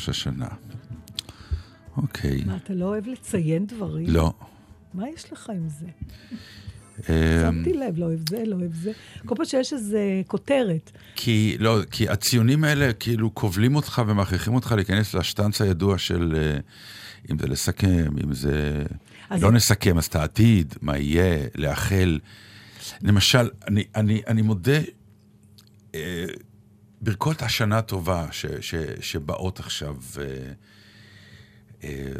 ראש השנה. אוקיי. מה, אתה לא אוהב לציין דברים? לא. מה יש לך עם זה? אמ, שמתי לב, לא אוהב זה, לא אוהב זה. כל פעם שיש איזה כותרת. כי, לא, כי הציונים האלה כאילו כובלים אותך ומכריחים אותך להיכנס לשטנץ הידוע של אה, אם זה לסכם, אם זה... לא נסכם, אז את העתיד, מה יהיה, לאחל. למשל, אני, אני, אני מודה, אה, ברכות השנה טובה ש, ש, שבאות עכשיו אה, אה,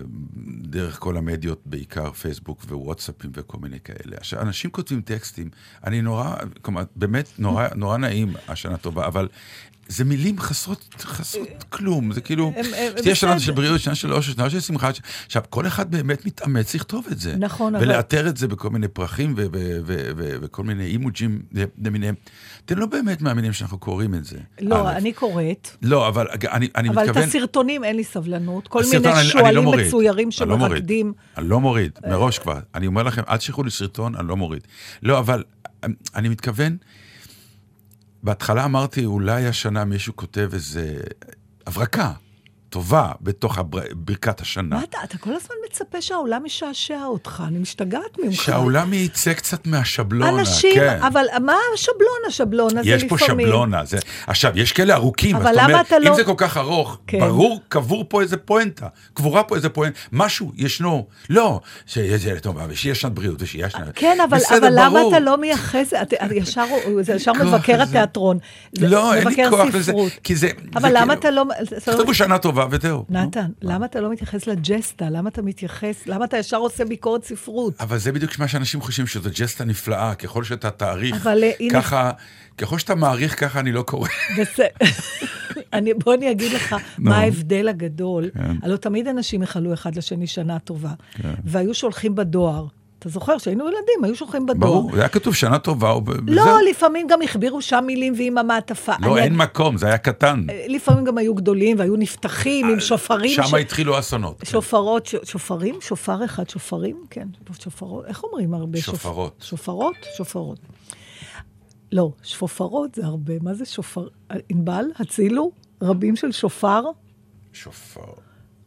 דרך כל המדיות, בעיקר פייסבוק ווואטסאפים וכל מיני כאלה. עכשיו, אנשים כותבים טקסטים, אני נורא, כלומר, באמת נורא, נורא נעים השנה טובה, אבל זה מילים חסרות, חסרות כלום, זה כאילו, שתהיה שנה. של בריאות, שנה של אושר, שנה של שמחה. עכשיו, כל אחד באמת מתאמץ לכתוב את זה. נכון, אבל- ולאתר את זה בכל מיני פרחים וכל מיני אימוג'ים למיניהם. אתם לא באמת מאמינים שאנחנו קוראים את זה. לא. אני קוראת, לא, אבל אני, אני אבל את מתכוון... הסרטונים אין לי סבלנות. כל מיני לא שועלים. מצוירים לא. שמרקדים. אני לא מוריד, מראש כבר. אני אומר לכם, אל תשלחו לי סרטון, אני לא מוריד. לא, אבל אני מתכוון, בהתחלה אמרתי, אולי השנה מישהו כותב איזה הברקה טובה בתוך הבר- ברכת השנה. מה אתה, אתה כל הזמן מצפה שהעולם ישעשע אותך, אני משתגעת ממך. שהעולם יצא קצת מהשבלונה, אנשים, כן. אבל מה השבלונה? השבלונה זה יש לפעמים... פה שבלונה. זה... עכשיו, יש כאלה ארוכים, אבל אתה למה אומר, אתה אם לא- זה כל כך ארוך, כן. ברור, קבור פה איזה פואנטה, קבורה פה איזה פואנטה, משהו ישנו. לא, שיהיה טוב, ושיהיה שנת בריאות, ושיהיה שנת... כן, אבל, בסדר, אבל למה. אתה לא מייחס, את- את ישר, זה ישר מבקר. התיאטרון. לא, אין לי כוח לזה. כי זה... אבל למה כאילו- אתה לא... אתה לא- תכתבו שנה טובה וזהו. נתן, למה אתה לא מתייחס לג'סטה? למה אתה מתייחס, למה אתה ישר עושה ביקורת ספרות? אבל זה בדיוק מה שאנשים חושבים, שזו ג'סטה נפלאה, ככל שאתה תאריך, אבל, אה, ככה, ככל שאתה מעריך, ככה אני לא קורא. אני, בוא אני אגיד לך. מה ההבדל הגדול. כן. הלוא תמיד אנשים איחלו אחד לשני שנה טובה, והיו שולחים בדואר. אתה זוכר שהיינו ילדים, היו שולחים בדואר. ברור, זה היה כתוב שנה טובה, או- לא, וזהו. לפעמים גם החבירו שם מילים ועם המעטפה. לא, אני- אין מקום, זה היה קטן. לפעמים גם היו גדולים והיו נפתחים עם שופרים. שם ש- התחילו אסונות. שופרות, ש- שופרים? שופר אחד, שופרים? כן, שופרות. איך אומרים הרבה? שופ- שופרות. שופרות? שופרות. לא, שופרות זה הרבה. מה זה שופר? ענבל, הצילו? רבים של שופר? שופר.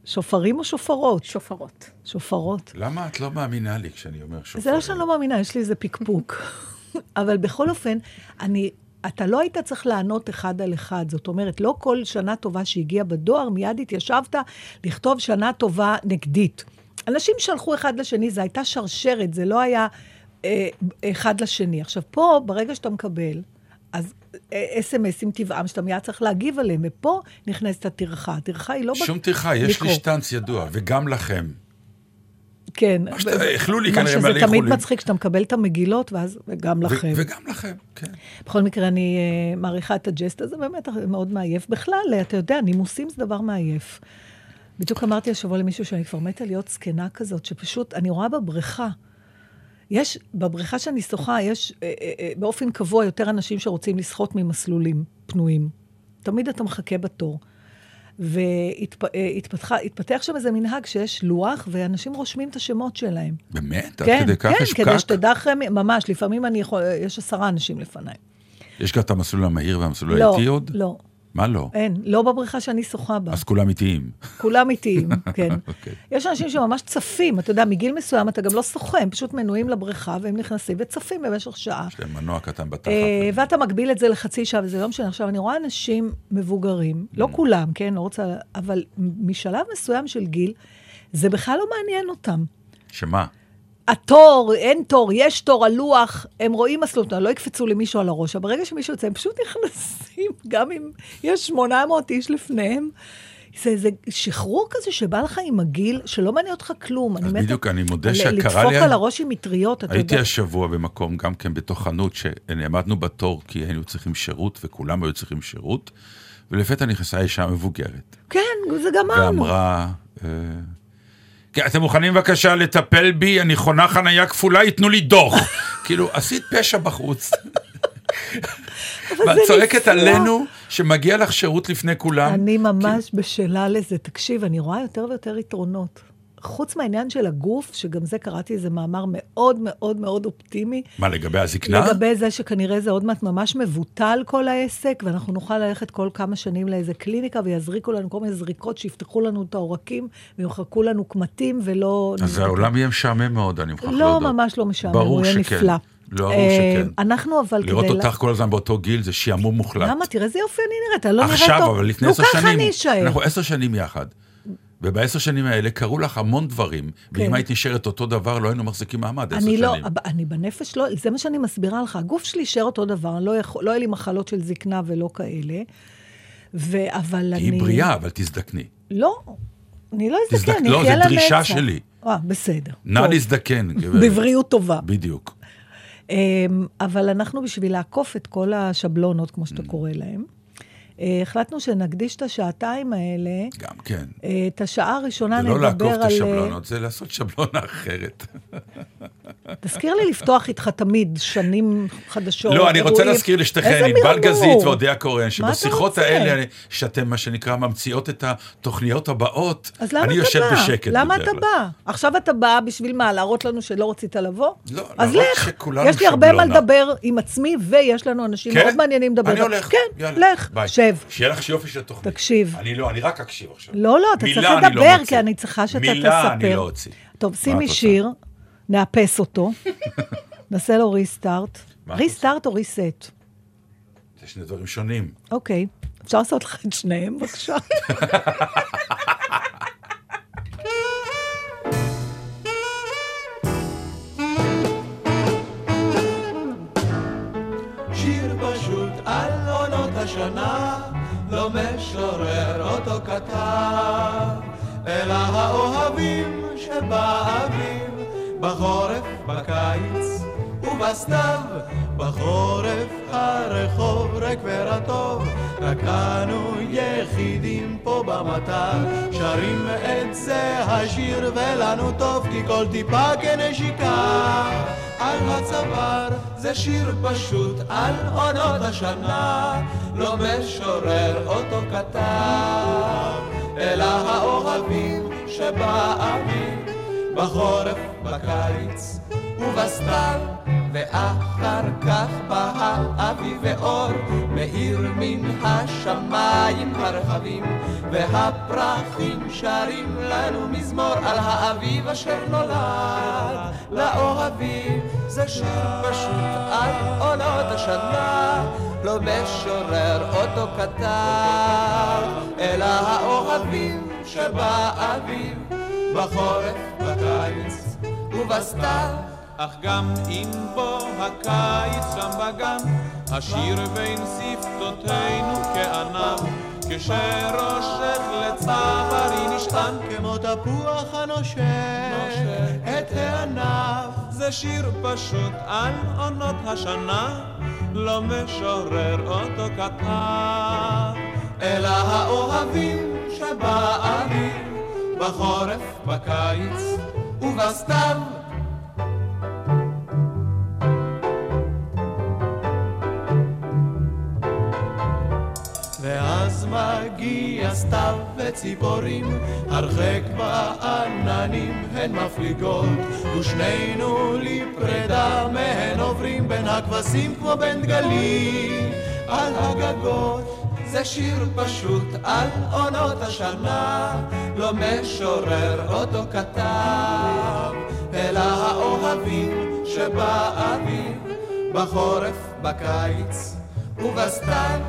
שופרים או שופרות? שופרות. שופרות. למה את לא מאמינה לי כשאני אומר שופר? זה לא שאני לא מאמינה, יש לי איזה פקפוק. אבל בכל אופן, אני, אתה לא היית צריך לענות אחד על אחד. זאת אומרת, לא כל שנה טובה שהגיעה בדואר, מיד התיישבת לכתוב שנה טובה נגדית. אנשים שלחו אחד לשני, זו הייתה שרשרת, זה לא היה אה, אחד לשני. עכשיו, פה, ברגע שאתה מקבל, אז אס.אם.אסים טבעם, שאתה מיד צריך להגיב עליהם, ופה נכנסת הטרחה. הטרחה היא לא... שום טרחה, יש לי. שטנץ ידוע, וגם לכם. כן. איחלו לי מה כנראה שזה מלא תמיד איחולים. מצחיק שאתה מקבל את המגילות, ואז, וגם לכם. וגם לכם, כן. בכל מקרה, אני uh, מעריכה את הג'סט הזה, באמת מאוד מעייף. בכלל, אתה יודע, נימוסים זה דבר מעייף. בדיוק אמרתי השבוע למישהו שאני כבר מתה להיות זקנה כזאת, שפשוט, אני רואה בבריכה, יש, בבריכה שאני שוחה, יש אה, אה, אה, באופן קבוע יותר אנשים שרוצים לשחות ממסלולים פנויים. תמיד אתה מחכה בתור. והתפתח שם איזה מנהג שיש לוח, ואנשים רושמים את השמות שלהם. באמת? עד כן, כדי כך כן, יש כדי פקק? שתדע אחרי, ממש, לפעמים אני יכול, יש עשרה אנשים לפניי. יש גם את המסלול המהיר והמסלול לא, האיטי עוד? לא, מה לא? אין, לא בבריכה שאני שוחה בה. אז כולם איטיים. כולם איטיים, כן. אוקיי. יש אנשים שממש צפים, אתה יודע, מגיל מסוים אתה גם לא שוחה, הם פשוט מנויים לבריכה והם נכנסים וצפים במשך שעה. יש להם מנוע קטן בתחת. אה, ואתה מגביל את זה לחצי שעה, וזה לא משנה. עכשיו, אני רואה אנשים מבוגרים, לא Mm. כולם, כן, לא רוצה, אבל משלב מסוים של גיל, זה בכלל לא מעניין אותם. שמה? התור, אין תור, יש תור, הלוח, הם רואים מסלול, לא יקפצו למישהו על הראש, אבל ברגע שמישהו יוצא, הם פשוט נכנסים, גם אם יש 800 איש לפניהם. זה איזה שחרור כזה שבא לך עם הגיל, שלא מעניין אותך כלום. אז בדיוק, אני מודה שקרה לי... לדפוק על הראש עם מטריות, אתה הייתי יודע. השבוע במקום, גם כן בתוך חנות, שנעמדנו בתור כי היינו צריכים שירות, וכולם היו צריכים שירות, ולפתע נכנסה אישה מבוגרת, כן, זה גמרנו. ואמרה, אה, אתם מוכנים בבקשה לטפל בי? אני חונה חנייה כפולה, ייתנו לי דוח. כאילו, עשית פשע בחוץ. ואת צועקת. עלינו שמגיע לך שירות לפני כולם. אני ממש בשלה לזה. תקשיב, אני רואה יותר ויותר יתרונות. חוץ מהעניין של הגוף, שגם זה קראתי איזה מאמר מאוד מאוד מאוד אופטימי, מה, לגבי הזקנה? לגבי זה שכנראה זה עוד מעט ממש מבוטל כל העסק, ואנחנו נוכל ללכת כל כמה שנים לאיזה קליניקה ויזריקו לנו כל מיני זריקות שיפתחו לנו את העורקים וימחקו לנו קמטים ולא... אז העולם יהיה משעמם מאוד, אני מוכרח לא, להודות. ממש לא משעמם, הוא יהיה שכן. נפלא. לא, ברור אה, שכן. אנחנו אבל לראות כדי... אותך כל הזמן באותו גיל זה שעמום מוחלט. למה? תראה איזה יופי אני נראית, אני לא נראית טוב. עכשיו, אבל לפני נו, עשר ככה שנים, אני אשאר. אנחנו עשר שנים יחד. ובעשר שנים האלה קרו לך המון דברים, ואם כן. היית נשארת אותו דבר, לא היינו מחזיקים מעמד עשר לא, שנים. אני בנפש לא, זה מה שאני מסבירה לך. הגוף שלי יישאר אותו דבר, לא, יכול, לא יהיה לי מחלות של זקנה ולא כאלה. ו, אבל אני... תהיי בריאה, אבל תזדקני. לא, אני לא אזדקן, תזדק- אני לא, אחיה זה לנצח. דרישה שלי. אה, בסדר. נא. להזדקן. גברת. בבריאות טובה. בדיוק. אמ, אבל אנחנו, בשביל לעקוף את כל השבלונות, כמו Mm. שאתה קורא להם, החלטנו שנקדיש את השעתיים האלה, גם כן. אה, את השעה הראשונה זה לא נדבר לעקוף על... את השבלונות, זה לעשות שבלונה אחרת. תזכיר לי לפתוח איתך תמיד שנים חדשות. לא, אני רוצה. להזכיר לשתיכן, ענבל. גזית ואודיה קורן, שבשיחות? האלה, שאתם, מה שנקרא, ממציאות את התוכניות הבאות, אז למה אני יושב? בשקט. למה בדרך אתה. בא? עכשיו אתה בא בשביל מה? להראות לנו שלא רצית לבוא? לא, אז לך. יש לי הרבה מה. לדבר עם עצמי, ויש לנו אנשים כן? מאוד מעניינים לדבר. אני הולך. כן, לך. שב. שיהיה לך יופי של תוכנית. תקשיב. אני לא, אני רק אקשיב עכשיו. לא, לא, אתה צריך לא לדבר. כי אני צריכה שאתה תספר. מילה אני לא אוציא. טוב, שימי? שיר, נאפס אותו, נעשה לו ריסטארט. ריסטארט או ריסט? זה שני דברים שונים. אוקיי. אפשר לעשות לך את שניהם, בבקשה? בקיץ ובסתיו, בחורף הרחוב ריק ורטוב, רק אנו יחידים פה במטר, שרים את זה השיר ולנו טוב, כי כל טיפה כנשיקה. על הצוואר, זה שיר פשוט על עונות השנה, לא משורר אותו כתב, אלא האוהבים שבאביב, בחורף, בקיץ ובסתיו, ואחר כך בא האביב ואור, מאיר מן השמיים הרחבים, והפרחים שרים לנו מזמור על האביב אשר נולד לאוהבים. זה שיר פשוט על עונות השנה, לא משורר אותו כתב, אלא האוהבים שבאביב, בחורף, בקיץ ובסתיו. אך גם אם בוא הקיץ שם בגן, השיר בין שפתותינו כענב, כשראשך לצווארי נשען, כמו תפוח הנושך את הענף. זה שיר פשוט על עונות השנה, לא משורר אותו כתב. אלא האוהבים שבאביב, בחורף, בקיץ ובסתיו. ואז מגיע סתיו וציפורים, הרחק בעננים הן מפליגות, ושנינו לפרידה מהן עוברים בין הכבשים כמו בין דגלים על הגגות. זה שיר פשוט על עונות השנה, לא משורר אותו כתב, אלא האוהבים שבאביב, בחורף, בקיץ ובסתיו,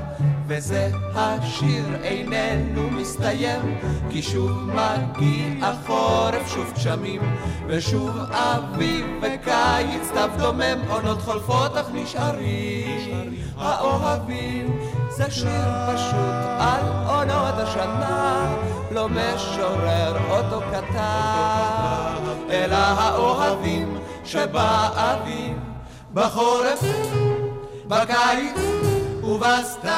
וזה השיר איננו מסתיים, כי שוב מגיע חורף, שוב גשמים, ושוב אביב וקיץ, סתיו דומם, עונות חולפות אך נשארים האוהבים. זה שיר פשוט על עונות השנה, לא משורר אותו כתב, אלא האוהבים שבאביב, בחורף, בקיץ ובסתיו.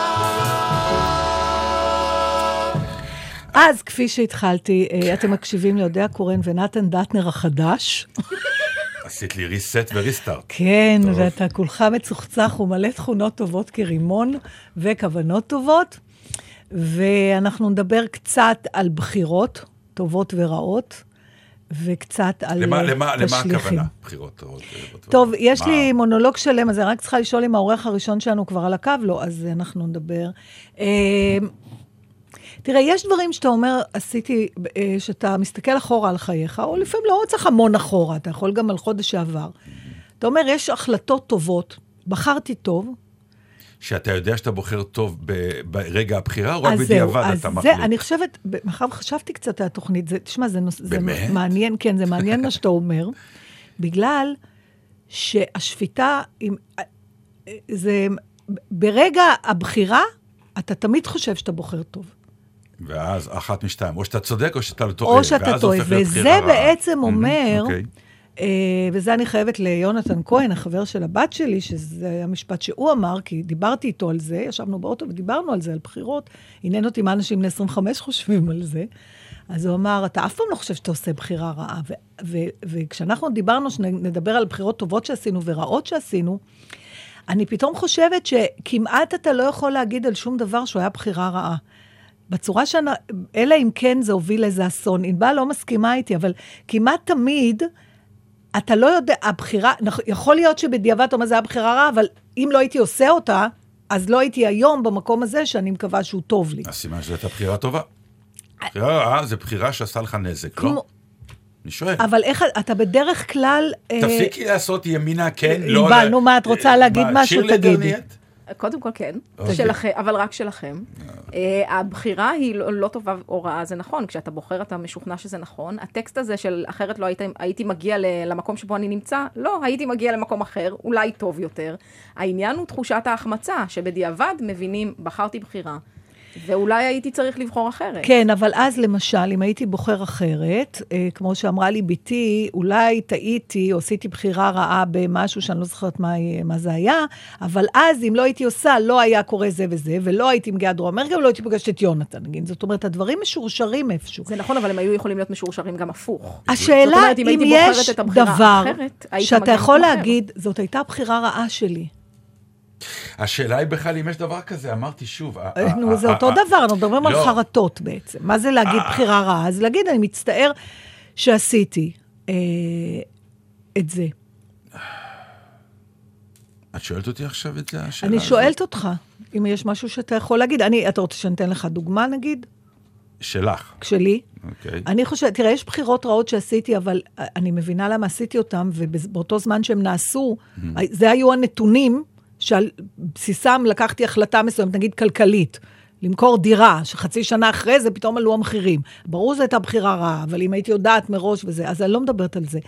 אז, כפי שהתחלתי, אה, אתם מקשיבים ליודע קורן ונתן דטנר החדש. עשית לי ריסט וריסטארט. כן, טוב. ואתה כולך מצוחצח ומלא תכונות טובות כרימון וכוונות טובות. ואנחנו נדבר קצת על בחירות, טובות ורעות, וקצת על למה, אה, למה, למה תשליכים. הכוונה? בחירות טובות. טובות. טוב, יש מה? לי מונולוג שלם, אז אני רק צריכה לשאול אם העורך הראשון שלנו כבר על הקו, לא, אז אנחנו נדבר. אה, תראה, יש דברים שאתה אומר, עשיתי, אה, שאתה מסתכל אחורה על חייך, או לפעמים לא צריך המון אחורה, אתה יכול גם על חודש שעבר. אתה אומר, יש החלטות טובות, בחרתי טוב, שאתה יודע שאתה בוחר טוב ב- ברגע הבחירה, או רק אז זהו, בדיעבד אז אתה זה, מחליט? אני חושבת, מאחר וחשבתי קצת על התוכנית, זה, תשמע, זה, נוס, זה? מעניין, כן, זה מעניין מה שאתה אומר, בגלל שהשפיטה, עם, זה, ברגע הבחירה, אתה תמיד חושב שאתה בוחר טוב. ואז אחת משתיים, או שאתה צודק או שאתה טועה. או שאתה טועה, וזה. בעצם אומר, אוקיי. אה, וזה אני חייבת ליונתן כהן, החבר של הבת שלי, שזה היה משפט שהוא אמר, כי דיברתי איתו על זה, ישבנו באוטו ודיברנו על זה, על בחירות. עניין אותי מה אנשים בני 25 חושבים על זה. אז הוא אמר, אתה אף פעם לא חושב שאתה עושה בחירה רעה. ו- ו- וכשאנחנו דיברנו, שנדבר על בחירות טובות שעשינו ורעות שעשינו, אני פתאום חושבת שכמעט אתה לא יכול להגיד על שום דבר שהוא היה בחירה רעה. בצורה שאני, אלא אם כן זה הוביל לאיזה אסון. ענבל לא מסכימה איתי, אבל כמעט תמיד אתה לא יודע, הבחירה, נכ- יכול להיות שבדיעבד אתה אומר, זה היה בחירה רעה, אבל אם לא הייתי עושה אותה, אז לא הייתי היום במקום הזה שאני מקווה שהוא טוב לי. אז סימן שזו הייתה בחירה טובה. בחירה רעה זה בחירה שעשה לך נזק, לא? אני שואל. אבל איך, אתה בדרך כלל... אה, תפסיקי לעשות ימינה כן, לא... ענבל, נו, מה, את רוצה אה, להגיד משהו? תגידי. קודם כל כן, אוקיי. שלכם, אבל רק שלכם. אה, הבחירה היא לא, לא טובה או רעה, זה נכון. כשאתה בוחר אתה משוכנע שזה נכון. הטקסט הזה של אחרת לא היית, הייתי מגיע למקום שבו אני נמצא, לא, הייתי מגיע למקום אחר, אולי טוב יותר. העניין הוא תחושת ההחמצה, שבדיעבד מבינים, בחרתי בחירה, ואולי הייתי צריך לבחור אחרת. כן, אבל אז למשל, אם הייתי בוחר אחרת, אה, כמו שאמרה לי בתי, אולי טעיתי או עשיתי בחירה רעה במשהו שאני לא זוכרת מה, מה זה היה, אבל אז אם לא הייתי עושה, לא היה קורה זה וזה, ולא הייתי מגיעה דרום אמריקה, ולא הייתי פוגשת את יונתן, נגיד. זאת אומרת, הדברים משורשרים איפשהו. זה נכון, אבל הם היו יכולים להיות משורשרים גם הפוך. השאלה, אומרת, אם אם יש דבר הייתי שאתה יכול. להגיד, זאת הייתה בחירה רעה שלי. השאלה היא בכלל אם יש דבר כזה, אמרתי שוב. אה, נו, זה אותו דבר, אנחנו מדברים על לא. חרטות בעצם. מה זה להגיד אה. בחירה רעה? אז להגיד, אני מצטער שעשיתי אה, את זה. את שואלת אותי עכשיו את זה, השאלה אני הזאת? שואלת אותך, אם יש משהו שאתה יכול להגיד. אני, אתה רוצה שאני אתן לך דוגמה, נגיד? שלך, שלי? אוקיי. אני חושבת, תראה, יש בחירות רעות שעשיתי, אבל אני מבינה למה עשיתי אותן, ובאותו זמן שהם נעשו, זה היו הנתונים שעל בסיסם לקחתי החלטה מסוימת, נגיד כלכלית. למכור דירה, שחצי שנה אחרי זה פתאום עלו המחירים. ברור זו הייתה בחירה רעה, אבל אם הייתי יודעת מראש וזה, אז אני לא מדברת על זה.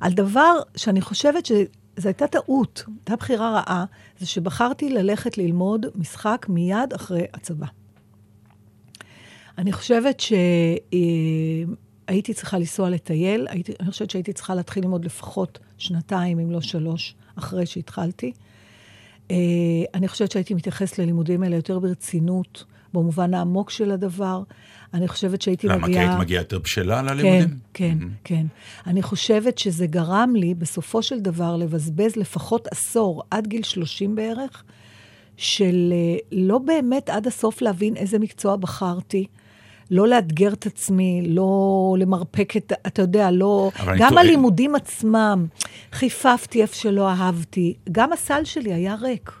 על דבר שאני חושבת שזו הייתה טעות, הייתה בחירה רעה, זה שבחרתי ללכת ללמוד משחק מיד אחרי הצבא. אני חושבת שהייתי צריכה לנסוע לטייל, הייתי, אני חושבת שהייתי צריכה להתחיל ללמוד לפחות שנתיים, אם לא שלוש, אחרי שהתחלתי. אה, אני חושבת שהייתי מתייחסת ללימודים האלה יותר ברצינות, במובן העמוק של הדבר. אני חושבת שהייתי למה? כי מגיעה... היית מגיעה יותר בשלה כן, ללימודים? כן, כן. אני חושבת שזה גרם לי, בסופו של דבר, לבזבז לפחות עשור, עד גיל 30 בערך, של אה, לא באמת עד הסוף להבין איזה מקצוע בחרתי. לא לאתגר את עצמי, לא למרפק את, אתה יודע, לא... גם טוען- הלימודים עצמם, חיפפתי איפה שלא אהבתי. גם הסל שלי היה ריק.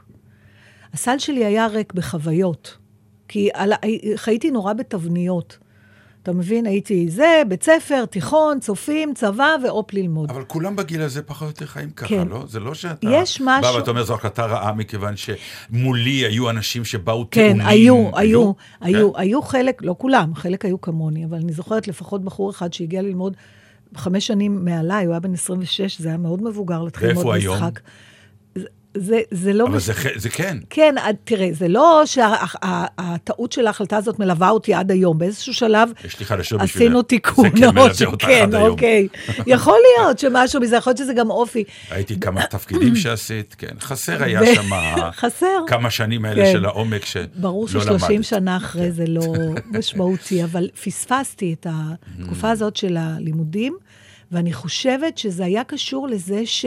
הסל שלי היה ריק בחוויות. כי על, חייתי נורא בתבניות. אתה מבין? הייתי זה, בית ספר, תיכון, צופים, צבא ואופ ללמוד. אבל כולם בגיל הזה פחות או יותר חיים ככה, כן. לא? זה לא שאתה... יש בא משהו- ואתה אומר, זו החלטה רעה, מכיוון שמולי היו אנשים שבאו כן, טעונים. היו, היו, היו, כן? היו חלק, לא כולם, חלק היו כמוני, אבל אני זוכרת לפחות בחור אחד שהגיע ללמוד חמש שנים מעליי, הוא היה בן 26, זה היה מאוד מבוגר להתחיל ואיפה ללמוד הוא היום? זה- זה, לא... אבל מש- זה זה כן. כן, תראה, זה לא שהטעות של ההחלטה הזאת מלווה אותי עד היום. באיזשהו שלב יש לי חדשות בשבילך. עשינו תיקון. זה כן מלווה אותך כן, עד היום. אוקיי. יכול להיות שמשהו מזה, יכול להיות שזה גם אופי. ראיתי כמה תפקידים שעשית, כן. חסר היה שם חסר. כמה שנים האלה כן. של העומק שלא למדת. ברור ש-30 שנה אחרי זה לא משמעותי, אבל פספסתי את התקופה הזאת של הלימודים, ואני חושבת שזה היה קשור לזה ש...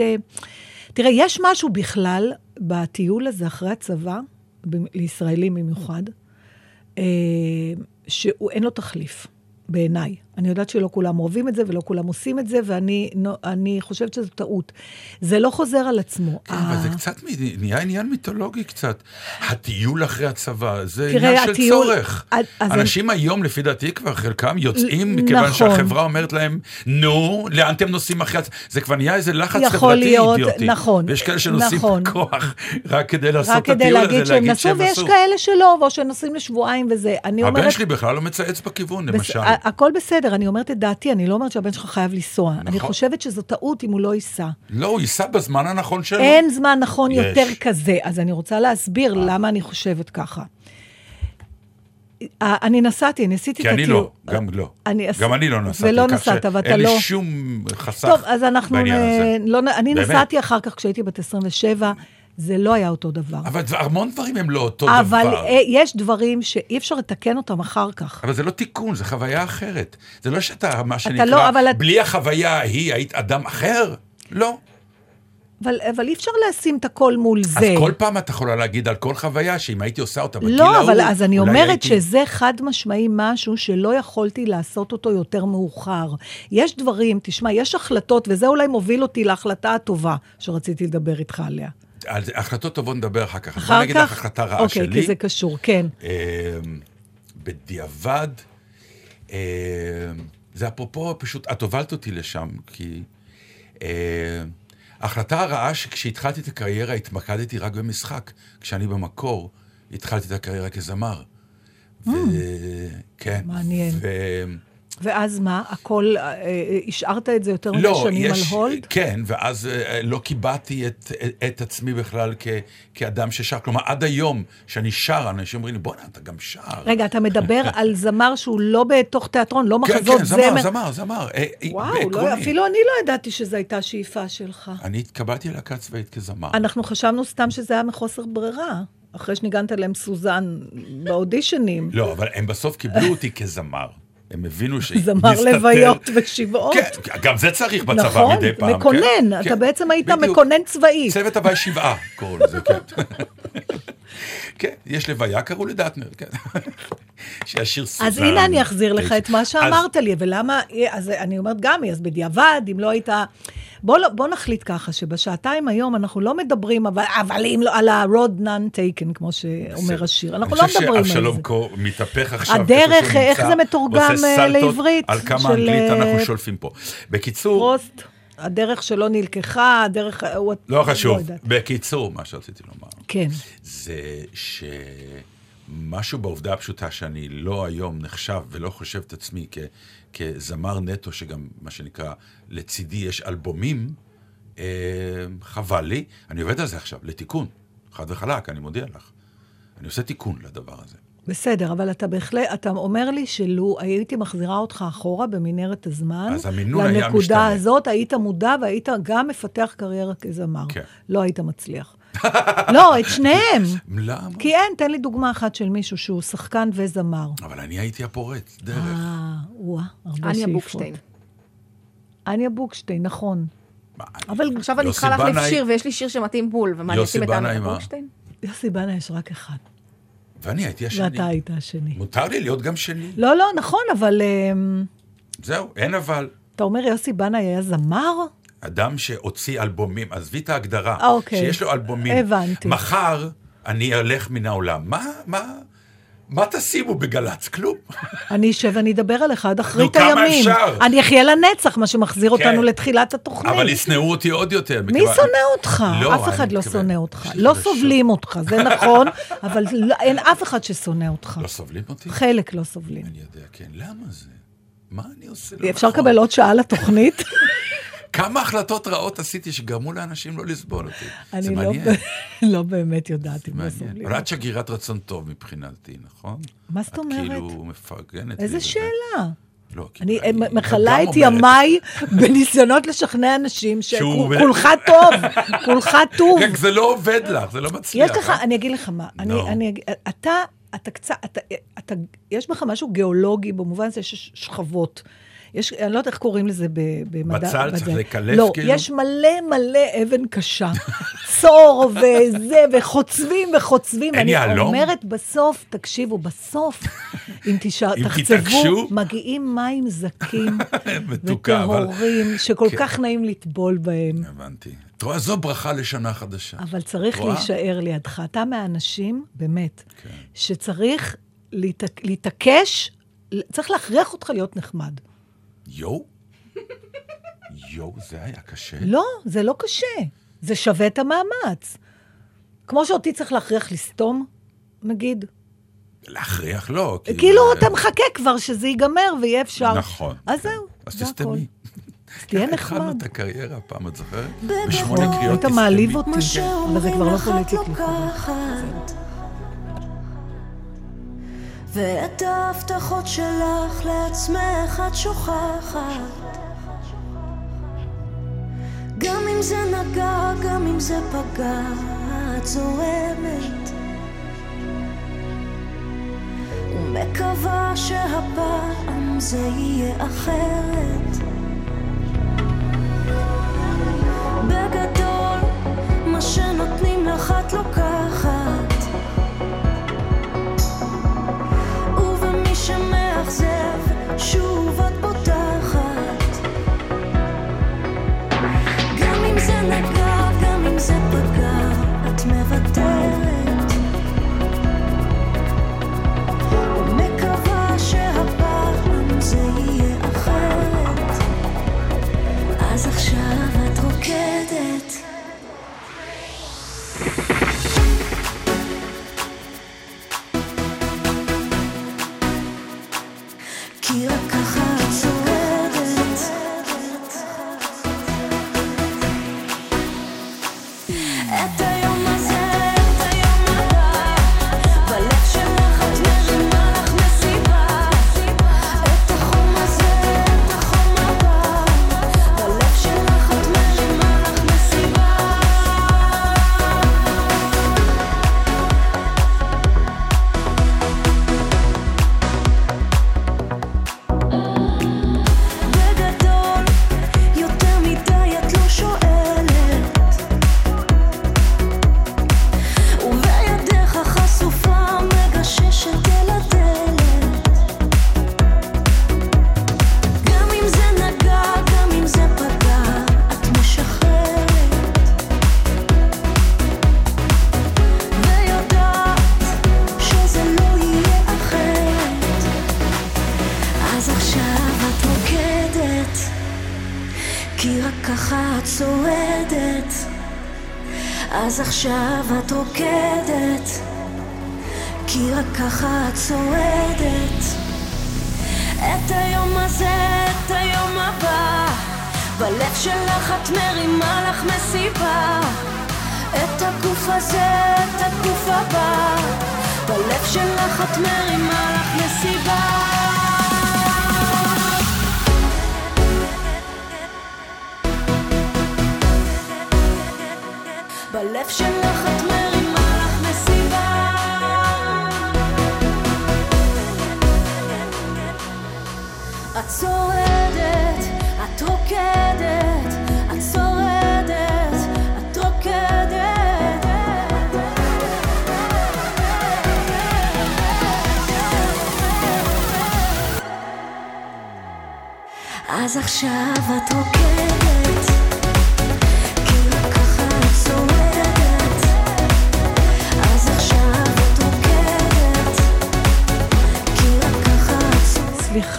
תראה, יש משהו בכלל בטיול הזה אחרי הצבא, לישראלים במיוחד, אה, שאין לו תחליף, בעיניי. אני יודעת שלא כולם אוהבים את זה ולא כולם עושים את זה, ואני חושבת שזו טעות. זה לא חוזר על עצמו. כן, אבל זה קצת נהיה עניין מיתולוגי קצת. הטיול אחרי הצבא, זה עניין של צורך. אז אנשים היום, לפי דעתי, כבר חלקם יוצאים, נכון. מכיוון שהחברה אומרת להם, נו, לאן אתם נוסעים אחרי הצבא? זה כבר נהיה איזה לחץ חברתי אידיוטי. נכון, ויש כאלה שנוסעים נכון. בכוח רק כדי לעשות את הטיול הזה, להגיד שהם נסעו, ויש. כאלה שלא, או שנוסעים לשבועיים וזה. הבן שלי בכלל לא מצייץ בכיוון, בס- למשל. ה- הכל בסדר, אני אומרת את דעתי, אני לא אומרת שהבן שלך חייב לנסוע. אני נכון. חושבת שזו טעות אם הוא לא ייסע. לא, הוא ייסע בזמן הנכון שלו. אין זמן נכון יש. יותר כזה. אז אני רוצה להסביר למה אני חושבת ככה. אה, אני נסעתי, אני עשיתי את כי אני הטיול. לא, גם לא. אני גם אני לא נסעתי. ולא נסעת, ואתה אין לא... לי שום חסך טוב, אז אנחנו... בעניין הזה. נ- לא, אני. נסעתי אחר כך כשהייתי בת 27, זה לא היה אותו דבר. אבל המון דברים הם לא אותו אבל דבר. אה, יש דברים שאי אפשר לתקן אותם אחר כך. אבל זה לא תיקון, זה חוויה אחרת. זה לא שאתה, מה לא, שנקרא, אבל את- בלי החוויה ההיא היית אדם אחר. לא. אבל, אבל אי אפשר לשים את הכל מול זה. אז כל פעם את יכולה להגיד על כל חוויה, שאם הייתי עושה אותה בגיל לא, ההוא, אבל אז אני אולי אומרת הייתי... שזה חד משמעי משהו שלא יכולתי לעשות אותו יותר מאוחר. יש דברים, תשמע, יש החלטות, וזה אולי מוביל אותי להחלטה הטובה שרציתי לדבר איתך עליה. על החלטות טובות נדבר אחר כך. אז בוא אחר נגיד לך כך? החלטה רעה אוקיי, שלי. כי זה קשור, כן. אה, בדיעבד, אה, זה אפרופו, פשוט, את הובלת אותי לשם, כי ההחלטה הרעה שכשהתחלתי את הקריירה התמקדתי רק במשחק, כשאני במקור התחלתי את הקריירה כזמר. ו... כן. מעניין. ו... ואז מה, הכל, אה, אה, השארת את זה יותר מדי לא, שנים יש, על הולד? כן, ואז אה, לא קיבעתי את, את עצמי בכלל כ, כאדם ששר. כלומר, עד היום, שאני שר, אנשים אומרים לי, בוא'נה, אתה גם שר. רגע, אתה מדבר על זמר שהוא לא בתוך תיאטרון, לא כן, מחזות כן, זמר, זמר. זמר, זמר. אה, וואו, לא. אפילו אני לא ידעתי שזו הייתה שאיפה שלך. אני התקבלתי ללהקה צבאית כזמר. אנחנו חשבנו סתם שזה היה מחוסר ברירה, אחרי שניגנת להם סוזן באודישנים. לא, אבל הם בסוף קיבלו אותי כזמר. הם הבינו ש... זמר לוויות ושבעות. כן, גם זה צריך בצבא נכון, מדי פעם. מקונן, כן, אתה כן, בעצם היית בדיוק. מקונן צבאי. צוות הוואי שבעה, קראו לזה, כן. כן, יש לוויה, קראו לדטנר, כן. שהשיר סוזן. אז הנה אני אחזיר לך את מה שאמרת לי, ולמה, אז אני אומרת גם, אז בדיעבד, אם לא היית... בוא, לא- בוא נחליט ככה, שבשעתיים היום אנחנו לא מדברים, אבל, אבל אם לא, על ה-road none taken, כמו שאומר השיר. אנחנו לא אני מדברים על חושב זה. שאבשלום קור מתהפך עכשיו. הדרך, איך זה מתורגם, אה, לעברית על כמה של, אנגלית אה, אנחנו שולפים פה. בקיצור, פרוסט, הדרך שלא נלקחה, הדרך... הוא- לא חשוב. יודעת. בקיצור, מה שרציתי לומר, כן. זה שמשהו בעובדה הפשוטה שאני לא היום נחשב ולא חושב את עצמי כ, כזמר נטו, שגם, מה שנקרא, לצידי יש אלבומים, אה, חבל לי. אני עובד על זה עכשיו, לתיקון. חד וחלק, אני מודיע לך. אני עושה תיקון לדבר הזה. בסדר, אבל אתה בהחלט, אתה אומר לי שלו הייתי מחזירה אותך אחורה במנהרת הזמן, אז המינון היה לנקודה משתנה. הזאת, היית מודע והיית גם מפתח קריירה כזמר. כן. לא היית מצליח. לא, את שניהם. למה? כי אין, תן לי דוגמה אחת של מישהו שהוא שחקן וזמר. אבל אני הייתי הפורץ, דרך. אה, וואה, הרבה אניה שאיפות. בוקשטיין. אניה בוקשטיין, נכון. אבל עכשיו אני צריכה להחליף שיר, ויש לי שיר שמתאים בול, ומה אני אשים את אניה? בוקשטיין? יוסי בנה יש רק אחד, ואני הייתי השני. ואתה היית השני. מותר לי להיות גם שני. לא, לא, נכון, אבל אמ, זהו, אין אבל. אתה אומר יוסי בנאי היה זמר? אדם שהוציא אלבומים, עזבי את ההגדרה, אוקיי. שיש לו אלבומים. הבנתי. מחר אני אלך מן העולם. מה, מה, מה תשימו בגל"צ? כלום. אני אשב ואני אדבר עליך עד אחרית כמה הימים. אפשר? אני אחיה לנצח, מה שמחזיר אותנו כן. לתחילת התוכנית. אבל ישנאו אותי עוד יותר. מי שונא אותך? לא, אף אחד לא שונא אותך. לא. סובלים אותך, זה נכון, אבל לא- אין אף אחד ששונא אותך. לא סובלים אותי? חלק לא סובלים. אני יודע, כן. למה זה? מה אני עושה? לא אפשר נכון? לקבל עוד שעה לתוכנית? כמה החלטות רעות עשיתי שגרמו לאנשים לא לסבול אותי. זה אני לא מעניין. ב- לא באמת יודעת אם לא. סובלים. אבל את שגרירת רצון טוב מבחינתי, נכון? מה זאת אומרת? את כאילו מפרגנת. איזה. שאלה. לא, אני אני מכלה את ימיי בניסיונות לשכנע אנשים שכולך טוב, כולך טוב. רק זה לא עובד לך, זה לא מצליח. יש לך, אה? אני אגיד לך מה, אני. אני, אגיד- אתה, אתה קצת, אתה, אתה, יש בך משהו גיאולוגי במובן הזה שיש שכבות. יש, אני לא יודעת איך קוראים לזה במדע. בצל צריך. לקלף, לא, כאילו? יש מלא מלא אבן קשה. צור וזה, וחוצבים וחוצבים. אין אני יהלום? אומרת בסוף, תקשיבו, בסוף, אם תשאר, תחצבו? מגיעים מים זכים מתוקה, אבל... וטהורים, שכל כן. כך נעים לטבול בהם. הבנתי. את רואה, זו ברכה לשנה חדשה. אבל צריך רואה? להישאר לידך. אתה מהאנשים, באמת, כן. שצריך להתעק- להתעקש, צריך להכריח אותך להיות נחמד. יואו? יואו, זה היה קשה. לא, זה לא קשה. זה שווה את המאמץ. כמו שאותי צריך להכריח לסתום, נגיד. להכריח לא. כאילו, אתה מחכה כבר שזה ייגמר ויהיה אפשר. נכון. אז כן. זהו, אז זה הכל. תסתמי. אז תהיה ככה התחלנו נחמד. את הקריירה פעם, את זוכרת? בשמונה קריאות היית תסתמי. מעליב אותי, אבל זה כבר לא פוליטיקלי. ואת ההבטחות שלך לעצמך את שוכחת. גם אם זה נגע, גם אם זה פגע, את זורמת. ומקווה שהפעם זה יהיה אחרת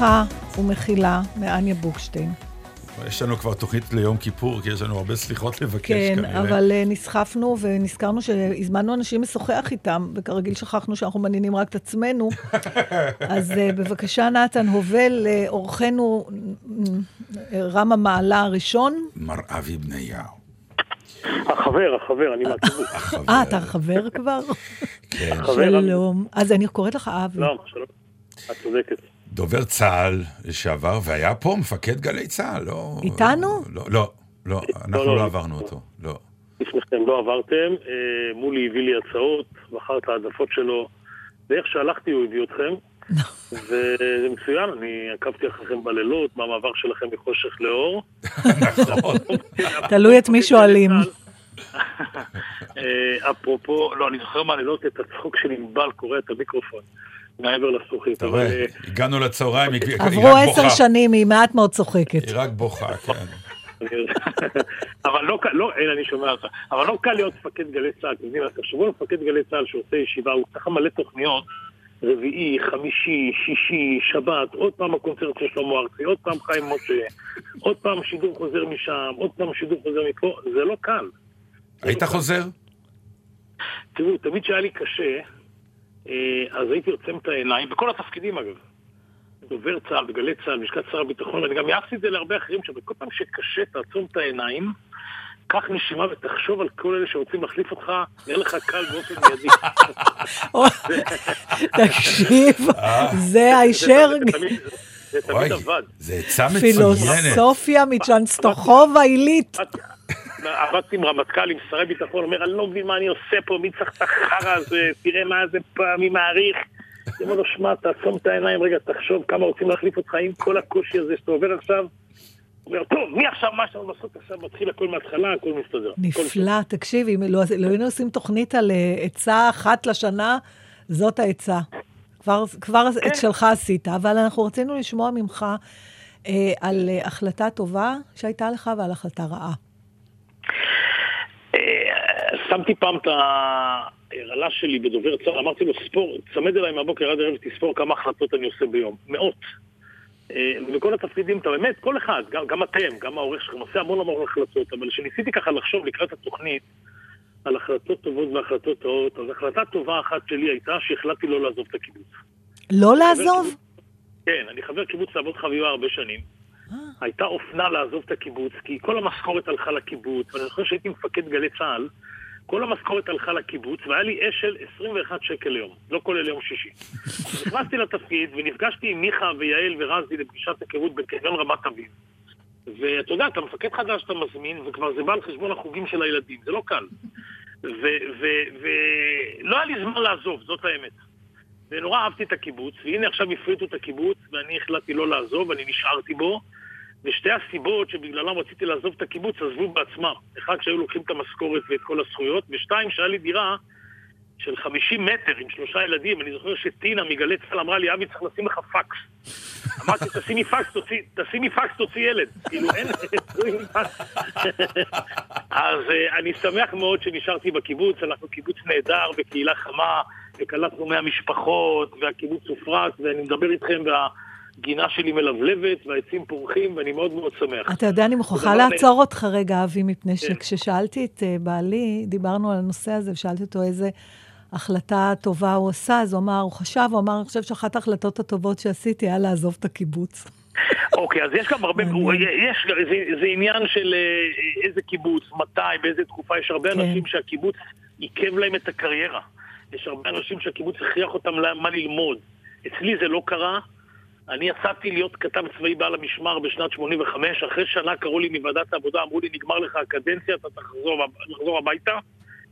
סליחה ומחילה מאניה בוקשטיין. יש לנו כבר תוכנית ליום כיפור, כי יש לנו הרבה סליחות לבקש כן, כנראה. אבל אה, נסחפנו ונזכרנו שהזמנו אנשים לשוחח איתם, וכרגיל שכחנו שאנחנו מעניינים רק את עצמנו. אז אה, בבקשה, נתן הובל, אה, אורחנו רם המעלה הראשון. מר אבי בניהו. החבר, החבר, אני מהקיבוץ. אה, אתה חבר כבר? כן. שלום. אז אני קוראת לך אבי. לא, שלום. את צודקת. דובר צה"ל לשעבר, והיה פה מפקד גלי צה"ל, לא... איתנו? לא, לא, לא, אנחנו לא. לא עברנו אותו, לא. לפניכם לא עברתם, אה, מולי הביא לי הצעות, בחר את העדפות שלו, ואיך שהלכתי הוא הביא אתכם. וזה מצוין, אני עקבתי אחריכם בלילות, במעבר שלכם מחושך לאור. נכון. תלוי את מי שואלים. אה, אפרופו, לא, אני זוכר מהלילות את הצחוק של ענבל קורע את המיקרופון מעבר לזכוכית. אתה רואה, אה, הגענו לצהריים, היא רק עברו בוכה. עשר שנים, היא מעט מאוד צוחקת. היא רק בוכה, כן. אבל לא קל, לא, הנה אני שומע אותך, אבל לא קל להיות מפקד גלי צה"ל, אתם יודעים, תחשבו על מפקד גלי צה"ל שעושה ישיבה, הוא צריך מלא תוכניות, רביעי, חמישי, שישי, שבת, עוד פעם הקונצרט של שלמה ארצי, עוד פעם חיים משה, עוד פעם שידור חוזר משם, עוד פעם שידור חוזר מפה, זה לא קל. היית חוזר? תראו, תמיד כשהיה לי קשה, אז הייתי עוצם את העיניים, בכל התפקידים אגב. דובר צה"ל, בגלי צה"ל, בלשכת שר הביטחון, ואני גם יעצתי את זה להרבה אחרים, שבכל פעם שקשה תעצום את העיניים, קח נשימה ותחשוב על כל אלה שרוצים להחליף אותך, יהיה לך קל באופן מיידי. תקשיב, זה הישר זה תמיד- עבד. זה עצה מצוינת. פילוסופיה מצ'נסטוחובה עילית. עבדתי עם רמטכ"ל, עם שרי ביטחון, אומר, אני לא מבין מה אני עושה פה, מי צריך את החרא הזה, תראה מה זה פעם, מי מעריך. אני אומר לו, שמע, תעצום את העיניים, רגע, תחשוב כמה רוצים להחליף אותך עם כל הקושי הזה שאתה עובר עכשיו. אומר, טוב, מי עכשיו, מה שאנחנו לעשות עכשיו, מתחיל הכל מההתחלה, הכל מסתדר. נפלא, תקשיב, אם לא לא היינו עושים תוכנית על אה, עצה אחת לשנה, זאת העצה. כבר, את שלך עשית, אבל אנחנו רצינו לשמוע ממך אה, על אה, החלטה טובה שהייתה לך ועל החלטה רעה. אה, שמתי פעם את ההרעלה שלי בדובר צה"ל, אמרתי לו, ספור, צמד אליי מהבוקר עד הערב, תספור כמה החלטות אני עושה ביום. מאות. אה, ובכל התפקידים, אתה באמת, כל אחד, גם, גם אתם, גם העורך שלכם, עושה המון המון החלטות, אבל כשניסיתי ככה לחשוב לקראת התוכנית על החלטות טובות והחלטות רעות, אז החלטה טובה אחת שלי הייתה שהחלטתי לא לעזוב את הקיבוץ. לא לעזוב? כן, אני חבר קיבוץ לעבוד חביבה הרבה שנים. הייתה אופנה לעזוב את הקיבוץ, כי כל המשכורת הלכה לקיבוץ, ואני זוכר שהייתי מפקד גלי צה"ל, כל המשכורת הלכה לקיבוץ, והיה לי אשל 21 שקל ליום, לא כולל יום שישי. נכנסתי לתפקיד ונפגשתי עם מיכה ויעל ורזי לפגישת היכרות בקניון רמת אביב. ואתה יודע, אתה מפקד חדש שאתה מזמין, וכבר זה בא על חשבון החוגים של הילדים, זה לא קל. ולא היה לי זמן לעזוב, זאת האמת. ונורא אהבתי את הקיבוץ, והנה עכשיו הפריטו את הקיבוץ, ואני החלטתי לא לעזוב, אני נשארתי בו, ושתי הסיבות שבגללם רציתי לעזוב את הקיבוץ עזבו בעצמם. אחד, שהיו לוקחים את המשכורת ואת כל הזכויות, ושתיים, שהיה לי דירה של 50 מטר עם שלושה ילדים. אני זוכר שטינה מגלי צה"ל אמרה לי, אבי, צריך לשים לך פקס. אמרתי, תשימי פקס, תוציא, תשימי פקס, תוציא ילד. כאילו, אין... אז אה, אני שמח מאוד שנשארתי בקיבוץ, אנחנו קיבוץ נהדר וקהילה חמה, וקלטנו 100 משפחות, והקיבוץ הופרט, ואני מדבר איתכם, והגינה שלי מלבלבת, והעצים פורחים, ואני מאוד מאוד שמח. אתה יודע, אני מוכרחה. לעצור אותך רגע, אבי, מפני כן. שכששאלתי את אה, בעלי, דיברנו על הנושא הזה, ושאלתי אותו איזה החלטה טובה הוא עשה, אז הוא אמר, הוא חשב, הוא אמר, אני חושב שאחת ההחלטות הטובות שעשיתי היה לעזוב את הקיבוץ. אוקיי, אז יש גם הרבה. יש, זה, זה עניין של אה, איזה קיבוץ, מתי, באיזה תקופה, יש הרבה כן. אנשים שהקיבוץ עיכב להם את הקריירה. יש הרבה אנשים שהקיבוץ הכריח אותם מה ללמוד. אצלי זה לא קרה. אני יצאתי להיות כתב צבאי בעל המשמר בשנת 85, אחרי שנה קראו לי מוועדת העבודה, אמרו לי, נגמר לך הקדנציה, אתה תחזור, הב- תחזור הביתה,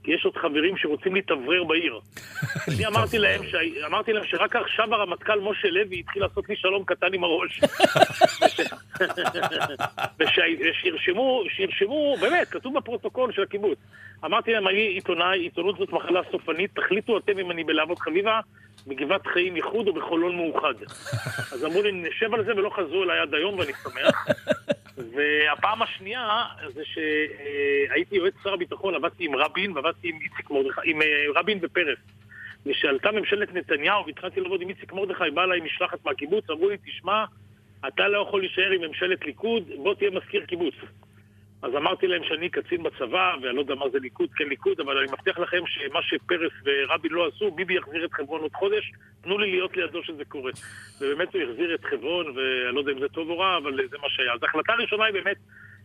כי יש עוד חברים שרוצים להתאוורר בעיר. אני אמרתי להם, ש... אמרתי להם שרק עכשיו הרמטכ"ל משה לוי התחיל לעשות לי שלום קטן עם הראש. ושירשמו, שירשמו, באמת, כתוב בפרוטוקול של הקיבוץ. אמרתי להם, אני עיתונאי, עיתונות זאת מחלה סופנית, תחליטו אתם אם אני בלהבות חביבה, בגבעת חיים איחוד או בחולון מאוחד. אז אמרו לי, נשב על זה ולא חזרו אליי עד היום ואני שמח. והפעם השנייה זה שהייתי יועץ שר הביטחון, עבדתי עם רבין ועבדתי עם איציק מרדכי, עם אה, רבין ופרס. וכשעלתה ממשלת נתניהו והתחלתי לעבוד עם איציק מרדכי, בא אליי משלחת מהקיבוץ, אמרו לי, תשמע, אתה לא יכול להישאר עם ממשלת ליכוד, בוא תהיה מזכיר קיבוץ. אז אמרתי להם שאני קצין בצבא, ואני לא יודע מה זה ליכוד, כן ליכוד, אבל אני מבטיח לכם שמה שפרס ורבין לא עשו, ביבי יחזיר את חברון עוד חודש, תנו לי להיות לידו שזה קורה. ובאמת הוא החזיר את חברון, ואני לא יודע אם זה טוב או רע, אבל זה מה שהיה. אז ההחלטה הראשונה היא באמת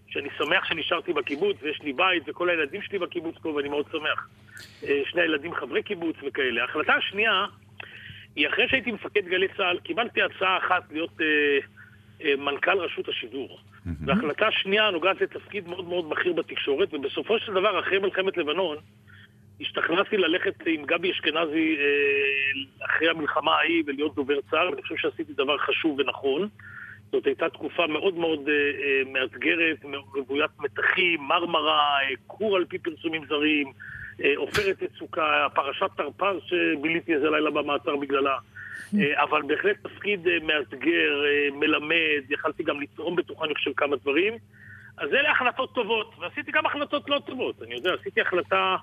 שאני שמח שנשארתי בקיבוץ, ויש לי בית, וכל הילדים שלי בקיבוץ פה, ואני מאוד שמח. אה, שני הילדים חברי קיבוץ וכאלה. ההחלטה השנייה, היא אחרי שהייתי מפקד גלי צה"ל, קיבלתי הצעה אחת להיות אה, אה, מנכ"ל רשות השידור. וההחלטה השנייה נוגעת לתפקיד מאוד מאוד בכיר בתקשורת, ובסופו של דבר, אחרי מלחמת לבנון, השתכנעתי ללכת עם גבי אשכנזי אה, אחרי המלחמה ההיא ולהיות דובר צה"ל, ואני חושב שעשיתי דבר חשוב ונכון. זאת הייתה תקופה מאוד מאוד אה, אה, מאתגרת, רוויית מתחים, מרמרה, אה, כור על פי פרסומים זרים, אה, עופרת יצוקה, פרשת תרפ"ז שביליתי איזה לילה במעצר בגללה. אה, אבל בהחלט תפקיד אה, מאתגר, אה, מלמד, יכלתי גם לתרום בתוכה, אני חושב, כמה דברים. אז אלה החלטות טובות, ועשיתי גם החלטות לא טובות. אני יודע, עשיתי החלטה,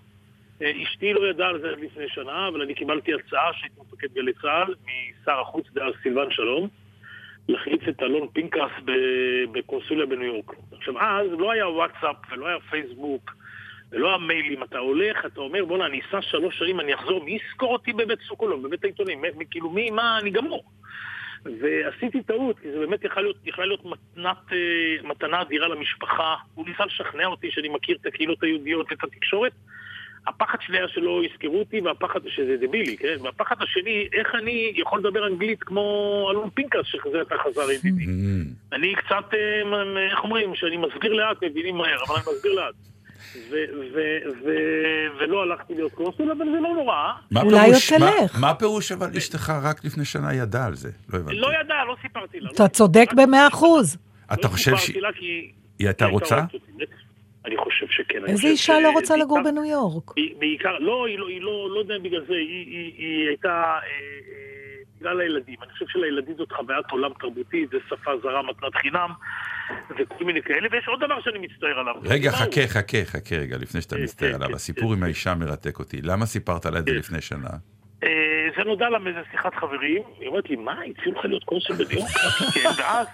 אשתי לא ידעה על זה לפני שנה, אבל אני קיבלתי הצעה שהייתי מפקד גלי צה"ל, משר החוץ דאז סילבן שלום, להחליף את אלון פינקס בקונסוליה בניו יורק. עכשיו, אז לא היה וואטסאפ ולא היה פייסבוק ולא המיילים. אתה הולך, אתה אומר, בואנה, אני אסע שלוש שנים, אני אחזור, מי יזכור אותי בבית סוקולוב, בבית העיתונים? כאילו, מי, מה, אני גמור. ועשיתי טעות, כי זה באמת יכלה להיות, יכלה להיות מתנת, אה, מתנה אדירה למשפחה. הוא ניסה לשכנע אותי שאני מכיר את הקהילות היהודיות ואת התקשורת. הפחד שלי היה שלא יזכרו אותי, והפחד, שזה דבילי, כן? והפחד השני, איך אני יכול לדבר אנגלית כמו אלון פינקס, שכזה אתה חזר ידידי. אני קצת, אה, איך אומרים, שאני מסביר לאט, מבינים מהר, אבל אני מסביר לאט. ו- ו- ו- ולא הלכתי להיות קונסול, אבל זה לא נורא. מה אולי עוד תלך. מה פירוש אבל אשתך רק לפני שנה ידעה על זה? לא הבנתי. לא ידע, לא סיפרתי לה. לא אתה צודק במאה אחוז. אתה לא חושב סיפרתי שהיא לה כי... הייתה רוצה? אני חושב שכן. איזה אישה ש- לא רוצה לגור בניו יורק? היא- בעיקר, לא, היא לא, היא לא, לא יודע בגלל זה, היא, היא, היא הייתה, אה, אה, בגלל הילדים. אני חושב שלילדים זאת חוויית עולם תרבותית, זה שפה זרה, מתנת חינם, וכל מיני כאלה, ויש עוד דבר שאני מצטער עליו. רגע? חכה, חכה, חכה רגע, לפני שאתה כן, מסתער כן, עליו. כן, הסיפור עם האישה מרתק אותי. למה סיפרת לה את זה כן. לפני שנה? אה, זה נודע לה מאיזה שיחת חברים, היא אומרת לי, מה, הציעו לך להיות קונסול כן, ואז,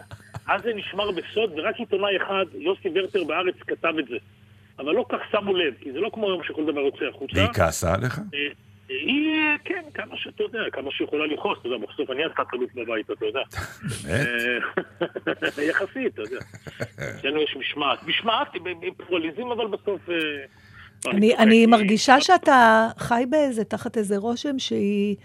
אז זה נשמר בסוד, ורק עיתונאי אחד, יוסי ורטר בארץ, כתב את זה. אבל לא כך שמו לב, כי זה לא כמו היום שכל דבר יוצא החוצה. והיא כעסה עליך? היא, כן, כמה שאתה יודע, כמה שיכולה לכעוס, אתה יודע, בסוף אני התת אלוף בבית, אתה יודע. באמת? אה, יחסית, אתה יודע. אצלנו יש משמעת. משמעת היא בפלורליזם, אבל בסוף... אה, לא, אני, מרגישה שאתה חי באיזה, תחת איזה רושם שהיא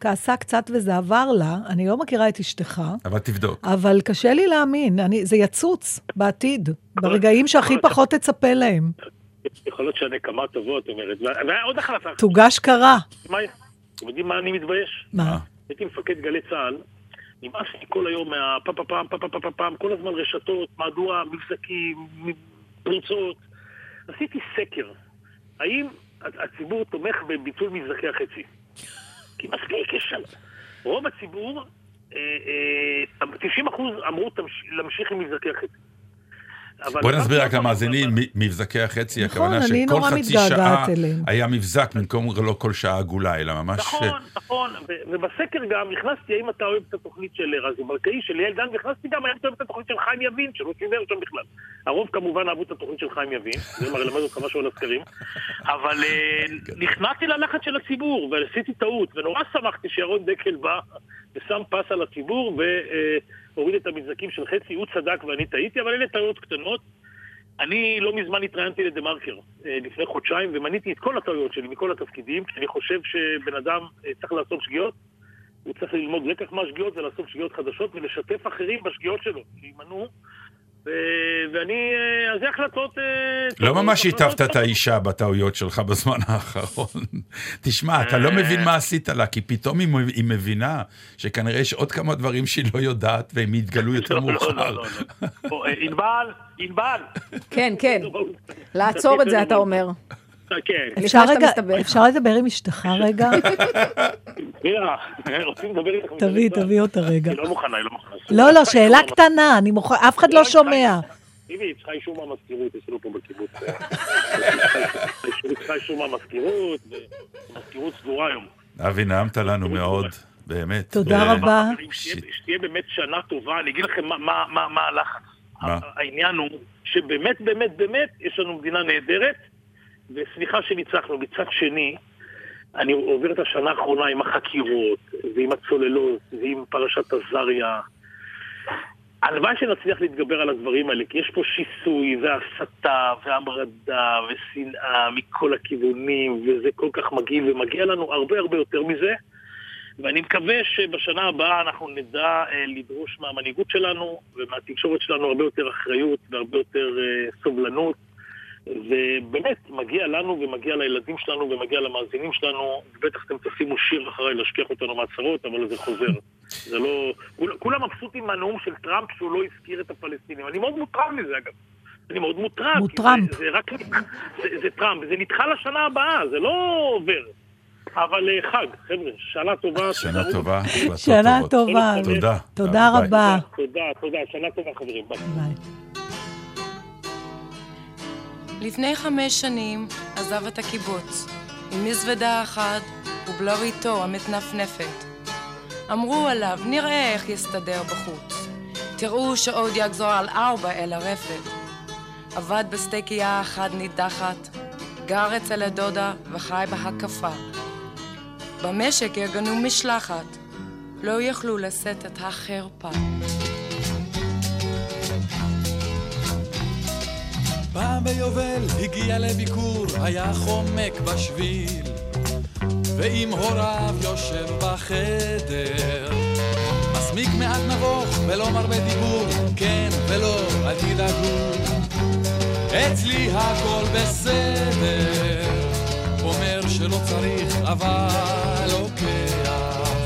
כעסה קצת וזה עבר לה. אני לא מכירה את אשתך, אבל תבדוק. אבל קשה לי להאמין. אני, זה יצוץ בעתיד, ברגעים שהכי פחות תצפה להם. יכול להיות שהנקמה את אומרת. וה- והיה עוד החלטה. תוגש קרה. אתם יודעים מה אני מתבייש? מה? הייתי מפקד גלי צה"ל, נמאס לי כל היום מהפה פה פעם, פה פה פה פעם, כל הזמן רשתות, מהדורה, מבזקים, פריצות. עשיתי סקר, האם הציבור תומך בביטול מבזקי החצי? כי מספיק, יש שם. רוב הציבור, אה, אה, 90 אחוז אמרו "תמש- להמשיך עם מבזקי החצי. אבל בוא נסביר רק למאזינים, מ- מבזקי החצי, נכון, הכוונה שכל חצי שעה. היה מבזק במקום לא כל שעה עגולה, אלא ממש... נכון, נכון, ו- ובסקר גם הכנסתי האם אתה אוהב את התוכנית של רזי ברקאי, של ליאל דן, והכנסתי גם האם אתה אוהב את התוכנית של חיים יבין, שלא שידר שם בכלל. הרוב כמובן אהבו את התוכנית של חיים יבין, זה מראה למד אותך משהו על הסקרים, אבל אה, נכנסתי ללחץ של הציבור, ועשיתי טעות, ונורא שמחתי שירון דקל בא ושם פס על הציבור והוריד את המבזקים של חצי, הוא צדק ואני טעיתי, אבל אלה טעויות קטנות. אני לא מזמן התראיינתי לדה מרקר, אה, לפני חודשיים, ומניתי את כל הטעויות שלי מכל התפקידים, כי אני חושב שבן אדם אה, צריך לעשות שגיאות, הוא צריך ללמוד לקח מהשגיאות ולעשות שגיאות חדשות ולשתף אחרים בשגיאות שלו, להימנעו. ואני, אה, אז זה החלטות... אה, לא ממש שיתפת את. האישה בטעויות שלך בזמן האחרון. תשמע, אתה לא אה. מבין מה עשית לה, כי פתאום היא מב- היא מבינה שכנראה יש עוד כמה דברים שהיא לא יודעת, והם יתגלו יותר לא, לא, מאוחר. לא, אה, ענבל, ענבל. כן, כן. לעצור את זה, אתה אומר. כן. אפשר לדבר עם אשתך רגע? מירה, רוצים לדבר איתך? תביא, תביא אותה רגע. היא לא מוכנה, היא לא מוכנה. לא, לא, שאלה קטנה, אף אחד לא שומע. תראי, היא צריכה אישור מהמזכירות, יש לנו פה בקיבוץ. היא צריכה אישור מהמזכירות, ומזכירות סגורה היום. אבי, נעמת לנו מאוד, באמת. תודה ו- רבה. שתהיה- באמת שנה טובה, אני אגיד לכם מה- מה- מה מה הלחץ. העניין הוא שבאמת, באמת, באמת, יש לנו מדינה נהדרת, וסליחה שניצחנו. מצד שני, אני עובר את השנה האחרונה עם החקירות, ועם הצוללות, ועם פרשת עזריה. הלוואי שנצליח להתגבר על הדברים האלה, כי יש פה שיסוי והסתה והמרדה ושנאה מכל הכיוונים, וזה כל כך מגעיל, ומגיע לנו הרבה הרבה יותר מזה. ואני מקווה שבשנה הבאה אנחנו נדע אה, לדרוש מהמנהיגות שלנו ומהתקשורת שלנו הרבה יותר אחריות והרבה יותר אה, סובלנות. ובאמת, מגיע לנו ומגיע לילדים שלנו ומגיע למאזינים שלנו, ובטח אתם תשימו שיר אחריי להשכיח אותנו מהצרות, אבל זה חוזר. זה לא... כול- כולם מבסוטים מהנאום של טראמפ שהוא לא הזכיר את הפלסטינים. אני מאוד מוטרד מזה, אגב. אני מאוד מוטרד. מוטראמפ. זה, זה רק... זה, זה טראמפ, זה נדחה לשנה הבאה, זה לא עובר. אבל אה, חג, חבר'ה, שנה טובה. שנה. טובה, שנה. טובה. תודה. תודה. רבה. תודה, תודה, שנה טובה חברים, ביי. לפני חמש עזב את הקיבוץ, עם מזוודה אחת ובלריתו המתנפנפת. אמרו עליו, נראה איך יסתדר בחוץ. תראו שעוד יגזור על ארבע אל הרפת. עבד בסטייקייה אחת נידחת, גר אצל הדודה וחי בהקפה. במשק יגנו משלחת, לא יכלו לשאת את החרפה. פעם ביובל הגיע לביקור, היה חומק בשביל, ועם הוריו יושב בחדר. מסמיק מעט נבוך ולא מרבה דיבור, כן ולא, אל תדאגו. אצלי הכל בסדר, אומר שלא צריך, אבל לוקח.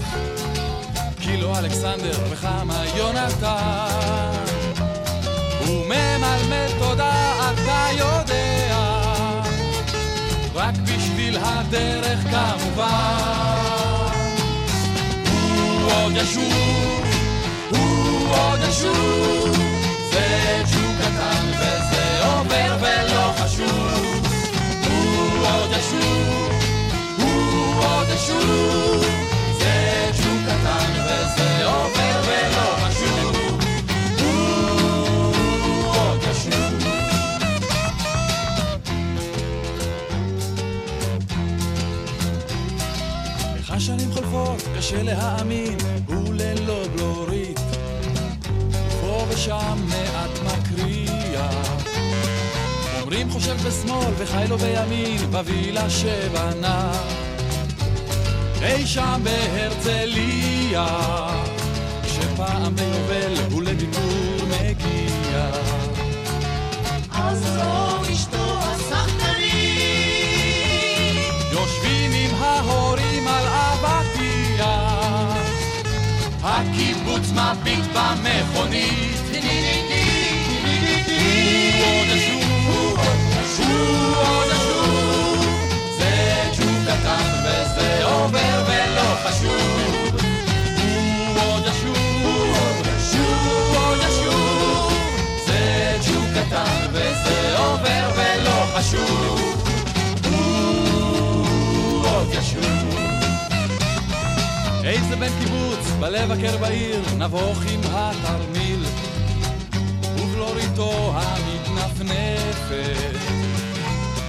כי לא אלכסנדר וכמה יונתן. הוא ממלמל תודה, רק בשביל הדרך כמובן. הוא עוד ישוב, הוא עוד ישוב, זה ג'וק קטן וזה עובר ולא חשוב. הוא עוד ישוב, הוא עוד ישוב, זה ג'וק קטן וזה עובר השנים חולפות, קשה להאמין, הוא ללא בלורית. פה ושם מעט מקריע. אומרים חושב בשמאל וחי לו בימין, בווילה שבנה. אי שם בהרצליה, שפעם ביובל הוא לביקור מגיע. אז זו אשתו הקיבוץ מביט במכונית. עוד. איזה בן קיבוץ, בלב הקר בעיר, נבוך עם התרמיל, ובלוריתו המתנפנפת.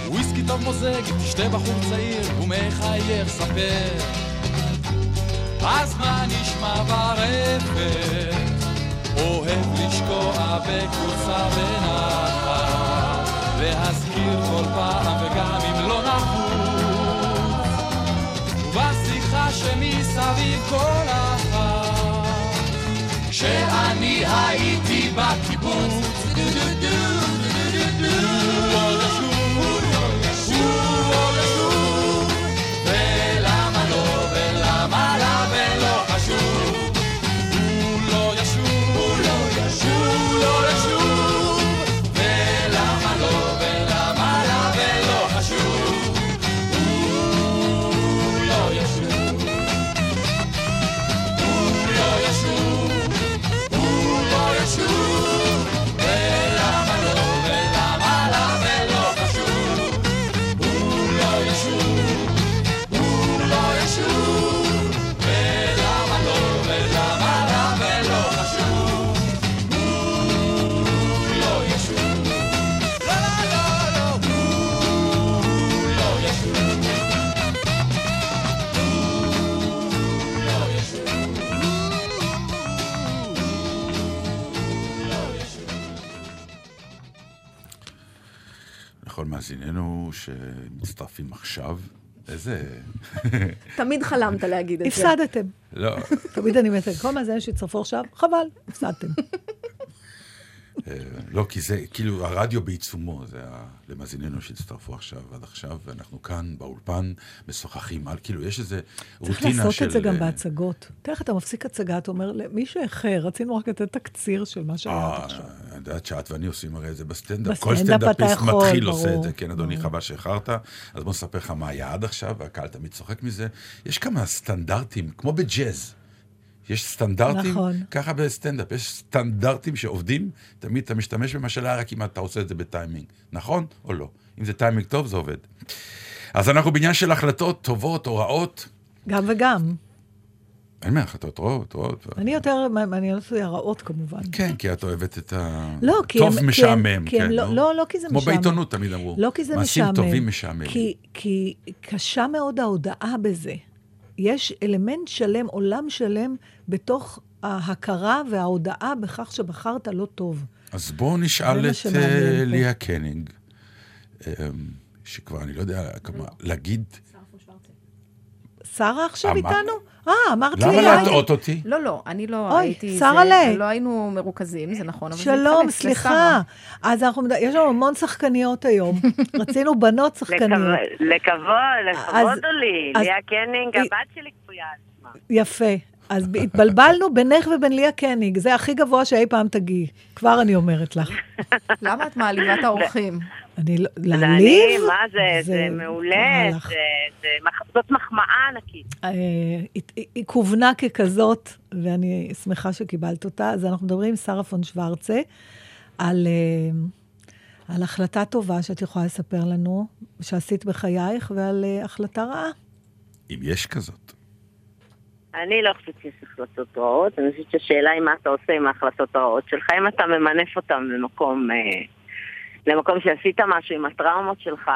וויסקי טוב מוזג, תשתה בחור צעיר, ומחייך ספר. אז מה נשמע ברפת? אוהב לשקוע בכורסה בנחת, להזכיר כל פעם וגם אם לא נחוץ. שמסביב כל אחת, כשאני הייתי בקיבוץ, הוא עוד ישוב, שמצטרפים עכשיו. איזה... תמיד חלמת להגיד את זה. הפסדתם. לא, תמיד אני מתה, כל מאזינים שהצטרפו עכשיו, חבל, הפסדתם. אה, לא, כי זה, כאילו, הרדיו בעיצומו, זה ה- למאזיננו שהצטרפו עכשיו עד עכשיו, ואנחנו כאן באולפן משוחחים על, כאילו, יש איזה רוטינה של... צריך לעשות את זה גם אה, בהצגות. תראה איך אתה מפסיק הצגה, אתה אומר, למישהו אחר, רצינו רק לתת תקציר של מה שהיה עד אה, עכשיו. את יודעת שאת ואני עושים הרי את זה בסטנדאפ. כל סטנדאפיסט מתחיל עושה את זה, כן, אדוני. חבל שאיחרת. אז בוא נספר לך מה היה עד עכשיו, והקהל תמיד צוחק מזה. יש כמה סטנדרטים, כמו בג'אז. יש סטנדרטים, נכון. ככה בסטנדאפ, יש סטנדרטים שעובדים, תמיד אתה משתמש במה שלה, רק אם אתה עושה את זה בטיימינג. נכון או לא? אם זה טיימינג טוב, זה עובד. אז אנחנו בעניין של החלטות טובות או רעות. גם וגם. אין מה, החלטות רעות, רעות. אני יותר, מעניינות אותי הרעות כמובן. כן, כי את אוהבת את ה... לא, כי טוב הם... משעמם, הם, כי הם כן, לא, נו. לא, לא כי זה כמו משעמם. בעיתונות תמיד אמרו. לא כי זה מעשים משעמם. טובים משעממים. כי, כי קשה מאוד ההודעה בזה. יש אלמנט שלם, עולם שלם, בתוך ההכרה וההודעה בכך שבחרת לא טוב. אז בואו נשאל את אה. ליה קנינג, אה, שכבר, אני לא יודע כמה, להגיד, שרה עכשיו איתנו? אה, אמרת לי... למה. להטעות אותי? לא, לא, אני לא אוי, הייתי... שרה זה- לה. לא היינו מרוכזים, זה נכון, אבל זה שלום, סליחה. אז אנחנו, יש לנו המון שחקניות היום. רצינו בנות שחקניות. לכבוד, לכבוד, לי. ליה קנינג, הבת שלי קפויה על שמה. יפה. אז ב- התבלבלנו בינך ובין ליה קניג, זה הכי גבוה שאי פעם תגיעי. כבר אני אומרת לך. למה את מעליבה את האורחים? אני לא... זה אני, להעליב? מה זה, זה מעולה, מהלך. זה- זה מח- זאת מחמאה ענקית. אה, היא- כוונה ככזאת, ואני שמחה שקיבלת אותה. אז אנחנו מדברים עם שרה פון שוורצה על, אה, על החלטה טובה שאת יכולה לספר לנו, שעשית בחייך, ועל אה, החלטה רעה. אם יש כזאת. אני לא חושבת שיש החלטות רעות, אני חושבת שהשאלה היא מה אתה עושה עם ההחלטות הרעות שלך. אם אתה ממנף אותן למקום, אה, למקום שעשית משהו עם הטראומות שלך,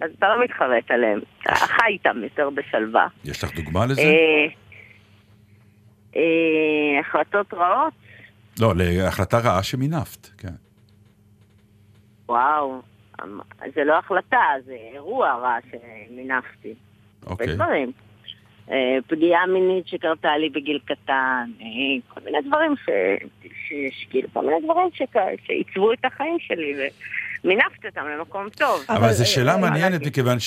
אז אתה לא מתחרט עליהן. אתה חי איתם יותר בשלווה. יש לך דוגמה לזה? אה, אה, החלטות רעות? לא, להחלטה רעה שמינפת, כן. וואו, אמ, זה לא החלטה, זה אירוע רע שמינפתי. אוקיי. דברים. אה, פגיעה מינית שקרתה לי בגיל קטן, כל מיני דברים ש... ש... כאילו, כל מיני דברים שעיצבו את החיים שלי, ומינפתי אותם למקום טוב. אבל זו שאלה אה, מעניינת, אה, מכיוון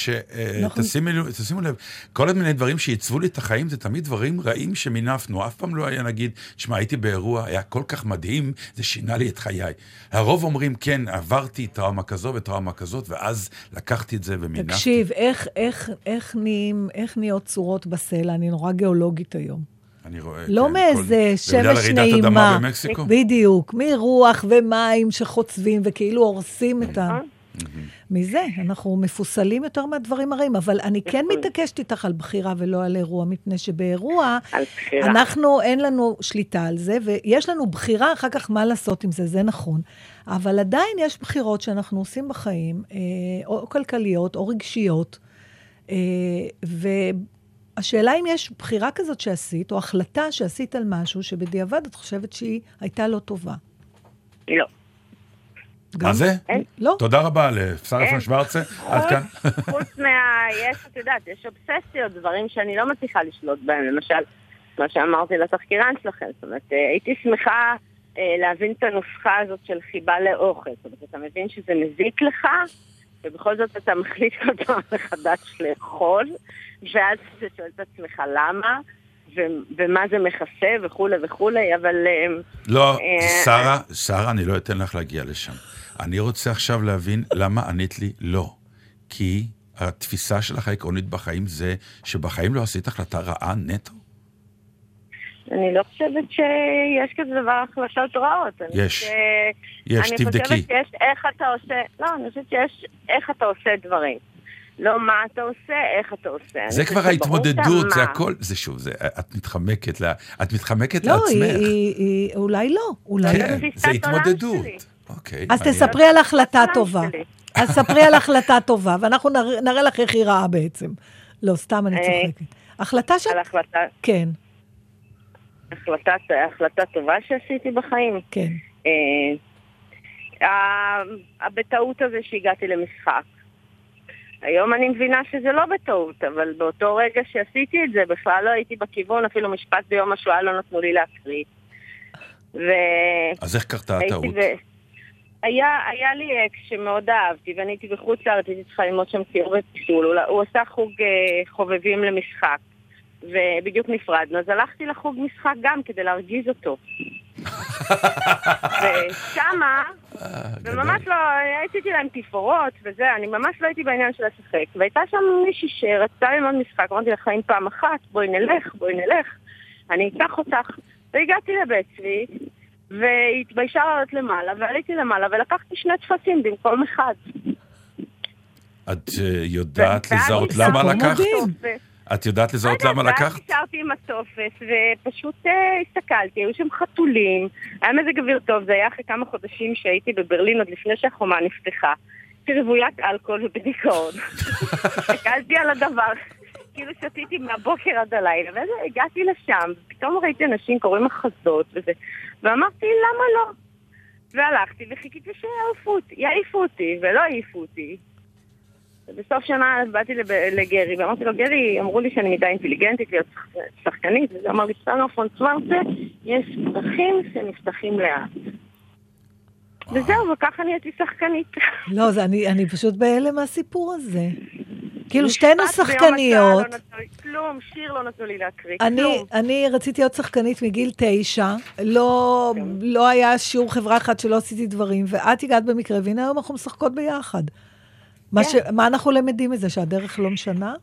נכון. שתשימו לב, כל מיני דברים שעיצבו לי את החיים זה תמיד דברים רעים שמינפנו. אף פעם לא היה נגיד, שמע, הייתי באירוע, היה כל כך מדהים, זה שינה לי את חיי. הרוב אומרים, כן, עברתי טראומה כזו וטראומה כזאת, ואז לקחתי את זה ומינפתי. תקשיב, איך, איך, איך, נהיים, איך נהיות צורות בסלע? אני נורא גיאולוגית היום. אני רואה, לא כן, מאיזה כל- זה בגלל שמש רעידת נעימה. אדמה במקסיקו? בדיוק, מרוח ומים שחוצבים וכאילו הורסים את ה... נכון. מזה, אנחנו מפוסלים יותר מהדברים הרעים, אבל אני כן מתעקשת איתך על בחירה ולא על אירוע, מפני שבאירוע. אנחנו, אין לנו שליטה על זה, ויש לנו בחירה אחר כך מה לעשות עם זה, זה נכון. אבל עדיין יש בחירות שאנחנו עושים בחיים, אה, או כלכליות או רגשיות, אה, והשאלה אם יש בחירה כזאת שעשית, או החלטה שעשית על משהו, שבדיעבד את חושבת שהיא הייתה לא טובה. לא. מה זה? לא. תודה רבה לשרה אין. פון שוורצה, עד כאן. חוץ מה... יש, את יודעת, יש אובססיות, דברים שאני לא מצליחה לשלוט בהם. למשל, מה שאמרתי לתחקירן שלכם. זאת אומרת, אה, הייתי שמחה אה, להבין את הנוסחה הזאת של חיבה לאוכל. זאת אומרת, אתה מבין שזה מזיק לך, ובכל זאת אתה מחליט כל פעם מחדש לאכול, ואז אתה שואל את עצמך למה, ו- ומה זה מכסה וכולי וכולי, אבל... אה, לא, אה, שרה, שרה, אני לא אתן לך להגיע לשם. אני רוצה עכשיו להבין למה ענית לי לא. כי התפיסה שלך העקרונית בחיים זה שבחיים לא עשית החלטה רעה נטו? אני לא חושבת שיש כזה דבר החלטות רעות. אני יש. חושבת- יש, אני תבדקי. חושבת שיש איך אתה עושה, לא, אני חושבת שיש איך אתה עושה דברים. לא מה אתה עושה, איך אתה עושה. זה כבר ההתמודדות, זה. הכל, זה שוב, זה, את מתחמקת, לה, את מתחמקת לא, היא, לעצמך. היא, היא, אולי לא, אולי לא. כן, תפיסת זה התמודדות. אוקיי, אז מעניין. תספרי על החלטה טובה. אז ספרי על החלטה טובה, ואנחנו נראה, נראה לך איך היא רעה בעצם. לא, סתם אני אה, צוחקת. החלטה שאת... על החלטה, כן, החלטה, החלטה טובה שעשיתי בחיים. כן. אה, בטעות הזה שהגעתי למשחק. היום אני מבינה שזה לא בטעות, אבל באותו רגע שעשיתי את זה בכלל לא הייתי בכיוון, אפילו משפט ביום השואה לא נתנו לי להקריא. ו... אז איך קרתה הטעות? ב... היה, היה לי אקס שמאוד אהבתי, ואני הייתי בחוץ לארץ, הייתי צריכה ללמוד שם ציור ופיסול. הוא, הוא עשה חוג אה, חובבים למשחק, ובדיוק נפרדנו, אז הלכתי לחוג משחק גם כדי להרגיז אותו. ושמה, וממש לא, עשיתי להם תפאורות וזה, אני ממש לא הייתי בעניין של לשחק. והייתה שם מישהי שרצתה ללמוד משחק, אמרתי לה, חיים פעם אחת, בואי נלך, בואי נלך, אני אקח אותך. והגעתי לבית צבי, והיא התביישה לעלות למעלה, ועליתי למעלה, ולקחתי שני טפסים במקום אחד. את אה, יודעת לזהות למה לקחת? את יודעת לזהות למה לקחת? ואז נשארתי עם הטופס, ופשוט אה, הסתכלתי, היו שם חתולים, היה מזג אוויר טוב, זה היה אחרי כמה חודשים שהייתי בברלין, עוד לפני שהחומה נפתחה. הייתי רוויית אלכוהול ובדיכאון. הסתכלתי על הדבר, כאילו שתיתי מהבוקר עד הלילה, ואז הגעתי לשם, ופתאום ראיתי אנשים קוראים מחזות וזה, ואמרתי, למה לא? והלכתי וחיכיתי שיעיפו אותי, יעיפו אותי, ולא העיפו אותי. ובסוף שנה באתי לב- לגרי, ואמרתי לו, גרי, אמרו לי שאני מדי אינטליגנטית להיות שח- שחקנית, וזה אמר לי, סטנו פרנסוורצה, יש דרכים שנפתחים לאט. וזהו, וככה נהייתי שחקנית. לא, זה, אני, אני פשוט בהלם מהסיפור הזה. כאילו, שתינו השעה שחקניות. לא נתנו לי כלום, שיר לא נתנו לי להקריא, אני, כלום. אני רציתי להיות שחקנית מגיל תשע, לא, לא היה שיעור חברה אחד שלא עשיתי דברים, ואת הגעת במקרה, והנה היום אנחנו משחקות ביחד. מה, כן. ש, מה אנחנו למדים מזה, שהדרך לא משנה?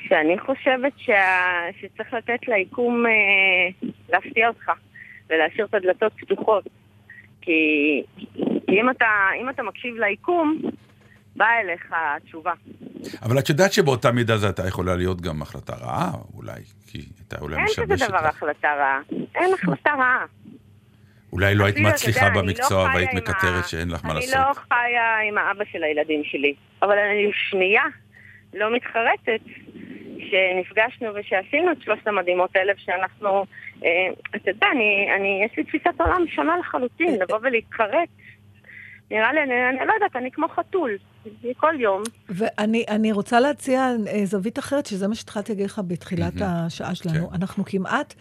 שאני חושבת שה... שצריך לתת ליקום אה, להפתיע אותך ולהשאיר את הדלתות פתוחות. כי, כי אם, אתה, אם אתה מקשיב ליקום, באה אליך התשובה. אבל את יודעת שבאותה מידה זו הייתה יכולה להיות גם החלטה רעה, אולי, כי הייתה אולי אין כזה משבשת דבר. החלטה רעה. אין החלטה רעה. אולי לא היית מצליחה אני לא במקצוע והיית מקטרת שאין לך מה אני לעשות. לא חיה עם האבא של הילדים שלי, אבל אני שנייה לא מתחרטת שנפגשנו ושעשינו את שלושת המדהימות האלה, שאנחנו, אה, אתה יודע, אני, אני, יש לי תפיסת עולם שונה לחלוטין, לבוא ולהתחרט. נראה לי, אני, אני לא יודעת, אני כמו חתול, כל יום. ואני אני רוצה להציע אה, זווית אחרת, שזה מה שהתחלתי להגיד לך בתחילת. השעה שלנו. כן. אנחנו כמעט...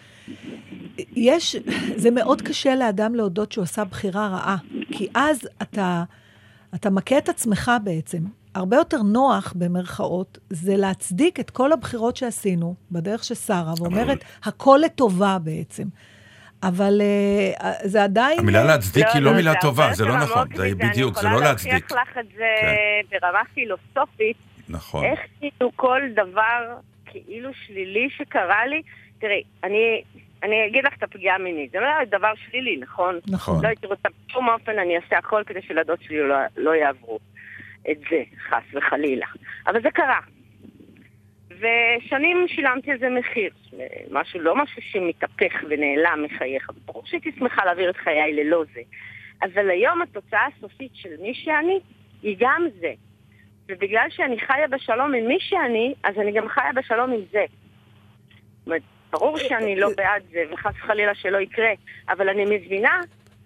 יש... זה מאוד קשה לאדם להודות שהוא עשה בחירה רעה, כי אז אתה, אתה מכה את עצמך בעצם. הרבה יותר נוח, במרכאות, זה להצדיק את כל הבחירות שעשינו בדרך של שרה, ואומרת, הכל לטובה בעצם. אבל אה, זה עדיין... המילה להצדיק היא לא מילה זה טובה, זה לא נכון, זה בדיוק, זה אני לא יכולה להצדיק. להוכיח לך את זה כן. ברמה פילוסופית, נכון. איך כאילו כל דבר כאילו שלילי שקרה לי, תראי, אני, אני אגיד לך את הפגיעה המינית, זה לא היה דבר שלילי, נכון? נכון. לא הייתי רוצה בשום אופן, אני אעשה הכל כדי שילדות שלי לא, לא יעברו את זה, חס וחלילה. אבל זה קרה. ושנים שילמתי על זה מחיר. משהו, לא משהו שמתהפך ונעלם מחייך. ברור שהייתי שמחה להעביר את חיי ללא זה. אבל היום התוצאה הסופית של מי שאני, היא גם זה. ובגלל שאני חיה בשלום עם מי שאני, אז אני גם חיה בשלום עם זה. ברור שאני לא בעד זה, וחס וחלילה שלא יקרה, אבל אני מבינה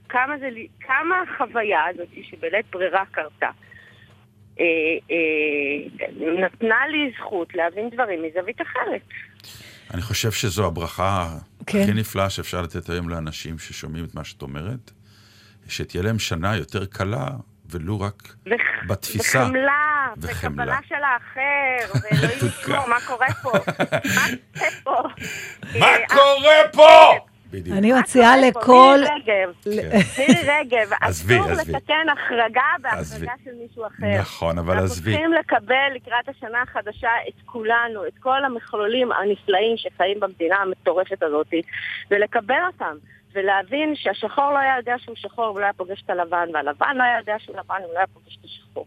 כמה, זה, כמה החוויה הזאת שבלית ברירה קרתה. אה, אה, נתנה לי זכות להבין דברים מזווית אחרת. אני חושב שזו הברכה כן. הכי נפלאה שאפשר לתת היום לאנשים ששומעים את מה שאת אומרת, שתהיה להם שנה יותר קלה, ולו רק וח- בתפיסה. וחמלה, וחמלה. וקבלה של האחר, ואלוהים ישמור, מה קורה פה? מה קורה פה? מה אה, קורה פה? בדיוק. אני מה מציעה פה? לכל... מירי רגב, כן. מירי רגב, עזבי, אסור. לתקן החרגה. בהחרגה של מישהו אחר. נכון, אבל אנחנו עזבי. צריכים לקבל לקראת השנה החדשה את כולנו, את כל המכלולים הנפלאים שחיים במדינה המטורפת הזאת, ולקבל אותם, ולהבין שהשחור לא היה יודע שהוא שחור ולא היה פוגש את הלבן, והלבן לא היה יודע שהוא לבן ולא היה פוגש את השחור.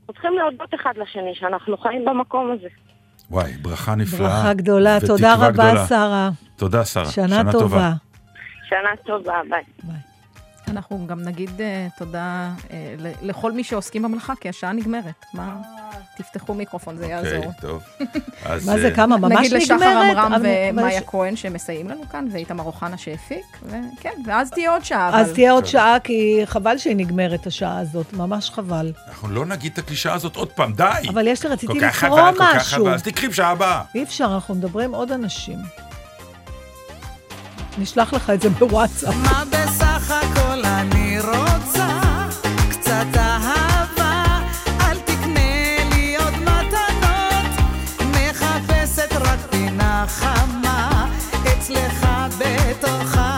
אנחנו צריכים להודות אחד לשני שאנחנו חיים במקום הזה. וואי, ברכה נפלאה. ברכה גדולה. תודה רבה, גדולה. שרה. תודה, שרה. שנה טובה. שנה טובה, ביי. ביי. אנחנו גם נגיד אה, תודה ל- לכל מי שעוסקים במלאכה, כי השעה נגמרת. מה? תפתחו מיקרופון, זה אוקיי, יעזור. טוב. אז, מה זה, אה, כמה? ממש נגיד לשחר נגמרת? עמרם ומאיה יש- כהן שמסייעים לנו כאן, ואיתמר אוחנה שהפיק, וכן, ואז תהיה עוד שעה. אז אבל- תהיה עוד שעה, כי חבל שהיא נגמרת, השעה הזאת, ממש חבל. אנחנו לא נגיד את הקלישאה הזאת עוד פעם, די. אבל יש לי, רציתי כל כך לקרוא חבל, כל כך משהו. חבל, אז תקחי בשעה הבאה. אי אפשר, אנחנו מדברים עוד אנשים. נשלח לך את זה בוואטסאפ. מה בסך הכל אני רוצה? קצת אהבה, אל תקנה לי עוד מתנות. מחפשת רק פינה חמה, אצלך הנשמה.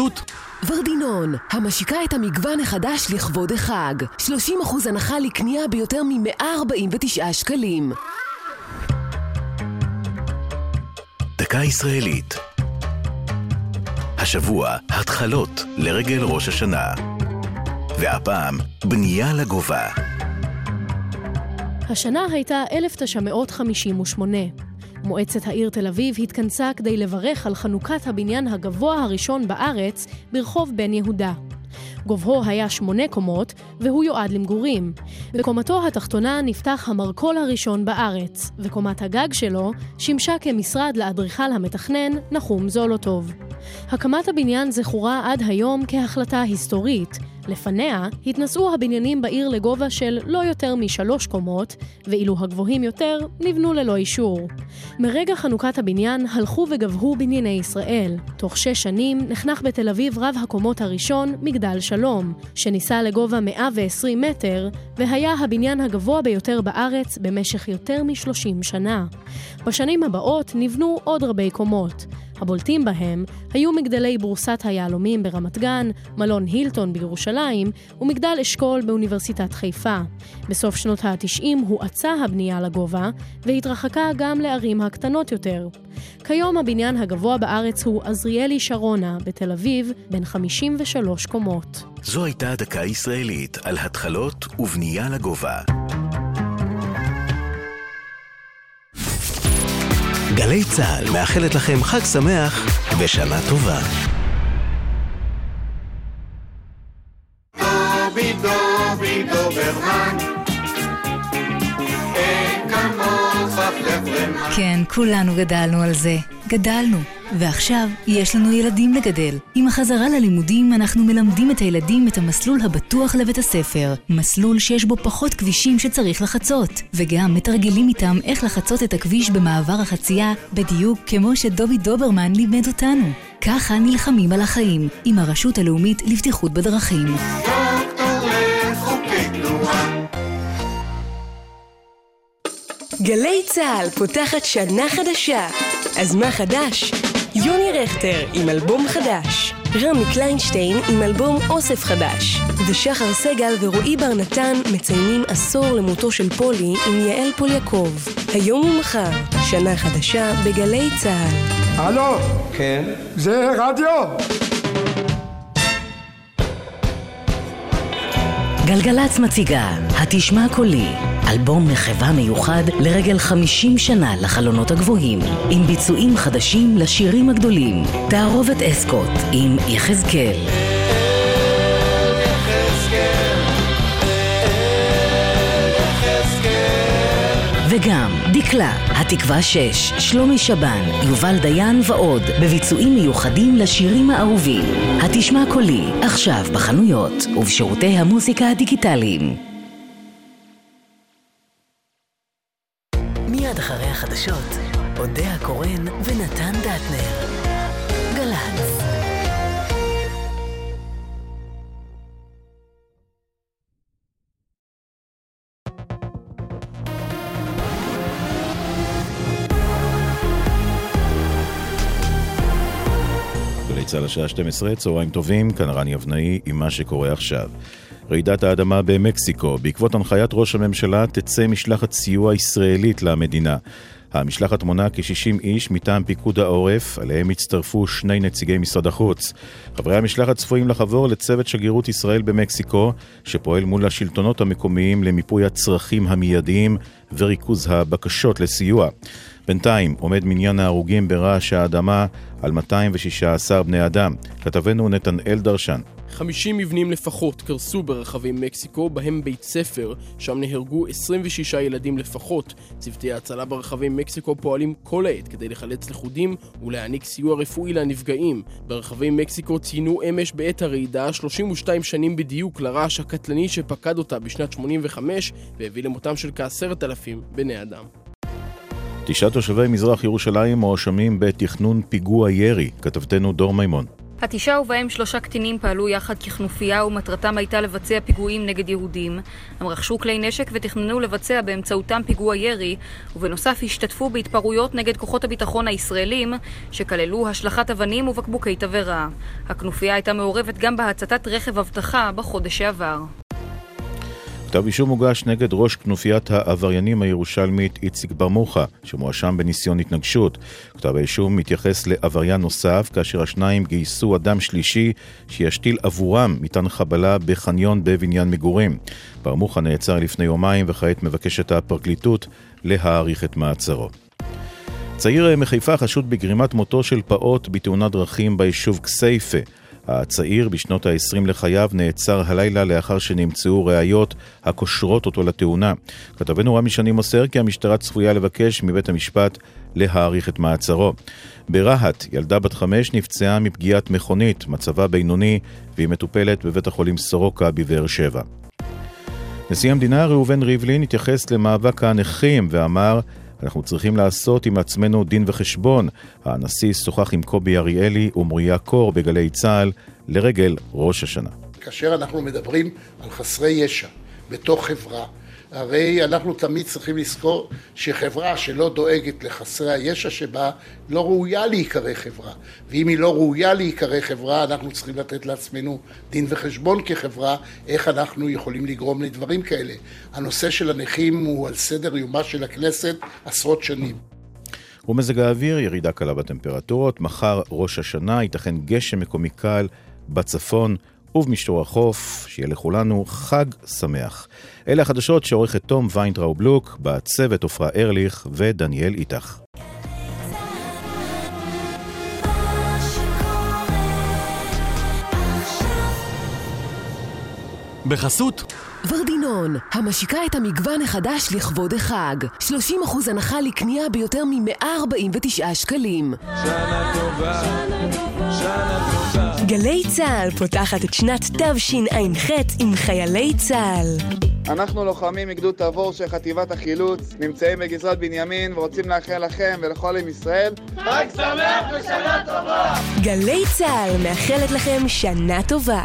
בחסות ורדינון, המשיקה את המגוון החדש לכבוד החג. 30% הנחה לקנייה ביותר מ-149 שקלים. דקה ישראלית. השבוע, התחלות לרגל ראש השנה. והפעם, בנייה לגובה. השנה הייתה 1958. מועצת העיר תל אביב התכנסה כדי לברך על חנוכת הבניין הגבוה הראשון בארץ ברחוב בן יהודה. גובהו היה שמונה קומות, והוא יועד למגורים. בקומתו התחתונה נפתח המרכול הראשון בארץ, וקומת הגג שלו שימשה כמשרד לאדריכל המתכנן נחום זולוטוב. הקמת הבניין זכורה עד היום כהחלטה היסטורית. לפניה התנסו הבניינים בעיר לגובה של לא יותר משלוש קומות, ואילו הגבוהים יותר נבנו ללא אישור. מרגע חנוכת הבניין הלכו וגבהו בנייני ישראל. תוך שש שנים נחנך בתל אביב רב הקומות הראשון, מגדל שלום, שנישא לגובה 120 מטר, והיה הבניין הגבוה ביותר בארץ במשך יותר מ-30 שנה. בשנים הבאות נבנו עוד רבי קומות. הבולטים בהם היו מגדלי בורסת היהלומים ברמת גן, מלון הילטון בירושלים ומגדל אשכול באוניברסיטת חיפה. בסוף שנות ה-90 הואצה הבנייה לגובה והתרחקה גם לערים הקטנות יותר. כיום הבניין הגבוה בארץ הוא עזריאלי שרונה בתל אביב, בן 53 קומות. זו הייתה דקה ישראלית על התחלות ובנייה לגובה. גלי צה"ל מאחלת לכם חג שמח ושנה טובה. דובי דוב פפרמן. כן, כולנו גדלנו על זה. גדלנו. ועכשיו יש לנו ילדים לגדל. עם החזרה ללימודים אנחנו מלמדים את הילדים את המסלול הבטוח לבית הספר. מסלול שיש בו פחות כבישים שצריך לחצות. וגם מתרגלים איתם איך לחצות את הכביש במעבר החצייה, בדיוק כמו שדובי דוברמן לימד אותנו. ככה נלחמים על החיים, עם הרשות הלאומית לבטיחות בדרכים. גלי צה"ל פותחת שנה חדשה. אז מה חדש? יוני רכטר עם אלבום חדש. רמי קליינשטיין עם אלבום אוסף חדש. ושחר סגל ורועי בר נתן מציינים עשור למותו של פולי עם יעל פול יעקב. היום ומחר, שנה חדשה בגלי צה"ל. הלו? כן? זה רדיו? גלגלצ מציגה התשמע קולי, אלבום מחווה מיוחד לרגל 50 שנה לחלונות הגבוהים, עם ביצועים חדשים לשירים הגדולים. תערובת אסקוט עם יחזקאל. וגם דקלה, התקווה 6, שלומי שבן, יובל דיין ועוד, בביצועים מיוחדים לשירים האהובים. התשמע קולי, עכשיו בחנויות ובשירותי המוזיקה הדיגיטליים. החדשות, אודה הקורן ונתן דטנר. גל"צ. צה"ל השעה 12, צהריים טובים, כאן רני אבנאי עם מה שקורה עכשיו. רעידת האדמה במקסיקו, בעקבות הנחיית ראש הממשלה תצא משלחת סיוע ישראלית למדינה. המשלחת מונה כ-60 איש מטעם פיקוד העורף, עליהם הצטרפו שני נציגי משרד החוץ. חברי המשלחת צפויים לחבור לצוות שגרירות ישראל במקסיקו, שפועל מול השלטונות המקומיים למיפוי הצרכים המיידיים וריכוז הבקשות לסיוע. בינתיים עומד מניין ההרוגים ברעש האדמה על 216 בני אדם. כתבנו נתנאל דרשן. 50 מבנים לפחות קרסו ברחבי מקסיקו, בהם בית ספר, שם נהרגו 26 ילדים לפחות. צוותי ההצלה ברחבי מקסיקו פועלים כל העת כדי לחלץ לכודים ולהעניק סיוע רפואי לנפגעים. ברחבי מקסיקו ציינו אמש בעת הרעידה 32 שנים בדיוק לרעש הקטלני שפקד אותה בשנת 85 והביא למותם של כעשרת אלפים בני אדם. תשעה תושבי מזרח ירושלים מואשמים בתכנון פיגוע ירי, כתבתנו דור מימון. התשעה ובהם שלושה קטינים פעלו יחד ככנופיה ומטרתם הייתה לבצע פיגועים נגד יהודים. הם רכשו כלי נשק ותכננו לבצע באמצעותם פיגוע ירי, ובנוסף השתתפו בהתפרעויות נגד כוחות הביטחון הישראלים, שכללו השלכת אבנים ובקבוקי תבערה. הכנופיה הייתה מעורבת גם בהצתת רכב אבטחה בחודש שעבר. כתב אישום הוגש נגד ראש כנופיית העבריינים הירושלמית איציק ברמוחה, שמואשם בניסיון התנגשות. כתב האישום מתייחס לעבריין נוסף, כאשר השניים גייסו אדם שלישי שישתיל עבורם מטען חבלה בחניון בבניין מגורים. ברמוחה נעצר לפני יומיים וכעת מבקשת הפרקליטות להאריך את מעצרו. צעיר מחיפה חשוד בגרימת מותו של פעוט בתאונת דרכים ביישוב כסייפה. הצעיר בשנות ה-20 לחייו נעצר הלילה לאחר שנמצאו ראיות הקושרות אותו לתאונה. כתבנו רמי שני מוסר כי המשטרה צפויה לבקש מבית המשפט להאריך את מעצרו. ברהט, ילדה בת חמש נפצעה מפגיעת מכונית, מצבה בינוני, והיא מטופלת בבית החולים סורוקה בבאר שבע. נשיא המדינה ראובן ריבלין התייחס למאבק הנכים ואמר אנחנו צריכים לעשות עם עצמנו דין וחשבון. הנשיא שוחח עם קובי אריאלי ומוריה קור בגלי צה"ל לרגל ראש השנה. כאשר אנחנו מדברים על חסרי ישע בתוך חברה, הרי אנחנו תמיד צריכים לזכור שחברה שלא דואגת לחסרי הישע שבה לא ראויה להיקרא חברה. ואם היא לא ראויה להיקרא חברה, אנחנו צריכים לתת לעצמנו דין וחשבון כחברה, איך אנחנו יכולים לגרום לדברים כאלה. הנושא של הנכים הוא על סדר יומה של הכנסת עשרות שנים. ומזג האוויר, ירידה קלה בטמפרטורות, מחר ראש השנה, ייתכן גשם מקומי קל בצפון ובמישור החוף, שיהיה לכולנו חג שמח. אלה החדשות שעורכת תום ויינטראו בלוק, בצוות עפרה ארליך ודניאל איתך. בחסות ורדינון, המשיקה את המגוון החדש לכבוד החג. 30% הנחה לקנייה ביותר מ-149 שקלים. שנה טובה, שנה טובה. גלי צה"ל פותחת את שנת תשע"ח עם חיילי צה"ל. אנחנו לוחמים מגדוד תבור של חטיבת החילוץ, נמצאים בגזרת בנימין ורוצים לאחל לכם ולכל עם ישראל חג שמח ושנה טובה! גלי צה"ל מאחלת לכם שנה טובה.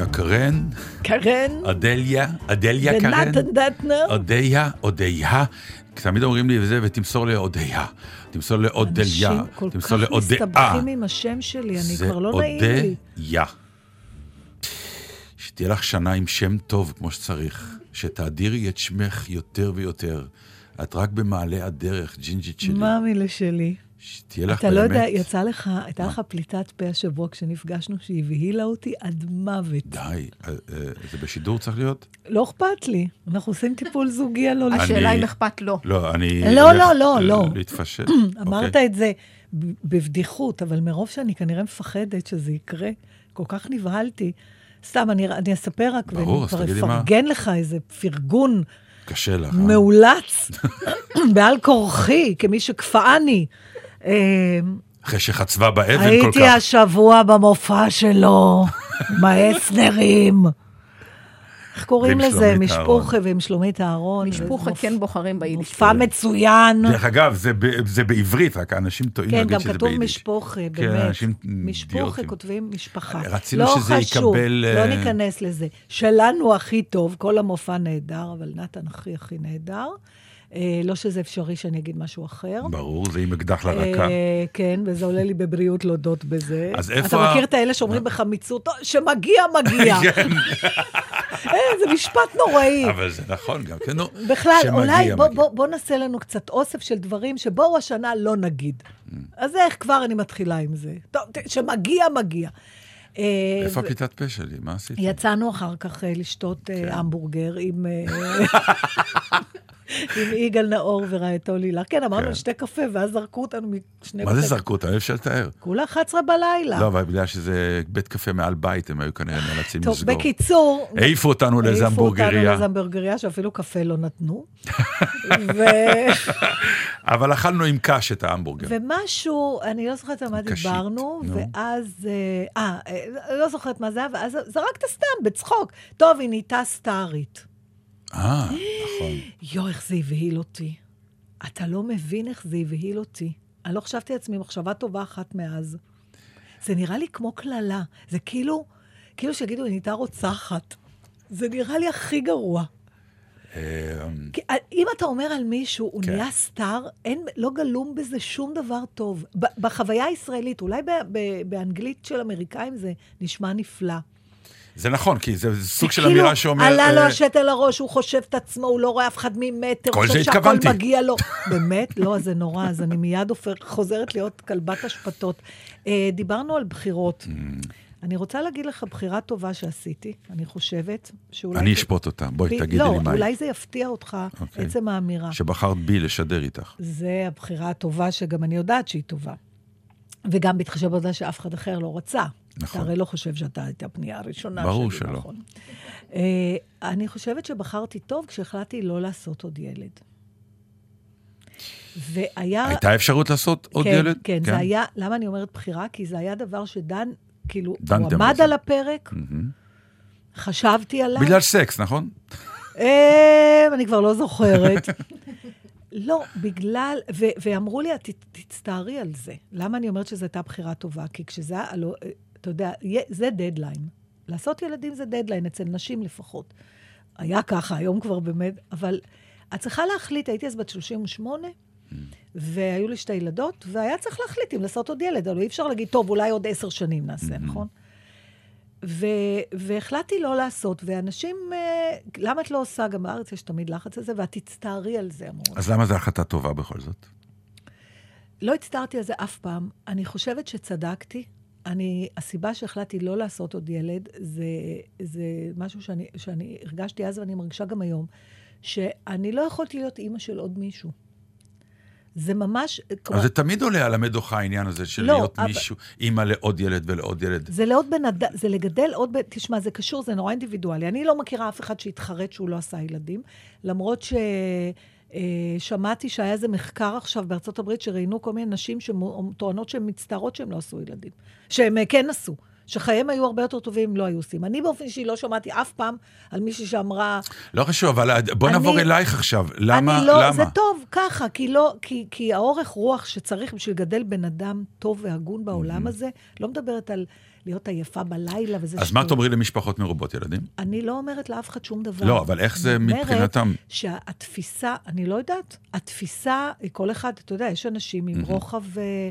אודיה קרן, קרן אדליה, אדליה קרן, ונתן דטנר. אודיה, אודיה. תמיד אומרים לי וזה, ותמסור לאודיה, תמסור לאודליה, אנשים כל תמסור כך. מסתבכים עם השם שלי, אני זה כבר לא נעים לי. אודיה. שתהיה לך שנה עם שם טוב כמו שצריך, שתאדירי את שמך יותר ויותר. את רק במעלה הדרך, ג'ינג'ית שלי. מאמילה שלי. שתהיה לך אתה באמת... לא יודע, יצא לך, הייתה לך פליטת פה השבוע כשנפגשנו, שהיא הבהילה אותי עד מוות. די, אה, אה, זה בשידור צריך להיות? לא אכפת לי, אנחנו עושים טיפול זוגי על עולים. השאלה אם אכפת לו. לא, אני... לא, לא, לא, ל- לא. להתפשט. אמרת אוקיי. את זה בבדיחות, אבל מרוב שאני כנראה מפחדת שזה יקרה, כל כך נבהלתי. סתם, אני, אני אספר רק, ברור, ואני אז כבר תגידי מה. אפרגן לך איזה פרגון קשה לך. אה? מאולץ, בעל כורחי, כמי שקפאני. אה, אחרי שחצבה באבן כל הייתי כך. השבוע במופע שלו, מאסנרים. איך קוראים לזה? משפוחה ועם שלומית אהרון. משפוחה כן בוחרים ביידיש. מופע מצוין. דרך אגב, זה ב- זה בעברית, רק האנשים טועים כן, להגיד גם שזה כתוב ביידיש. משפוחה, כן, באמת. אנשים משפוחה אידיוטים. כותבים משפחה. רצינו לא שזה חשוב, יקבל, לא אה, ניכנס לזה. שלנו הכי טוב, כל המופע נהדר, אבל נתן הכי הכי נהדר. אה, לא שזה אפשרי שאני אגיד משהו אחר. ברור, זה עם אקדח לרקה. אה, כן, וזה עולה לי בבריאות להודות בזה. אז איפה אתה מכיר את האלה שאומרים בחמיצות, "טוב, שמגיע, מגיע. כן, אה, זה משפט נוראי. אבל זה נכון גם, כן, נו. בכלל, אולי בוא, נעשה לנו קצת אוסף של דברים שבואו השנה לא נגיד. Mm. אז איך כבר אני מתחילה עם זה? טוב, שמגיע, מגיע. אה, איפה הפליטת פה שלי? מה עשית? יצאנו אחר כך אה, לשתות כן. אה, המבורגר עם... עם יגאל נאור ורעייתו לילה. כן, אמרנו כן. שתי קפה, ואז זרקו אותנו משני... מה זה זרקו אותה? אי אפשר לתאר. כולה 11 בלילה. לא, אבל בגלל שזה בית קפה מעל בית, הם היו כנראה נאלצים טוב, לסגור. בקיצור... העיפו אותנו לאיזה העיפו אותנו המבורגריה. לאיזה המבורגריה, שאפילו קפה לא נתנו. אבל אכלנו עם קש את ההמבורגר. ומשהו, אני לא זוכרת על מה דיברנו, נו. ואז, אה, אה, אה, לא זוכרת מה זה היה, ואז זרקת סתם, בצחוק. טוב, היא נהייתה סטארית. אה, נכון. יואו, איך זה הבהיל אותי. אתה לא מבין איך זה הבהיל אותי. אני לא חשבתי לעצמי מחשבה טובה אחת מאז. זה נראה לי כמו קללה. זה כאילו, כאילו שיגידו, היא נהייתה רוצחת. זה נראה לי הכי גרוע. כי, אה, אם אתה אומר על מישהו, הוא כן. נהיה סטאר, אין, לא גלום בזה שום דבר טוב. בחוויה הישראלית, אולי באנגלית של אמריקאים זה נשמע נפלא. זה נכון, כי זה סוג של כאילו, אמירה שאומר... עלה לו אה, השתל לראש, הוא חושב את עצמו, הוא לא רואה אף אחד ממטר, כל הוא זה חושב שהכל התכוונתי. מגיע לו. באמת? לא, זה נורא, אז אני מיד חוזרת להיות כלבת אשפתות. אה, דיברנו על בחירות. Mm. אני רוצה להגיד לך בחירה טובה שעשיתי, אני חושבת, שאולי... אני אשפוט אותה. בואי, ב- תגידי לא, לי מה היא. אולי זה יפתיע אותך, אוקיי. עצם האמירה. שבחרת בי לשדר איתך. זה הבחירה הטובה, שגם אני יודעת שהיא טובה. וגם בהתחשב בעובדה שאף אחד אחר לא רצה. נכון. אתה הרי לא חושב שאתה הייתה הפנייה הראשונה ברור שלי, שלא. נכון. אה, אני חושבת שבחרתי טוב כשהחלטתי לא לעשות עוד ילד. והיה... הייתה אפשרות לעשות עוד כן, ילד? כן, זה היה... למה אני אומרת בחירה? כי זה היה דבר שדן, כאילו, הוא עמד. על הפרק, מהמם. חשבתי עליו. בגלל סקס, נכון? אה, אני כבר לא זוכרת. לא, בגלל, ו- ואמרו לי, "את תצטערי על זה. למה אני אומרת שזו הייתה בחירה טובה? כי כשזה היה, הלא, אתה יודע, זה דדליין. לעשות ילדים זה דדליין, אצל נשים לפחות. היה ככה, היום כבר באמת, אבל את צריכה להחליט, הייתי אז בת 38, והיו לי שתי ילדות, והיה צריך להחליט אם לעשות עוד ילד, אבל אי אפשר להגיד, טוב, אולי עוד עשר שנים נעשה, נכון? ו- והחלטתי לא לעשות, ואנשים, אה, למה את לא עושה? גם בארץ יש תמיד לחץ על זה, ואת תצטערי על זה, אמרו. אז למה זו החלטה טובה בכל זאת? לא הצטערתי על זה אף פעם. אני חושבת שצדקתי. אני, הסיבה שהחלטתי לא לעשות עוד ילד, זה, זה משהו שאני, שאני הרגשתי אז ואני מרגישה גם היום, שאני לא יכולתי להיות אימא של עוד מישהו. זה ממש... אבל זה תמיד עולה על המדוכה העניין הזה של לא, להיות אבל- מישהו, אימא לעוד ילד ולעוד ילד. זה לעוד בן אדם, זה לגדל עוד בן... תשמע, זה קשור, זה נורא אינדיבידואלי. אני לא מכירה אף אחד שהתחרט שהוא לא עשה ילדים, למרות ש... אה, שמעתי שהיה איזה מחקר עכשיו בארצות הברית שראיינו כל מיני נשים שטוענות שהן מצטערות שהן לא עשו ילדים. שהן אה, כן עשו. שחייהם היו הרבה יותר טובים אם לא היו עושים. אני באופן אישי לא שמעתי אף פעם על מישהי שאמרה... לא חשוב, אבל בוא אני- נעבור אלייך עכשיו. למה? אני לא, למה? זה טוב ככה, כי, לא, כי, כי האורך רוח שצריך בשביל לגדל בן אדם טוב והגון בעולם הזה, לא מדברת על להיות עייפה בלילה וזה אז מה תאמרי למשפחות מרובות ילדים? אני לא אומרת לאף אחד שום דבר. לא, אבל איך זה מבחינתם? אומרת שהתפיסה, אני לא יודעת, התפיסה, כל אחד, אתה יודע, יש אנשים עם רוחב... אה,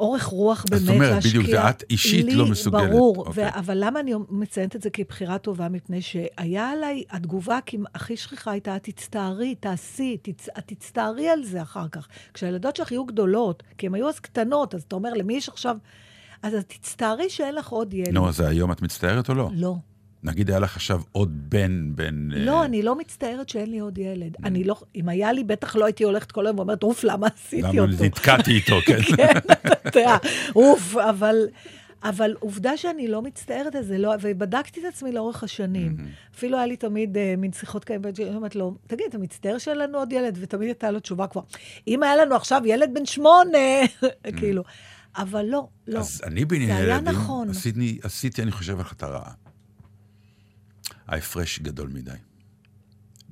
אורך רוח באמת את אומרת, להשקיע. בדיוק, זה את אישית לי, לא מסוגלת. ברור, אוקיי. ו- אבל למה אני מציינת את זה כבחירה טובה? מפני שהיה עליי, התגובה הכי שכיחה הייתה, את תצטערי, תעשי, תצ... את תצטערי על זה אחר כך. כשהילדות שלך יהיו גדולות, כי הן היו אז קטנות, אז אתה אומר, למי יש עכשיו... אז את תצטערי שאין לך עוד ילד. נו, אז היום את מצטערת או לא? לא. נגיד היה לך עכשיו עוד בן, בן... לא, אה, אני לא מצטערת שאין לי עוד ילד. אני לא, אם היה לי, בטח לא הייתי הולכת כל היום ואומרת, אוף, למה עשיתי למה אותו? נתקעתי איתו, כן. כן, אתה יודע, אוף, אבל, אבל עובדה שאני לא מצטערת על זה, לא, ובדקתי את עצמי לאורך השנים. אפילו היה לי תמיד אה, מין שיחות כאלה, ואני אומרת לו, תגיד, אתה מצטער שאין לנו עוד ילד? ותמיד הייתה לו תשובה כבר, אם היה לנו עכשיו ילד בן שמונה, כאילו. אבל לא, לא. אז אני בעניין זה היה ילדים, נכון. עשיתי, עשיתי, אני חושב, החלטה רעה. ההפרש גדול מדי.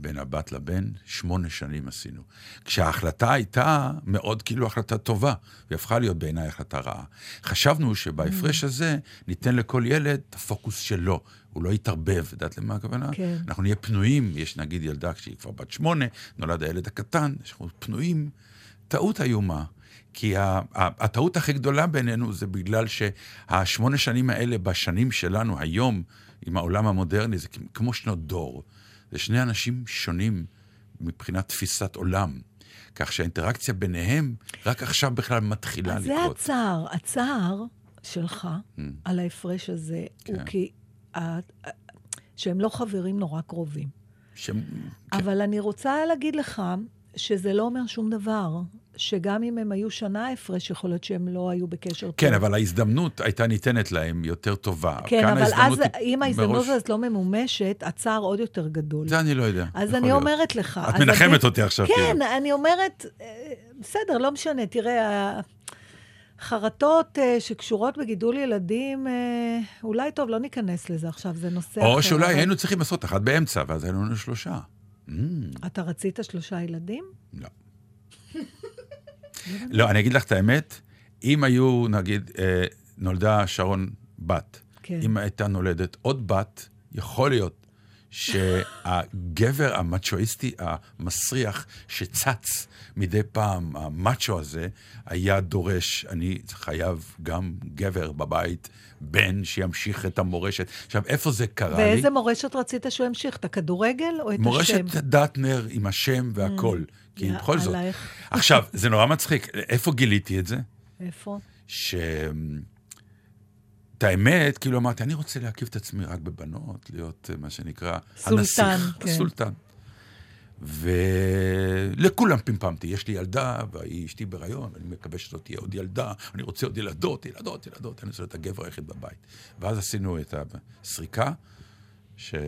בין הבת לבן, שמונה שנים עשינו. כשההחלטה הייתה מאוד כאילו החלטה טובה, והיא הפכה להיות בעיניי החלטה רעה. חשבנו שבהפרש הזה ניתן לכל ילד את הפוקוס שלו, הוא לא יתערבב, יודעת למה הכוונה? כן. אנחנו נהיה פנויים, יש נגיד ילדה כשהיא כבר בת שמונה, נולד הילד הקטן, אנחנו פנויים. טעות איומה. כי הטעות הכי גדולה בינינו זה בגלל שהשמונה שנים האלה בשנים שלנו היום, עם העולם המודרני, זה כמו שנות דור. זה שני אנשים שונים מבחינת תפיסת עולם. כך שהאינטראקציה ביניהם רק עכשיו בכלל מתחילה אז זה לקרות. הצער. הצער שלך Mm. על ההפרש הזה, הוא כן. כי... ה- שהם לא חברים נורא קרובים. שהם- אבל אני רוצה להגיד לך שזה לא אומר שום דבר, שגם אם הם היו שנה הפרש, יכול להיות שהם לא היו בקשר טוב. כן, אבל ההזדמנות הייתה ניתנת להם יותר טובה. כן, אבל אז אם ההזדמנות מראש- הזאת לא ממומשת, הצער עוד יותר גדול. זה אני לא יודע. אז אני להיות. אומרת לך. את מנחמת עדיף- אותי עכשיו, כן, כאילו. אני אומרת, אה, בסדר, לא משנה. תראה, החרטות אה, שקשורות בגידול ילדים, אה, אולי טוב, לא ניכנס לזה עכשיו, זה נושא אחר. או שאולי אבל- היינו צריכים לעשות אחת באמצע, ואז היינו לנו שלושה. Mm, אתה רצית שלושה ילדים? לא, אני אגיד לך את האמת, אם היו, נגיד, אה, נולדה שרון בת, כן. אם הייתה נולדת עוד בת, יכול להיות שהגבר המצ'ואיסטי המסריח שצץ מדי פעם, המאצ'ו הזה, היה דורש, אני חייב גם גבר בבית, בן שימשיך את המורשת. עכשיו, איפה זה קרה לי? ואיזה מורשת רצית שהוא ימשיך? את הכדורגל או את השם? מורשת דטנר עם השם והכל. כי יא בכל זאת. עלייך. עכשיו, זה נורא מצחיק. איפה גיליתי את זה? איפה? ש... את האמת, כאילו אמרתי, אני רוצה להקיף את עצמי רק בבנות, להיות אה, מה שנקרא סולטן, הנסיך, כן. הסולטן. ולכולם פמפמתי, יש לי ילדה, והיא אשתי בהיריון, אני מקווה שזאת תהיה עוד ילדה, אני רוצה עוד ילדות, ילדות, ילדות, אני רוצה להיות הגבר היחיד בבית. ואז עשינו את הסריקה, שאז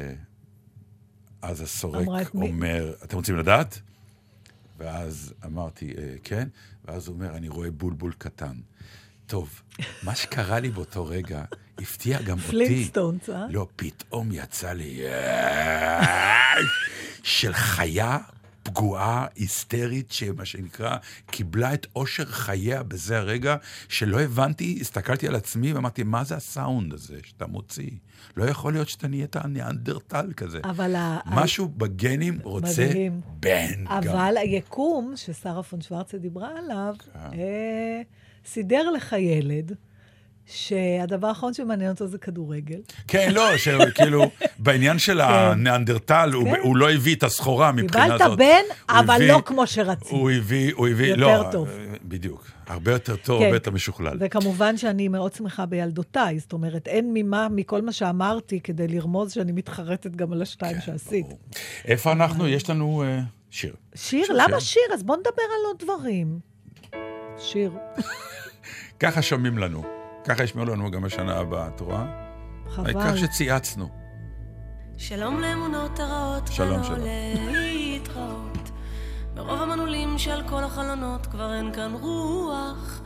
הסורק? אומר, אתם רוצים לדעת? ואז אמרתי, "אה, כן, ואז הוא אומר, אני רואה בולבול קטן. טוב, מה שקרה לי באותו רגע הפתיע גם אותי. פלינטסטונס, אה? לא, פתאום יצא לי של חיה פגועה, היסטרית, שמה שנקרא, קיבלה את אושר חייה בזה הרגע, שלא הבנתי, הסתכלתי על עצמי ואמרתי, מה זה הסאונד הזה שאתה מוציא? לא יכול להיות שאתה נהיית ניאנדרטל כזה. אבל ה- משהו בגנים רוצה מדהים. בן. גם. אבל היקום, ששרה פון שוורצה דיברה עליו, אה, סידר לך ילד, שהדבר האחרון שמעניין אותו זה כדורגל. כן, לא, שכאילו, בעניין של הניאנדרטל, הוא- כן. הוא לא הביא את הסחורה מבחינה קיבלת הזאת. בן, אבל הביא- לא כמו שרצית. הוא הביא, הוא הביא, יותר לא, טוב. בדיוק. הרבה יותר טוב, כן. הרבה יותר משוכלל. וכמובן שאני מאוד שמחה בילדותיי, זאת אומרת, אין ממה, מכל מה שאמרתי, כדי לרמוז שאני מתחרטת גם על השתיים כן, שעשית. איפה אנחנו? יש לנו אה, שיר. שיר? שיר, למה שיר. שיר? אז בוא נדבר על עוד דברים. שיר. ככה שומעים לנו. ככה ישמעו לנו גם בשנה הבאה, את רואה? חבל. העיקר שצייצנו. שלום לאמונות הרעות, שלום, שלום. להתראות. מרוב המנעולים שעל כל החלונות כבר אין כאן רוח.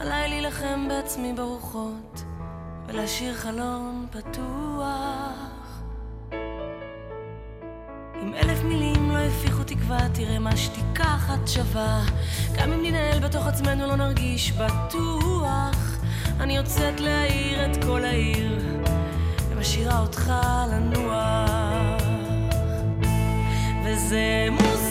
עליי להילחם בעצמי ברוחות, ולהשאיר חלון פתוח. אם אלף מילים לא הפיחו תקווה, תראה מה שתיקה אחת שווה. גם אם ננהל בתוך עצמנו לא נרגיש בטוח. אני יוצאת להאיר את כל העיר, ומשאירה אותך לנוח. וזה מוזר,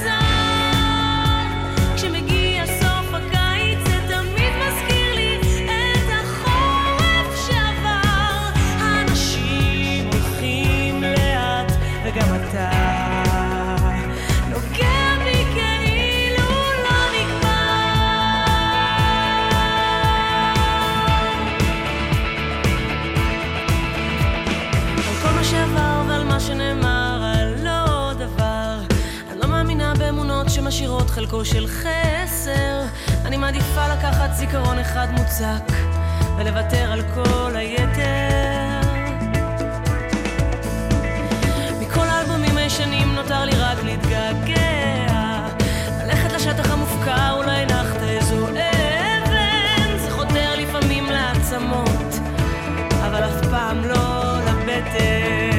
חלקו של חסר. אני מעדיפה לקחת זיכרון אחד מוצק ולוותר על כל היתר. מכל האלבומים הישנים נותר לי רק להתגעגע. ללכת לשטח המופקר, אולי נחת איזו אבן. זה חותר לפעמים לעצמות. אבל אף פעם לא לבטן.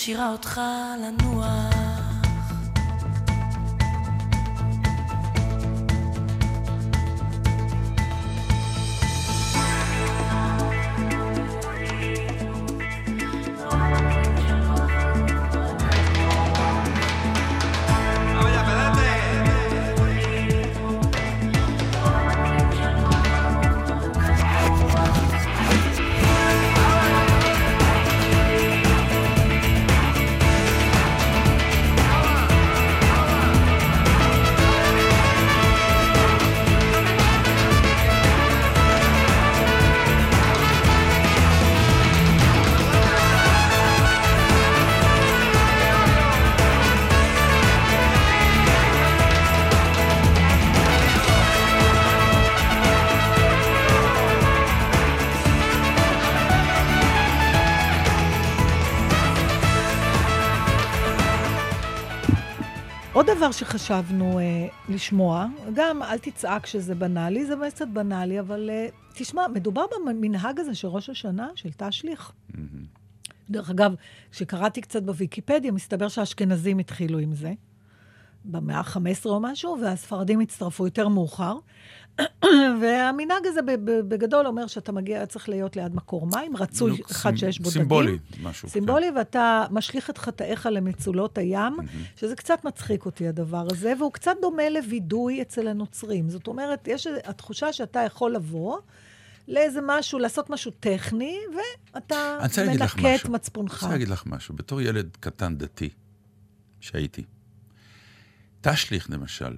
ומשאירה אותך לנוח. דבר שחשבנו אה, לשמוע, גם אל תצעק שזה בנאלי, זה באמת קצת בנאלי, אבל אה, תשמע, מדובר במנהג הזה של ראש השנה, של תשליך. דרך אגב, כשקראתי קצת בוויקיפדיה, מסתבר שהאשכנזים התחילו עם זה. במאה ה-15 או משהו, והספרדים הצטרפו יותר מאוחר. והמנהג הזה בגדול אומר שאתה מגיע, צריך להיות ליד מקור מים, רצוי אחד שיש בו דגים. סימבולי, משהו, כן. סימבולי, ואתה משליך את חטאיך למצולות הים, שזה קצת מצחיק אותי הדבר הזה, והוא קצת דומה לווידוי אצל הנוצרים. זאת אומרת, יש התחושה שאתה יכול לבוא לאיזה משהו, לעשות משהו טכני, ואתה מנקה את. מצפונך. אני רוצה להגיד לך משהו. בתור ילד קטן דתי, שהייתי, תשליך למשל,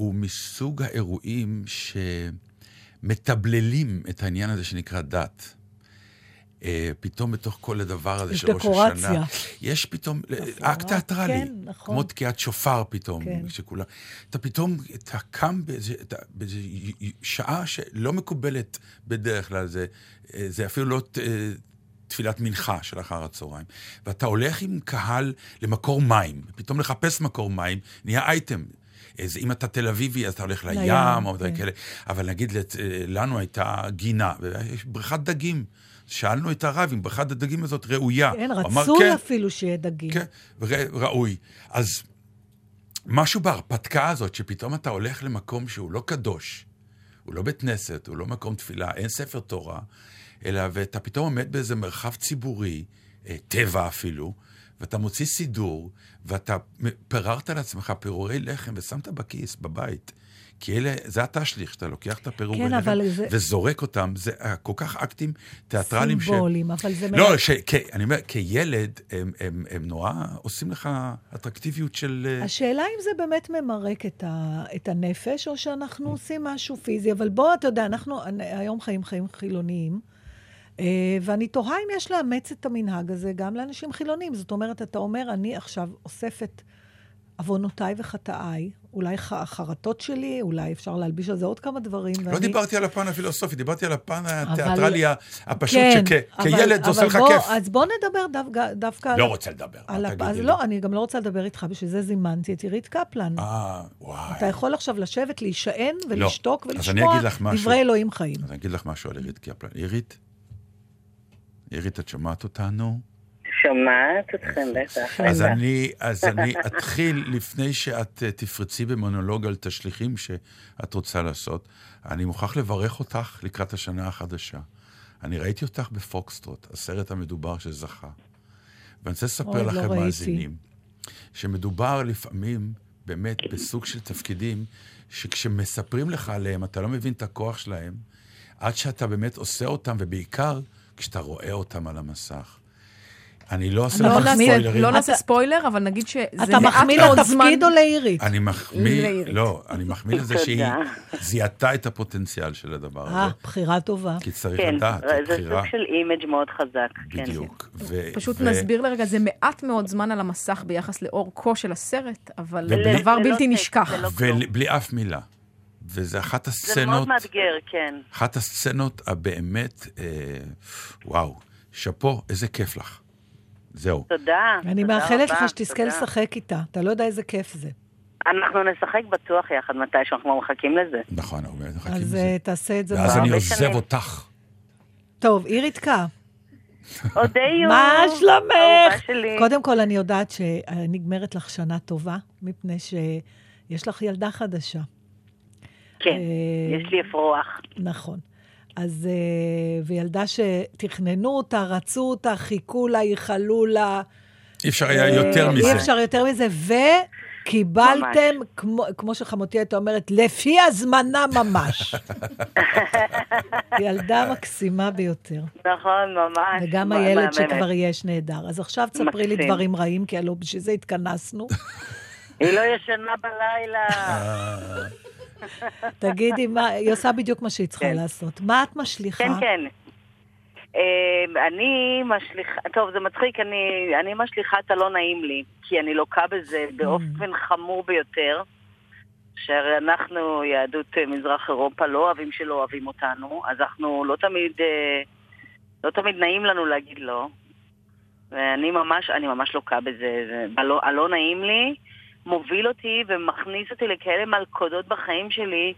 הוא מסוג האירועים שמתבללים את העניין הזה שנקרא דת. אה, פתאום בתוך כל הדבר הזה יש של ראש דקורציה. השנה, יש פתאום אקט תיאטרלי, כן, נכון. כמו תקיעת שופר פתאום, כן. שכולם, אתה פתאום, אתה קם י- שעה שלא מקובלת בדרך כלל, זה, אה, זה אפילו לא אה, תפילת מנחה של אחר הצהריים, ואתה הולך עם קהל למקור מים, פתאום לחפש מקור מים, נהיה אייטם. אז אם אתה תל אביבי, אז אתה הולך לים, לים, או דברים כן. כאלה. אבל נגיד, לת- לנו הייתה גינה, ויש בריכת דגים. שאלנו את הרב אם בריכת הדגים הזאת ראויה. כן, רצוי "כן." אפילו שיהיה דגים. כן, ר- ראוי. אז משהו בהרפתקה הזאת, שפתאום אתה הולך למקום שהוא לא קדוש, הוא לא בית כנסת, הוא לא מקום תפילה, אין ספר תורה, אלא ואתה פתאום עומד באיזה מרחב ציבורי, אה, טבע אפילו, ואתה מוציא סידור, ואתה פיררת לעצמך פירורי לחם ושמת בכיס, בבית. כי אלה, זה התשליך, שאתה לוקח את הפירורי כן, לחם זה- וזורק אותם, זה אה, כל כך אקטים תיאטרליים ש... סימבולים, אבל זה... לא, ש... כ... אני אומר, כילד, הם, הם, הם נורא עושים לך אטרקטיביות של... אה, השאלה אם זה באמת ממרק את, ה, את הנפש, או שאנחנו עושים משהו פיזי. אבל בוא, אתה יודע, אנחנו היום חיים חיים חילוניים, ואני תוהה אם יש לאמץ את המנהג הזה גם לאנשים חילוניים. זאת אומרת, אתה אומר, אני עכשיו אוספת עוונותיי וחטאיי, אולי החרטות שלי, אולי אפשר להלביש על זה עוד כמה דברים. לא ואני- דיברתי על הפן הפילוסופי, דיברתי על הפן אבל- התיאטרלי הפשוט, כן, שכילד אבל- זה עושה אבל לך כיף. אז בוא נדבר דו- דווקא... לא על- רוצה לדבר, על תגידי אז לי. לא, אני גם לא רוצה לדבר איתך, בשביל זה זימנתי את עירית קפלן. אה, וואי. אתה יכול עכשיו לשבת, להישען לא. ולשתוק אז ולשמוע. דברי אלוהים חיים. אז אני אגיד לך משהו על עירית קפלן. עירית? עירית, את שומעת אותנו? שומעת אתכם בטח. אז. אני, אז אני אתחיל, לפני שאת אה, תפרצי במונולוג על תשליכים שאת רוצה לעשות, אני מוכרח לברך אותך לקראת השנה החדשה. אני ראיתי אותך בפוקסטרוט, הסרט המדובר שזכה. ואני רוצה לספר לא לכם, ראיתי. מאזינים, שמדובר לפעמים באמת בסוג של תפקידים, שכשמספרים לך עליהם, אתה לא מבין את הכוח שלהם, עד שאתה באמת עושה אותם, ובעיקר כשאתה רואה אותם על המסך. אני לא עושה לך ספוילרים. לא נעשה ספוילר, אבל נגיד שזה אתה מחמיא לתפקיד או לעירית? אני מחמיא. לא, אני מחמיא לזה. שהיא זיהתה את הפוטנציאל של הדבר אה, הזה. בחירה טובה. כי צריך כן, לדעת, זה בחירה. סוג של image מאוד חזק. כן. בדיוק. פשוט נסביר לרגע, זה מעט מאוד זמן על המסך ביחס לאורכו של הסרט, אבל דבר זה לא בלתי נשכח. זה לא. ובלי אף מילה. וזה אחת זה הסצנות, מאוד מאתגר, כן. אחת הסצנות הבאמת, אה, וואו, שאפו, איזה כיף לך. זהו. תודה. אני תודה מאחלת לך שתזכה. לשחק איתה. אתה לא יודע איזה כיף זה. אנחנו נשחק בטוח יחד מתי שאנחנו מחכים לזה. נכון, אנחנו מחכים אז לזה. אה, תעשה את זה. ואז. אני עוזב שנים. אותך. טוב, איריתקה, אודיו! מה שלומך? קודם כל, אני יודעת שנגמרת לך שנה טובה, מפני שיש לך ילדה חדשה. כן, אה, יש לי אפרוח. נכון. אז, אה, וילדה שתכננו אותה, רצו אותה, חיכו לה, ייחלו לה. אי אפשר היה יותר אה, מזה. אי אפשר יותר מזה, וקיבלתם, כמו, כמו שחמותי הייתה אומרת, לפי הזמנה ממש. ילדה מקסימה ביותר. נכון, ממש. וגם מה- הילד. שכבר יש נהדר. אז עכשיו תספרי לי. דברים רעים, כי הלוא בשביל זה התכנסנו. היא לא ישנה בלילה. תגידי, מה, היא עושה בדיוק מה שהיא צריכה כן. לעשות. מה את משליכה? כן, כן. אה, אני משליכה, טוב, זה מצחיק, אני, אני משליכה את הלא נעים לי, כי אני לוקה בזה באופן חמור ביותר, שהרי אנחנו, יהדות אה, מזרח אירופה, לא אוהבים שלא אוהבים אותנו, אז אנחנו לא תמיד, אה, לא תמיד נעים לנו להגיד לא, ואני ממש, אני ממש לוקה בזה, זה, הלא, הלא נעים לי, מוביל אותי ומכניס אותי לכאלה מלכודות בחיים שלי,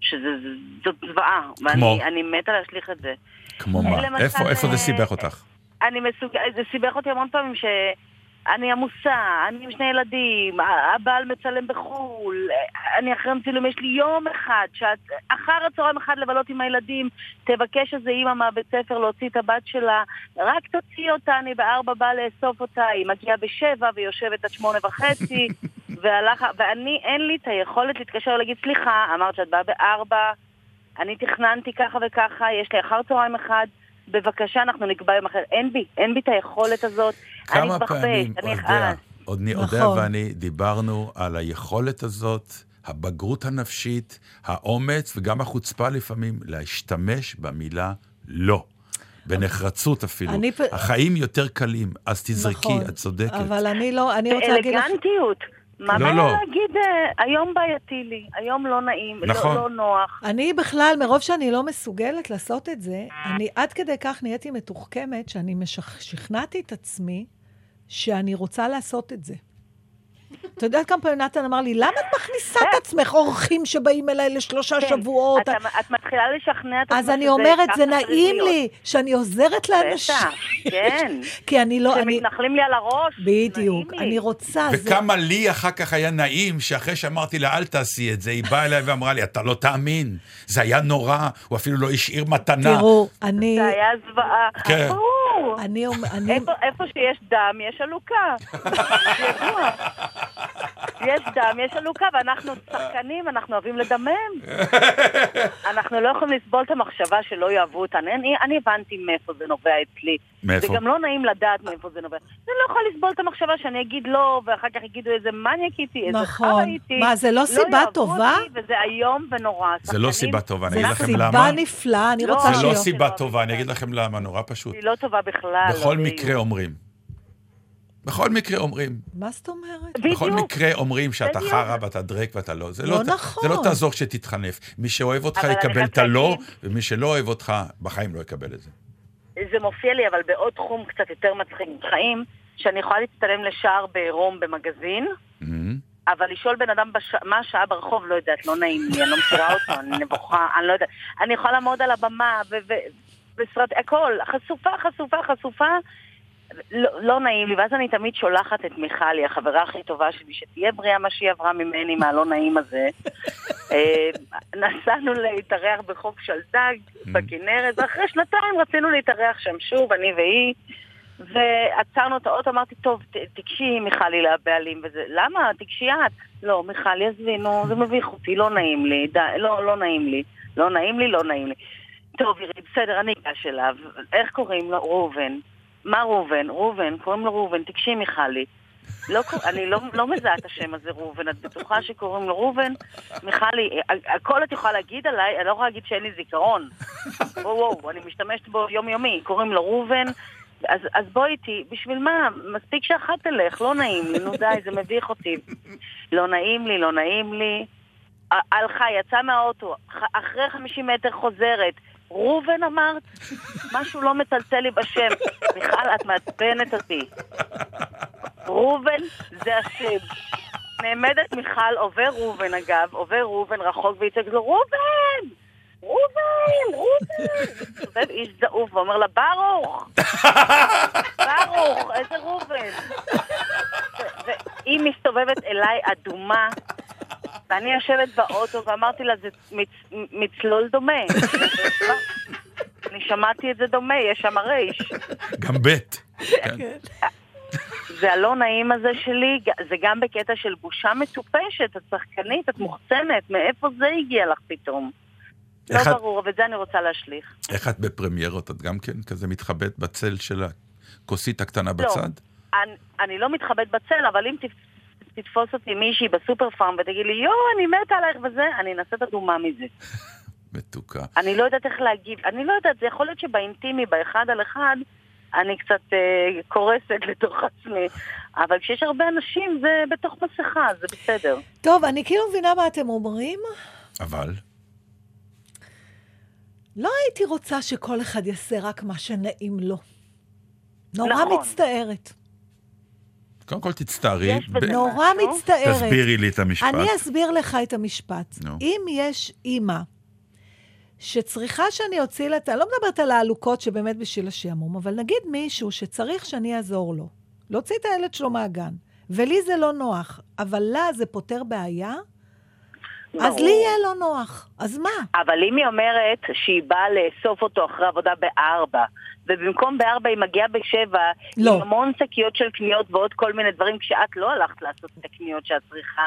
שזאת זוועה, כמו? ואני אני מתה להשליך את זה. כמו מה? למשל, איפה איפה אה, זה סיבך אותך? אני מסוג... זה סיבך אותי המון פעמים ש... אני עמוסה, אני עם שני ילדים, הבעל מצלם בחו"ל, אני אחרי צילום, יש לי יום אחד, שאת, אחר הצהריים אחד לבלות עם הילדים, תבקש איזה אימא מהבית ספר להוציא את הבת שלה, רק תוציא אותה, אני בארבע באה לאסוף אותה, היא מגיעה בשבע ויושבת עד שמונה וחצי, והלך, ואני, אין לי את היכולת להתקשר ולהגיד, סליחה, אמרת שאת באה בארבע, אני תכננתי ככה וככה, יש לי אחר צהריים אחד, בבקשה, אנחנו נקבע יום אחר. אין בי, אין בי את היכולת הזאת. אני כמה אתבחבש, פעמים, אני אודיה, אכעס. אודני- נכון. אודיה ואני דיברנו על היכולת הזאת, הבגרות הנפשית, האומץ וגם החוצפה לפעמים, להשתמש במילה לא. בנחרצות אפילו. אני החיים יותר קלים, אז תזרקי, נכון, את צודקת. אבל אני לא, אני רוצה להגיד לך... באלגנטיות. מה לא, בעיה לא. להגיד, אה, היום בעייתי לי, היום לא נעים, נכון. לא, לא נוח. אני בכלל, מרוב שאני לא מסוגלת לעשות את זה, אני עד כדי כך נהייתי מתוחכמת, שאני משכ- שכנעתי את עצמי שאני רוצה לעשות את זה. אתה יודע כמה פעמים נתן אמר לי, למה את מכניסה את עצמך אורחים שבאים אליי לשלושה כן, שבועות? אתה, את מתחילה לשכנע את עצמך אז אני אומרת, זה נעים. לי שאני עוזרת לאנשים. בטח, כן. כי אני לא, אני... שמתנחלים לי על הראש. בדיוק. אני רוצה... וכמה לי אחר כך היה נעים, שאחרי שאמרתי לה, אל תעשי את זה, היא באה אליי ואמרה לי, אתה לא תאמין, זה היה נורא, הוא אפילו לא השאיר מתנה. תראו, אני... זה היה זוועה. כן. ברור. איפה שיש דם, יש עלוקה. יש דם, יש עלוקה, ואנחנו שחקנים, אנחנו אוהבים לדמם. אנחנו לא יכולים לסבול את המחשבה שלא יאהבו אותנו. אני, אני הבנתי מאיפה זה נובע אצלי. מאיפה? זה גם לא נעים לדעת מאיפה זה נובע. אני לא יכולה לסבול את המחשבה שאני אגיד לא, ואחר כך יגידו איזה מניאק איתי, איזה נכון. חרא איתי. מה, זה לא סיבה יאהבו טובה? אותי, וזה איום ונורא. זה לא שחקנים- סיבה טובה, אני זה אגיד לכם סיבה למה. נפלאה, אני לא, רוצה זה שיהיה. לא סיבה טובה, אני אגיד לכם למה, נורא פשוט. היא לא טובה בכלל. בכל לא, מקרה אומרים. בכל מקרה אומרים. מה זאת אומרת? בכל מקרה אומרים שאתה בדיוק. חרא ואתה דרק ואתה לא. זה לא ת- נכון. זה לא תעזור שתתחנף. מי שאוהב אותך יקבל את הלא, ומי שלא אוהב אותך, בחיים לא יקבל את זה. זה מופיע לי, אבל בעוד תחום קצת יותר מצחיק חיים, שאני יכולה להצטלם לשער בעירום במגזין, אבל לשאול בן אדם בש... מה השעה ברחוב, לא יודעת, לא נעים לי, אני לא מכירה אותו, אני נבוכה, אני לא יודעת. אני יכולה לעמוד על הבמה ו... ו... בסרט, הכל, חשופה, חשופה, חשופה, לא, לא נעים לי, ואז אני תמיד שולחת את מיכלי, החברה הכי טובה שלי, שתהיה בריאה מה שהיא עברה ממני, מהלא נעים הזה. אה, נסענו להתארח בחוף שלדג, בכנרת, ואחרי שנתיים רצינו להתארח שם שוב, אני והיא. ועצרנו את האוטו, אמרתי, טוב, תיגשי מיכלי לבעלים וזה. למה? תיגשי את. לא, מיכלי, עזבי, נו, זה מביך אותי, לא נעים לי, די, לא, לא נעים לי. לא נעים לי, לא נעים לי. טוב, בסדר, אני אגש אליו. איך קוראים לו? ראובן. מה ראובן? ראובן, קוראים לו ראובן, תיגשי מיכלי. לא, אני לא, לא מזהה את השם הזה ראובן, את בטוחה שקוראים לו ראובן? מיכלי, הכל את יכולה להגיד עליי, אני לא יכולה להגיד שאין לי זיכרון. וואו, וואו, אני משתמשת בו יומיומי, קוראים לו ראובן. אז, אז בואי איתי, בשביל מה? מספיק שאחת תלך, לא נעים לי, נו די, זה מביך אותי. לא נעים לי, לא נעים לי. הלכה, יצאה מהאוטו, אחרי 50 מטר חוזרת. ראובן אמרת? משהו לא מצלצל לי בשם. מיכל, את מעצבנת אותי. ראובן זה השם. נעמדת מיכל, עובר ראובן אגב, עובר ראובן רחוק ויצעק לו, ראובן! ראובן! ראובן! מסתובב איש זעוף ואומר לה, ברוך! ברוך! איזה ראובן! והיא מסתובבת אליי אדומה, ואני יושבת באוטו ואמרתי לה, זה מצ- מצלול דומה. אני שמעתי את זה דומה, יש שם רייש. גם בית. זה הלא נעים הזה שלי, זה גם בקטע של בושה מטופשת, את שחקנית, את מוחצנת, מאיפה זה הגיע לך פתאום? לא ברור, אבל זה אני רוצה להשליך. איך את בפרמיירות? את גם כן כזה מתחבאת בצל של הכוסית הקטנה בצד? לא, אני, אני לא מתחבאת בצל, אבל אם תתפוס אותי מישהי בסופר פארם ותגיד לי, יואו, אני מתה עלייך וזה, אני נעשית אדומה מזה. מתוקה. אני לא יודעת איך להגיב. אני לא יודעת, זה יכול להיות שבאינטימי, באחד על אחד, אני קצת אה, קורסת לתוך עצמי. אבל כשיש הרבה אנשים, זה בתוך מסכה, זה בסדר. טוב, אני כאילו מבינה מה אתם אומרים. אבל? לא הייתי רוצה שכל אחד יעשה רק מה שנעים לו. נורא נכון. מצטערת. קודם כל תצטערי. יש בזה ב- נורא מצטערת. תסבירי לי את המשפט. אני אסביר לך את המשפט. נו. אם יש אימא שצריכה שאני אוציא לה, את ה- אני לא מדברת על העלוקות שבאמת בשביל השעמום, אבל נגיד מישהו שצריך שאני אעזור לו. להוציא את הילד שלו מהגן. ולי זה לא נוח, אבל לה זה פותר בעיה, ברור. אז לי יהיה לא נוח. אז מה? אבל אם היא אומרת שהיא באה לאסוף אותו אחרי עבודה בארבע, ובמקום בארבע היא מגיעה בשבע, לא. עם המון שקיות של קניות ועוד כל מיני דברים, כשאת לא הלכת לעשות את הקניות שאת צריכה.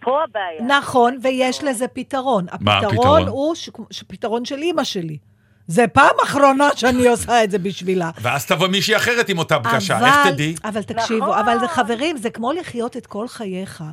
פה הבעיה. נכון, ויש לזה פתרון. מה הפתרון? הוא ש... פתרון של אימא שלי. זה פעם אחרונה שאני עושה את זה בשבילה. ואז תבוא מישהי אחרת עם אותה בקשה, איך תדעי? אבל תקשיבו, נכון. אבל זה חברים, זה כמו לחיות את כל חייך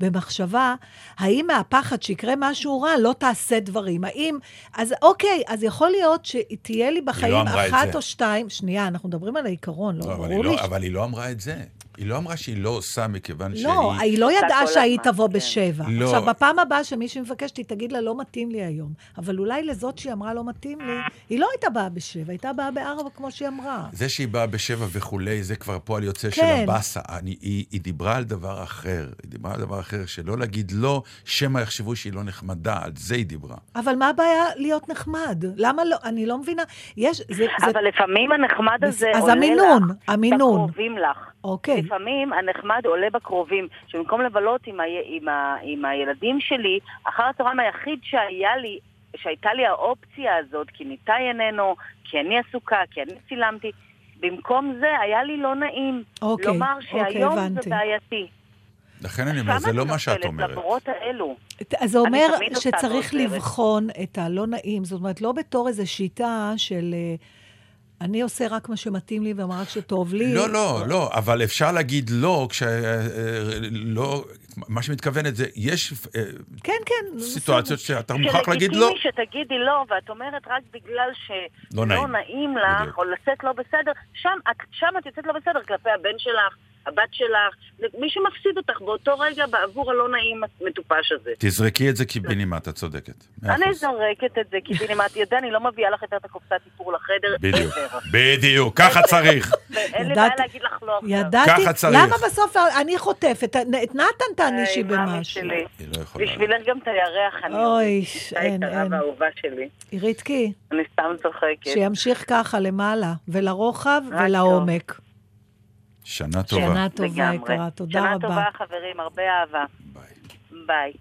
במחשבה, האם מהפחד שיקרה משהו רע, לא תעשה דברים? האם... אז אוקיי, אז יכול להיות שתהיה לי בחיים לא אחת או שתיים... שנייה, אנחנו מדברים על העיקרון, לא, לא ברור לי... לא, ש... אבל היא לא אמרה את זה. היא לא אמרה שהיא לא עושה מכיוון לא, שהיא... לא, היא לא ידעה שהיא תבוא כן. בשבע. לא. עכשיו, בפעם הבאה שמישהי מבקשת, היא תגיד לה, לא מתאים לי היום. אבל אולי לזאת שהיא אמרה לא מתאים לי, היא לא הייתה באה בשבע, הייתה באה בארבע, כמו שהיא אמרה. זה שהיא באה בשבע וכולי, זה כבר פועל יוצא כן. של הבאסה. אני, היא, היא דיברה על דבר אחר. היא דיברה על דבר אחר, שלא להגיד לא, שמא יחשבו שהיא לא נחמדה, על זה היא דיברה. אבל מה הבעיה להיות נחמד? למה לא? אני לא מבינה. יש... זה, אבל זה... לפעמים הנחמד הזה אז עולה המינון, לך המינון. בקרובים לך. אוקיי. לפעמים הנחמד עולה בקרובים, שבמקום לבלות עם, ה... עם, ה... עם הילדים שלי, אחר הצהריים היחיד שהיה לי, שהייתה לי האופציה הזאת, כי ניתאי איננו, כי אני עסוקה, כי אני צילמתי, במקום זה היה לי לא נעים. אוקיי, לומר שהיום אוקיי, זה. בעייתי. לכן אני אומר, זה לא מה שאת אומרת. למרות האלו. אז זה אומר שצריך. לבחון את הלא נעים, זאת אומרת, לא בתור איזו שיטה של... אה, אני עושה רק מה שמתאים לי ומה רק שטוב לי. לא, לא, לא, אבל אפשר להגיד לא, כש... אה, לא, מה שמתכוונת זה, יש אה, כן, כן. סיטואציות שאתה מוכרח להגיד לא. שלגיטימי שתגידי לא, ואת אומרת רק בגלל לא נעים. שלא נעים לך, בדיוק. או לצאת לא בסדר, שם שם את יוצאת לא בסדר כלפי הבן שלך, הבת שלך, מי שמפסיד אותך באותו רגע בעבור הלא נעים המטופש הזה. תזרקי את זה קיבינימט, את צודקת. אני. זורקת את זה, כי ביני, את יודע, אני לא מביאה לך יותר את הקופסת איפור לחדר. בדיוק. בדיוק, ככה צריך. ואין לי בעיה להגיד לך לא עכשיו. ידעתי, ככה צריך. למה בסוף אני חוטפת? את נתן תענישי במשהו. לא. בשבילך גם את הירח, אני אוי, אין, אין. והאהובה שלי. ריתקי, אני סתם צוחקת. שימשיך ככה למעלה, ולרוחב רק ולעומק. שנה טובה. שנה טובה. יקרה, תודה שנה רבה. טובה, חברים, הרבה אהבה. ביי. ביי.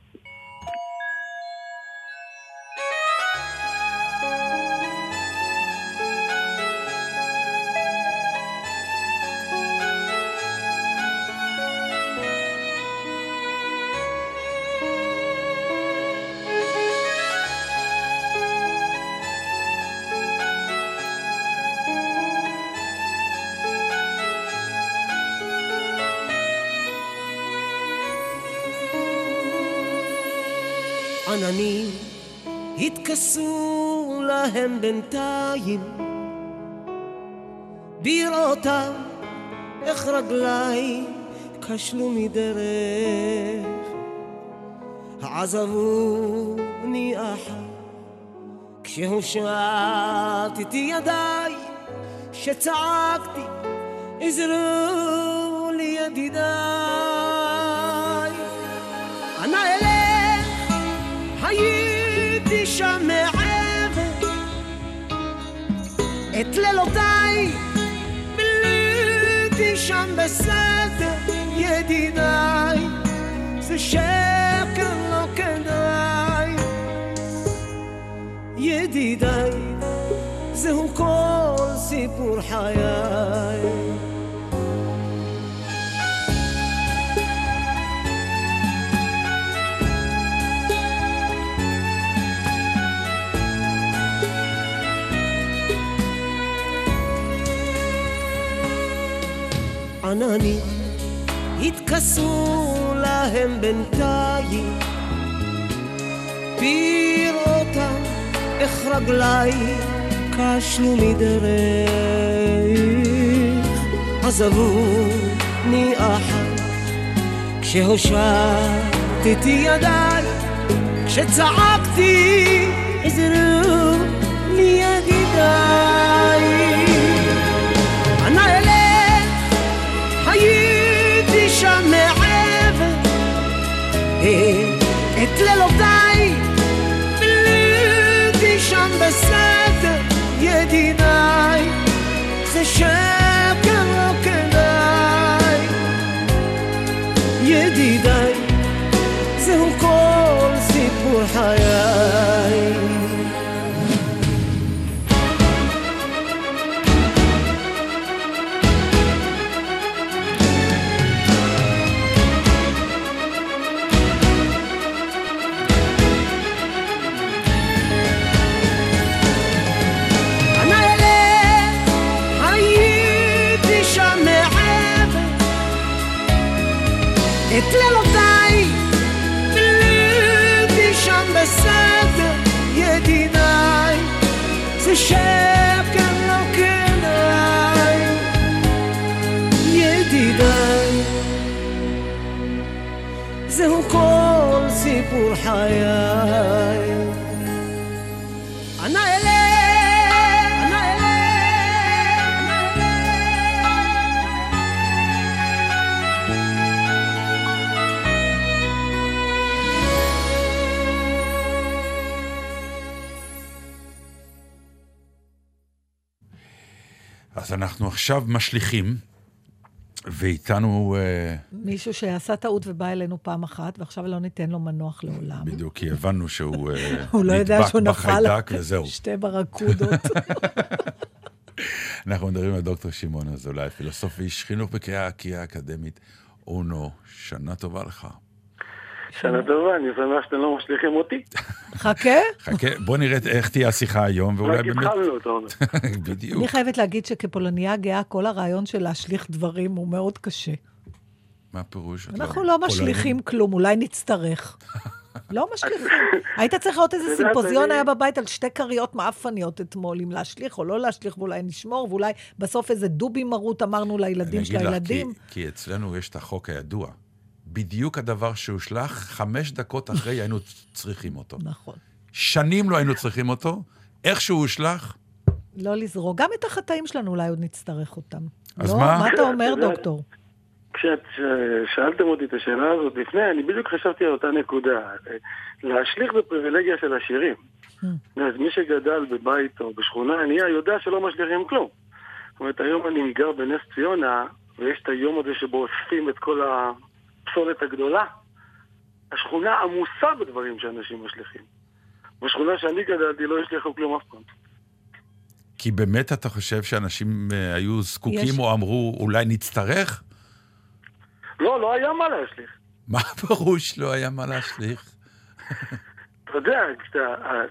התכסו להם בינתיים. בראותם איך רגליי כשלו מדרך. עזבוני אחת כשהושטתי ידיי שצעקתי עזרו לי ידידיי את לילותיי. ביליתי שם בסתר ידידיי. זה שקר לא כדאי. ידידיי זהו כל סיפור חיי עננים התכסו להם בינתיים. בראותם איך רגליי כשלו מדרך עזבוני אחת כשהושטתי ידיי. כשצעקתי עזרו לי ידידיי את את לילותיי ביליתי שם בסדר ידידיי. זה שקר לא כדאי ידידיי. זהו כל סיפור חיי אנחנו עכשיו משליכים, ואיתנו, אה, מישהו שעשה טעות ובא אלינו פעם אחת, ועכשיו לא ניתן לו מנוח לעולם. בדיוק, כי הבנו שהוא אה, הוא לא יודע נדבק שהוא נפל בחיידק וזהו. שתי ברקודות. אנחנו מדברים על דוקטור שמעון אזולאי, פילוסוף ואיש חינוך בקריאה האקדמית אונו. שנה טובה לך. שנה טובה, אני שמח שאתם לא משליכים אותי. חכה. חכה, בוא נראה איך תהיה השיחה היום, ואולי רק באמת... התחלנו, אתה אומר. בדיוק. אני חייבת להגיד שכפולניה גאה, כל הרעיון של להשליך דברים הוא מאוד קשה. מה הפירוש? אנחנו לא משליכים כלום, אולי נצטרך. לא משליכים. היית צריך לראות איזה סימפוזיון אני- היה בבית על שתי כריות מעפניות אתמול, אם להשליך או לא להשליך, ואולי נשמור, ואולי בסוף איזה דובי מרות אמרנו לילדים אני של אגיד לך, הילדים. כי, כי אצלנו יש את החוק הידוע. בדיוק הדבר שהושלך, חמש דקות אחרי היינו צריכים אותו. נכון. שנים לא היינו צריכים אותו, איך שהוא הושלך, לא לזרוק. גם את החטאים שלנו אולי עוד נצטרך אותם. אז לא? מה? מה אתה אומר, דוקטור? כשאת ש- שאלתם אותי את השאלה הזאת לפני, אני בדיוק חשבתי על אותה נקודה. להשליך בפריבילגיה של עשירים. אז מי שגדל בבית או בשכונה ענייה יודע שלא משליכים כלום. זאת אומרת, היום אני גר בנס ציונה, ויש את היום הזה שבו אוספים את כל הפסולת הגדולה. השכונה עמוסה בדברים שאנשים משליכים. בשכונה שאני גדלתי לא השליכו כלום אף פעם. כי באמת אתה חושב שאנשים אה, היו זקוקים יש- או אמרו, אולי נצטרך? לא, לא היה מה להשליך. מה הפירוש לא היה מה להשליך? אתה יודע, כשאתה... אה,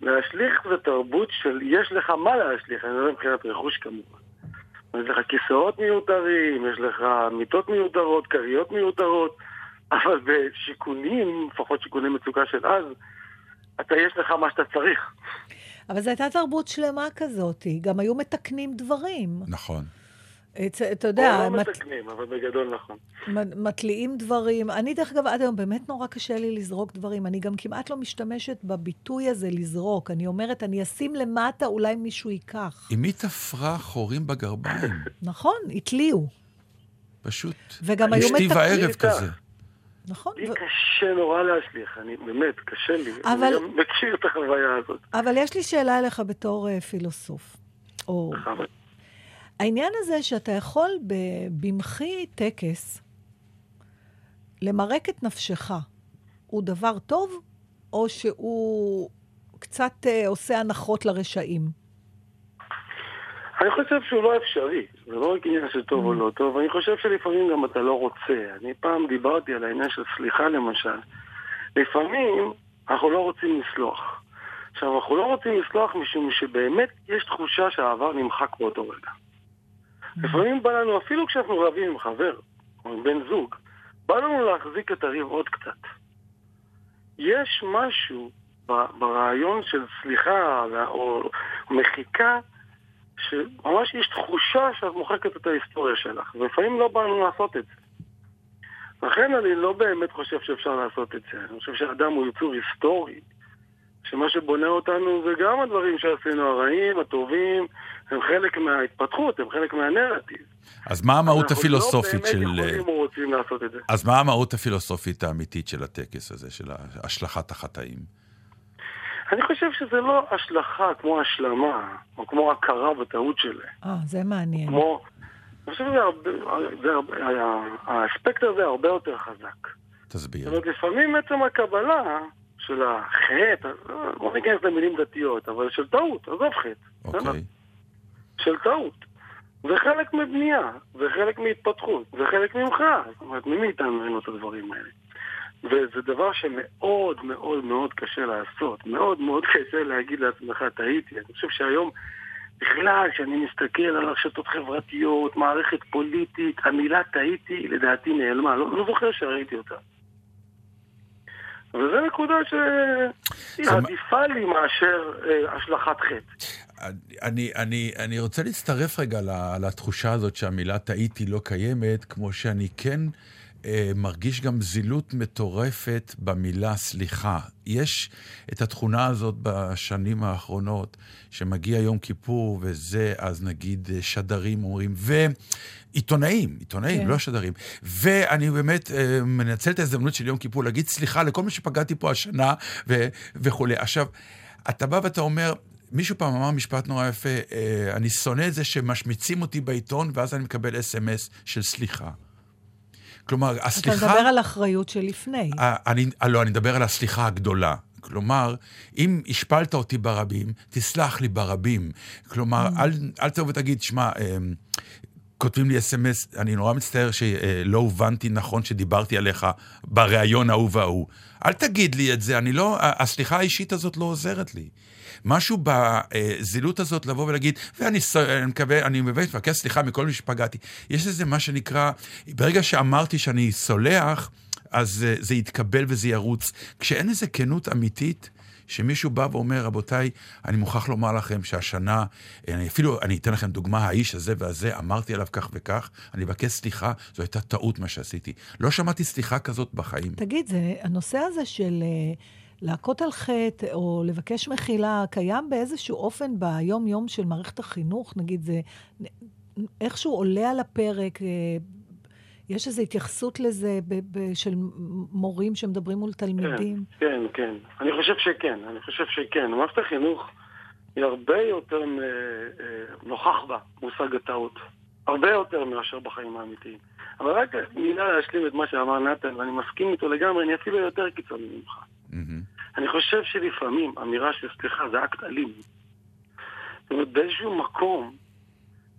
להשליך זה תרבות של יש לך מה להשליך, אני לא יודע מבחינת רכוש כמובן. יש לך כיסאות מיותרים, יש לך מיטות מיותרות, כריות מיותרות, אבל בשיכונים, לפחות שיכוני מצוקה של אז, אתה יש לך מה שאתה צריך. אבל זו הייתה תרבות שלמה כזאת, גם היו מתקנים דברים. נכון. את- אתה יודע, או לא מת- מתקנים, אבל בגדול נכון. מתליעים דברים. אני, דרך אגב, עד היום באמת נורא קשה לי לזרוק דברים. אני גם כמעט לא משתמשת בביטוי הזה לזרוק. אני אומרת, אני אשים למטה, אולי מישהו ייקח. אם היא תפרה חורים בגרביים, נכון, התליעו. פשוט וגם היו אשתי מתקנים. וערב כזה. נכון. לי קשה נורא להשליך, אני באמת, קשה לי. אבל- אני גם מכיר את החוויה הזאת. אבל יש לי שאלה אליך בתור uh, פילוסוף. או... העניין הזה שאתה יכול במחי טקס למרק את נפשך, הוא דבר טוב, או שהוא קצת uh, עושה הנחות לרשעים? אני חושב שהוא לא אפשרי, זה לא רק עניין של טוב או לא טוב, אני חושב שלפעמים גם אתה לא רוצה. אני פעם דיברתי על העניין של סליחה למשל. לפעמים אנחנו לא רוצים לסלוח. עכשיו, אנחנו לא רוצים לסלוח משום שבאמת יש תחושה שהעבר נמחק באותו רגע. לפעמים בא לנו, אפילו כשאנחנו רבים עם חבר או עם בן זוג, בא לנו להחזיק את הריב עוד קצת. יש משהו ברעיון של סליחה או מחיקה שממש יש תחושה שאת מוחקת את ההיסטוריה שלך, ולפעמים לא בא לנו לעשות את זה. לכן אני לא באמת חושב שאפשר לעשות את זה. אני חושב שהאדם הוא יצור היסטורי, שמה שבונה אותנו זה גם הדברים שעשינו, הרעים, הטובים, הם חלק מההתפתחות, הם חלק מהנרטיב. אז מה המהות הפילוסופית אנחנו של... לא באמת יכולים או רוצים לעשות את זה. אז מה המהות הפילוסופית האמיתית של הטקס הזה, של השלכת החטאים? אני חושב שזה לא השלכה כמו השלמה, או כמו הכרה בטעות שלהם. אה, זה מעניין. כמו, אני חושב שזה הרבה, האספקט הזה הרבה יותר חזק. תסביר. זאת אומרת, לפעמים עצם הקבלה של החטא, בוא ניכנס למילים דתיות, אבל של טעות, עזוב חטא. אוקיי. של טעות. זה חלק מבנייה, זה חלק מהתפתחות, זה חלק ממך. זאת אומרת, מי מאיתנו אין לו את הדברים האלה? וזה דבר שמאוד מאוד מאוד קשה לעשות. מאוד מאוד קשה להגיד לעצמך, טעיתי. אני חושב שהיום, בכלל, כשאני מסתכל על רשתות חברתיות, מערכת פוליטית, המילה טעיתי, לדעתי נעלמה. לא, לא זוכר שראיתי אותה. וזו נקודה שהיא עדיפה לי מאשר אה, השלכת חטא. אני, אני, אני רוצה להצטרף רגע לתחושה הזאת שהמילה טעיתי לא קיימת, כמו שאני כן מרגיש גם זילות מטורפת במילה סליחה. יש את התכונה הזאת בשנים האחרונות, שמגיע יום כיפור וזה, אז נגיד שדרים אומרים, ו... עיתונאים, עיתונאים, כן. לא שדרים. ואני באמת אה, מנצל את ההזדמנות של יום כיפור להגיד סליחה לכל מי שפגעתי פה השנה ו- וכולי. עכשיו, אתה בא ואתה אומר, מישהו פעם אמר משפט נורא יפה, אה, אני שונא את זה שמשמיצים אותי בעיתון, ואז אני מקבל אס.אם.אס של סליחה. כלומר, הסליחה... אתה מדבר על אחריות שלפני. אה, אני, לא, אני מדבר על הסליחה הגדולה. כלומר, אם השפלת אותי ברבים, תסלח לי ברבים. כלומר, mm. אל, אל תבוא ותגיד, שמע, אה, כותבים לי אס.אם.אס, אני נורא מצטער שלא הובנתי נכון שדיברתי עליך בריאיון ההוא וההוא. אל תגיד לי את זה, אני לא, הסליחה האישית הזאת לא עוזרת לי. משהו בזילות הזאת לבוא ולהגיד, ואני מקווה, אני באמת מבקש סליחה מכל מי שפגעתי. יש איזה מה שנקרא, ברגע שאמרתי שאני סולח, אז זה יתקבל וזה ירוץ. כשאין איזה כנות אמיתית, שמישהו בא ואומר, רבותיי, אני מוכרח לומר לכם שהשנה, אני אפילו, אני אתן לכם דוגמה, האיש הזה והזה, אמרתי עליו כך וכך, אני אבקש סליחה, זו הייתה טעות מה שעשיתי. לא שמעתי סליחה כזאת בחיים. תגיד, זה, הנושא הזה של... אה, להכות על חטא או לבקש מחילה קיים באיזשהו אופן ביום-יום של מערכת החינוך? נגיד, זה איכשהו עולה על הפרק, אה, יש איזו התייחסות לזה ב- ב- של מורים שמדברים מול תלמידים? כן, כן, כן. אני חושב שכן, אני חושב שכן. מערכת החינוך היא הרבה יותר אה, נוכח בה מושג הטעות. הרבה יותר מאשר בחיים האמיתיים. אבל רק מילה להשלים את מה שאמר נתן, ואני מסכים איתו לגמרי, אני אפילו יותר קיצוני ממך. Mm-hmm. אני חושב שלפעמים אמירה של סליחה זה אקט אלים. זאת אומרת, באיזשהו מקום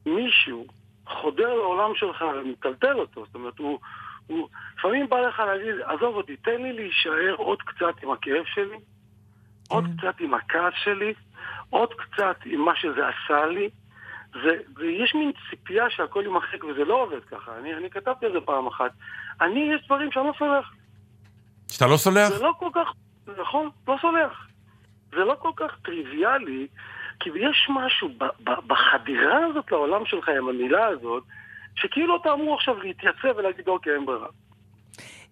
מישהו חודר לעולם שלך ומטלטל אותו. זאת אומרת, הוא, הוא... לפעמים בא לך להגיד, עזוב אותי, תן לי להישאר עוד קצת עם הכאב שלי, עוד כן. קצת עם הכעס שלי, עוד קצת עם מה שזה עשה לי. ויש מין ציפייה שהכל יימחק, וזה לא עובד ככה. אני, אני כתבתי על זה פעם אחת. אני, יש דברים שאני לא סולח. שאתה לא סולח? זה לא כל כך, נכון, לא סולח. זה לא כל כך טריוויאלי, כי יש משהו ב, ב, בחדירה הזאת לעולם שלך עם המילה הזאת, שכאילו אתה אמור עכשיו להתייצב ולהגיד, אוקיי, אין ברירה.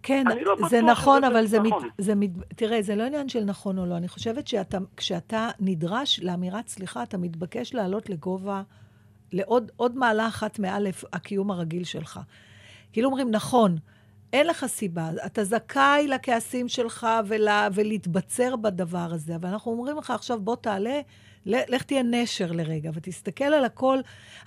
כן, לא זה נכון, אבל זה, נכון. מת, זה מת, תראה, זה לא עניין של נכון או לא. אני חושבת שכשאתה נדרש לאמירת סליחה, אתה מתבקש לעלות לגובה, לעוד מעלה אחת מעל הקיום הרגיל שלך. כאילו אומרים, נכון, אין לך סיבה, אתה זכאי לכעסים שלך ול, ולהתבצר בדבר הזה, אבל אנחנו אומרים לך עכשיו, בוא תעלה, לך תהיה נשר לרגע, ותסתכל על הכל.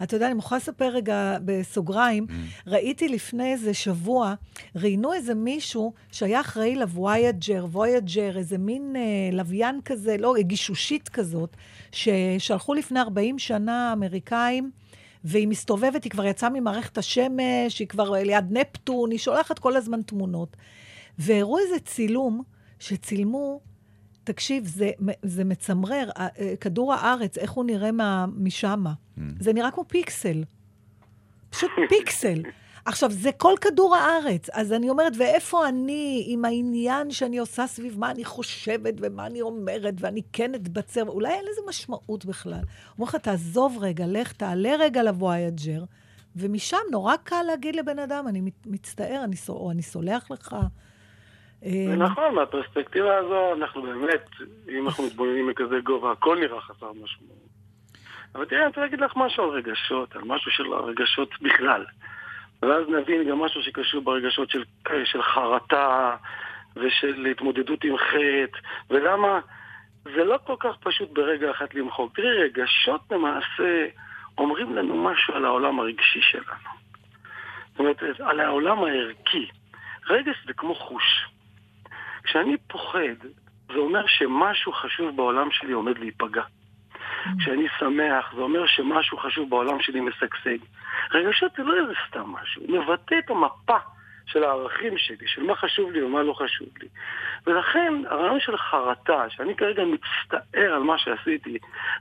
אתה יודע, אני מוכרחה לספר רגע בסוגריים, mm. ראיתי לפני איזה שבוע, ראיינו איזה מישהו שהיה אחראי לוויאג'ר, וויאג'ר, איזה מין אה, לוויין כזה, לא, גישושית כזאת, ששלחו לפני 40 שנה אמריקאים. והיא מסתובבת, היא כבר יצאה ממערכת השמש, היא כבר ליד נפטון, היא שולחת כל הזמן תמונות. והראו איזה צילום שצילמו, תקשיב, זה, זה מצמרר, אה, כדור הארץ, איך הוא נראה משם. אממ. זה נראה כמו פיקסל. פשוט פיקסל. עכשיו, זה כל כדור הארץ. אז אני אומרת, ואיפה אני עם העניין שאני עושה סביב מה אני חושבת ומה אני אומרת, ואני כן אתבצר, אולי אין לזה משמעות בכלל. אומר לך, תעזוב רגע, לך, תעלה רגע לווייג'ר, ומשם נורא קל להגיד לבן אדם, אני מצטער, אני, או אני סולח לך. אה, נכון, מהפרספקטיבה הזו, אנחנו באמת, אם אנחנו מתבוננים מכזה גובה, הכל נראה חסר משמעות. אבל תראה, אני רוצה להגיד לך משהו על רגשות, על משהו של רגשות בכלל. ואז נבין גם משהו שקשור ברגשות של, של חרטה ושל התמודדות עם חטא, ולמה זה לא כל כך פשוט ברגע אחד למחוק. תראי, רגשות למעשה אומרים לנו משהו על העולם הרגשי שלנו. זאת אומרת, על העולם הערכי. רגש זה כמו חוש. כשאני פוחד, זה אומר שמשהו חשוב בעולם שלי עומד להיפגע. כשאני שמח, זה אומר שמשהו חשוב בעולם שלי משגשג. רגשות זה לא איזה סתם משהו, הוא מבטא את המפה של הערכים שלי, של מה חשוב לי ומה לא חשוב לי. ולכן הרעיון של חרטה, שאני כרגע מצטער על מה שעשיתי,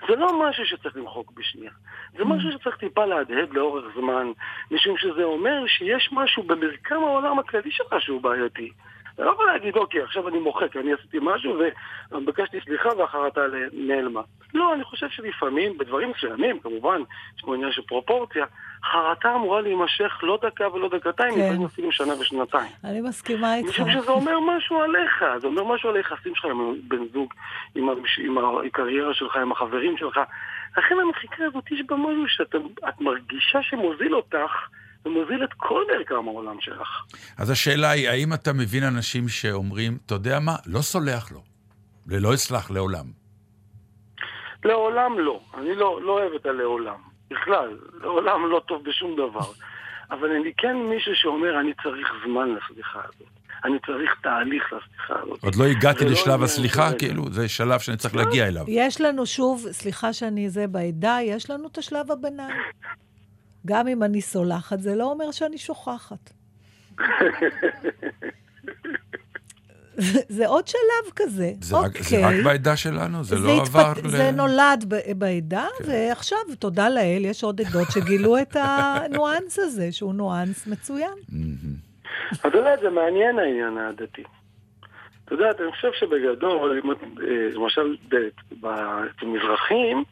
זה לא משהו שצריך למחוק בשנייה. זה משהו שצריך טיפה להדהד לאורך זמן, משום שזה אומר שיש משהו במרקם העולם הכללי שלך שהוא בעייתי. אתה לא יכול להגיד, אוקיי, עכשיו אני מוחק, אני עשיתי משהו וביקשתי סליחה והחרטה נעלמה. לא, אני חושב שלפעמים, בדברים מסוימים, כמובן, יש פה עניין של פרופורציה, חרטה אמורה להימשך לא דקה ולא דקתיים, כן. לפעמים אפילו שנה ושנתיים. אני מסכימה איתך. חושב שזה אומר משהו עליך, זה אומר משהו על היחסים שלך עם בן זוג, עם, עם הקריירה שלך, עם החברים שלך. לכן המחיקה הזאת, יש בה משהו שאת מרגישה שמוזיל אותך. ומוזיל את כל מרקם העולם שלך. אז השאלה היא, האם אתה מבין אנשים שאומרים, אתה יודע מה, לא סולח לו, ולא אסלח לעולם? לעולם לא. אני לא, לא אוהב את הלעולם. בכלל, לעולם לא טוב בשום דבר. אבל אני כן מישהו שאומר, אני צריך זמן לסליחה הזאת. אני צריך תהליך לסליחה הזאת. עוד לא הגעתי לשלב הסליחה, כאילו? זה שלב שאני צריך להגיע אליו. יש לנו שוב, סליחה שאני זה בעדה, יש לנו את השלב הביניים. גם אם אני סולחת, זה לא אומר שאני שוכחת. זה עוד שלב כזה. זה, אוקיי. רק, זה רק בעדה שלנו? זה, זה לא התפת... עבר ל... זה נולד בעדה, כן. ועכשיו, תודה לאל, יש עוד עדות שגילו את הניואנס הזה, שהוא ניואנס מצוין. את יודעת, זה מעניין העניין העדתי. את יודעת, אני חושב שבגדול, אה, למשל במזרחים,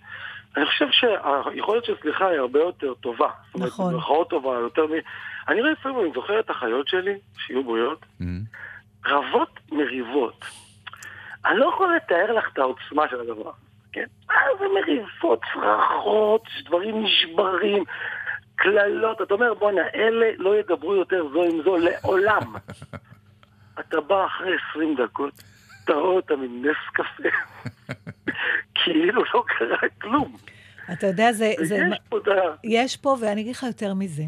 אני חושב שהיכולת של סליחה היא הרבה יותר טובה. נכון. במירכאות טובה, יותר מ... אני רואה לפעמים, אני זוכר את החיות שלי, שיהיו בריאות. רבות מריבות. אני לא יכול לתאר לך את העוצמה של הדבר, כן? זה מריבות, צרחות, דברים נשברים, קללות. אתה אומר, בואנה, אלה לא ידברו יותר זו עם זו לעולם. אתה בא אחרי 20 דקות, אתה רואה אותם עם נס קפה. כאילו לא קרה כלום. אתה יודע, זה... זה יש פה, יש פה, ואני אגיד לך יותר מזה.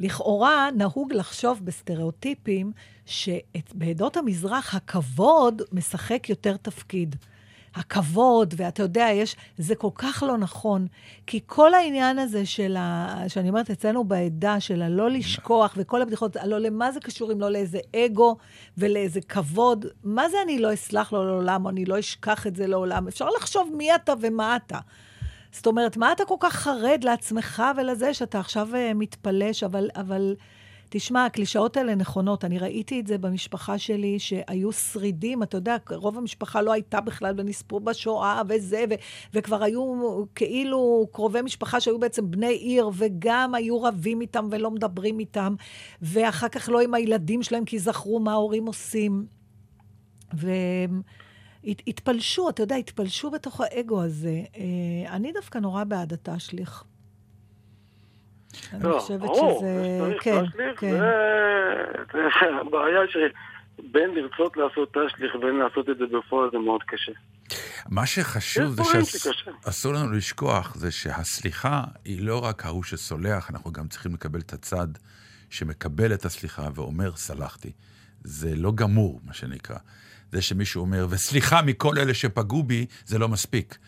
לכאורה נהוג לחשוב בסטריאוטיפים שבעדות המזרח הכבוד משחק יותר תפקיד. הכבוד, ואתה יודע, יש, זה כל כך לא נכון. כי כל העניין הזה של ה... שאני אומרת אצלנו בעדה, של הלא לשכוח, וכל הבדיחות, הלא למה זה קשור אם לא לאיזה אגו ולאיזה כבוד, מה זה אני לא אסלח לו לעולם, או אני לא אשכח את זה לעולם? אפשר לחשוב מי אתה ומה אתה. זאת אומרת, מה אתה כל כך חרד לעצמך ולזה שאתה עכשיו uh, מתפלש, אבל... אבל תשמע, הקלישאות האלה נכונות. אני ראיתי את זה במשפחה שלי, שהיו שרידים, אתה יודע, רוב המשפחה לא הייתה בכלל ונספרו בשואה וזה, ו- וכבר היו כאילו קרובי משפחה שהיו בעצם בני עיר, וגם היו רבים איתם ולא מדברים איתם, ואחר כך לא עם הילדים שלהם, כי זכרו מה ההורים עושים. ו... התפלשו, אתה יודע, התפלשו בתוך האגו הזה. אה, אני דווקא נורא בעד התשליך. אני לא, חושבת שזה... כן, כן. זה הבעיה שבין לרצות לעשות תשליך ובין לעשות את זה בפועל זה מאוד קשה. מה שחשוב זה שאסור לנו לשכוח זה שהסליחה היא לא רק ההוא שסולח, אנחנו גם צריכים לקבל את הצד שמקבל את הסליחה ואומר סלחתי. זה לא גמור, מה שנקרא. זה שמישהו אומר, וסליחה מכל אלה שפגעו בי, זה לא מספיק.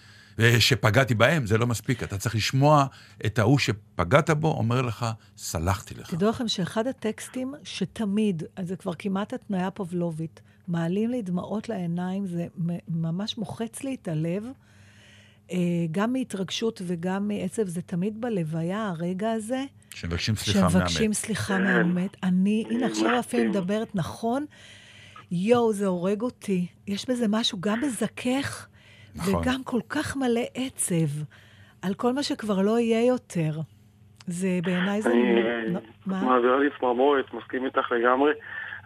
ושפגעתי בהם, זה לא מספיק. אתה צריך לשמוע את ההוא שפגעת בו, אומר לך, סלחתי לך. תדעו לכם שאחד הטקסטים שתמיד, אז זה כבר כמעט התניה פבלובית, מעלים לי דמעות לעיניים, זה ממש מוחץ לי את הלב. אה, גם מהתרגשות וגם מעצב, זה תמיד בלוויה, הרגע הזה. שמבקשים סליחה מהמת. שמבקשים סליחה מהמת. אני, הנה עכשיו אפילו מדברת נכון. יואו, זה הורג אותי. יש בזה משהו גם מזכך, נכון. וגם כל כך מלא עצב על כל מה שכבר לא יהיה יותר. זה בעיניי זה... אני... מה? מעבירה לי צמרמורת, מסכים איתך לגמרי.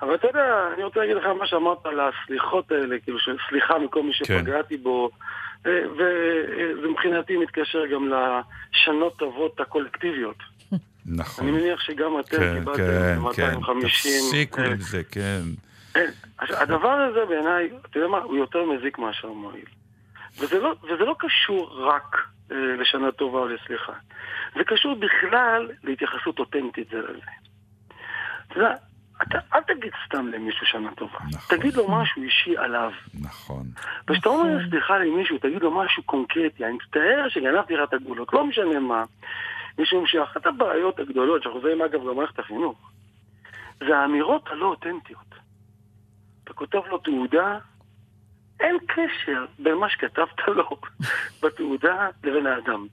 אבל אתה יודע, אני רוצה להגיד לך מה שאמרת על הסליחות האלה, כאילו סליחה מכל מי כן. שפגעתי כן. בו, אה, וזה מבחינתי מתקשר גם לשנות טובות הקולקטיביות. נכון. אני מניח שגם אתם כן, קיבלתם כן, 250... כן, תפסיקו עם זה. כן. הדבר הזה בעיניי, אתה יודע מה, הוא יותר מזיק מאשר מועיל. וזה לא, וזה לא קשור רק אה, לשנה טובה או לסליחה. זה קשור בכלל להתייחסות אותנטית זה לזה. אתה יודע, אתה, אל תגיד סתם למישהו שנה טובה. נכון. תגיד לו משהו אישי עליו. נכון. וכשאתה אומר סליחה למישהו, תגיד לו משהו קונקרטי. אני מצטער שגנבתי לך את הגבולות, לא משנה מה. משום שאחת הבעיות הגדולות, שאנחנו חוזרים אגב במערכת החינוך, זה האמירות הלא אותנטיות. אתה כותב לו תעודה, אין קשר בין מה שכתבת לו בתעודה לבין האדם.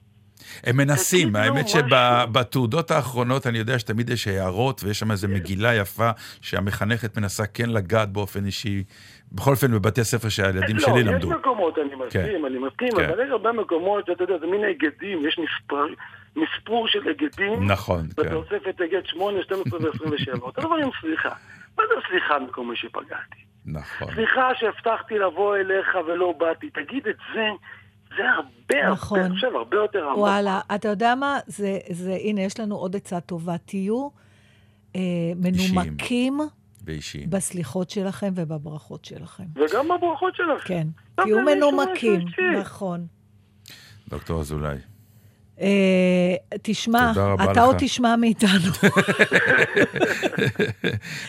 הם מנסים, האמת שבתעודות האחרונות אני יודע שתמיד יש הערות ויש שם איזו מגילה יפה שהמחנכת מנסה כן לגעת באופן אישי, בכל אופן בבתי הספר שהילדים שלי למדו. לא, יש מקומות, אני מסכים, אני מסכים, אבל יש הרבה מקומות שאתה יודע, זה מין היגדים, יש מספור של היגדים. נכון, כן. בתוספת היגד 8, 12 ו-27. אותו דבר עם סליחה. מה זה סליחה מכל מי שפגעתי? נכון. סליחה שהבטחתי לבוא אליך ולא באתי. תגיד את זה. זה הרבה, נכון. הרבה, אני חושב, הרבה יותר עמוק. וואלה, אתה יודע מה? זה, זה, הנה, יש לנו עוד עצה טובה. תהיו אה, מנומקים. ואישיים. בסליחות שלכם ובברכות שלכם. וגם בברכות שלכם. כן, תהיו מנומקים, נכון. דוקטור אזולאי. אה, תשמע, אתה עוד תשמע מאיתנו.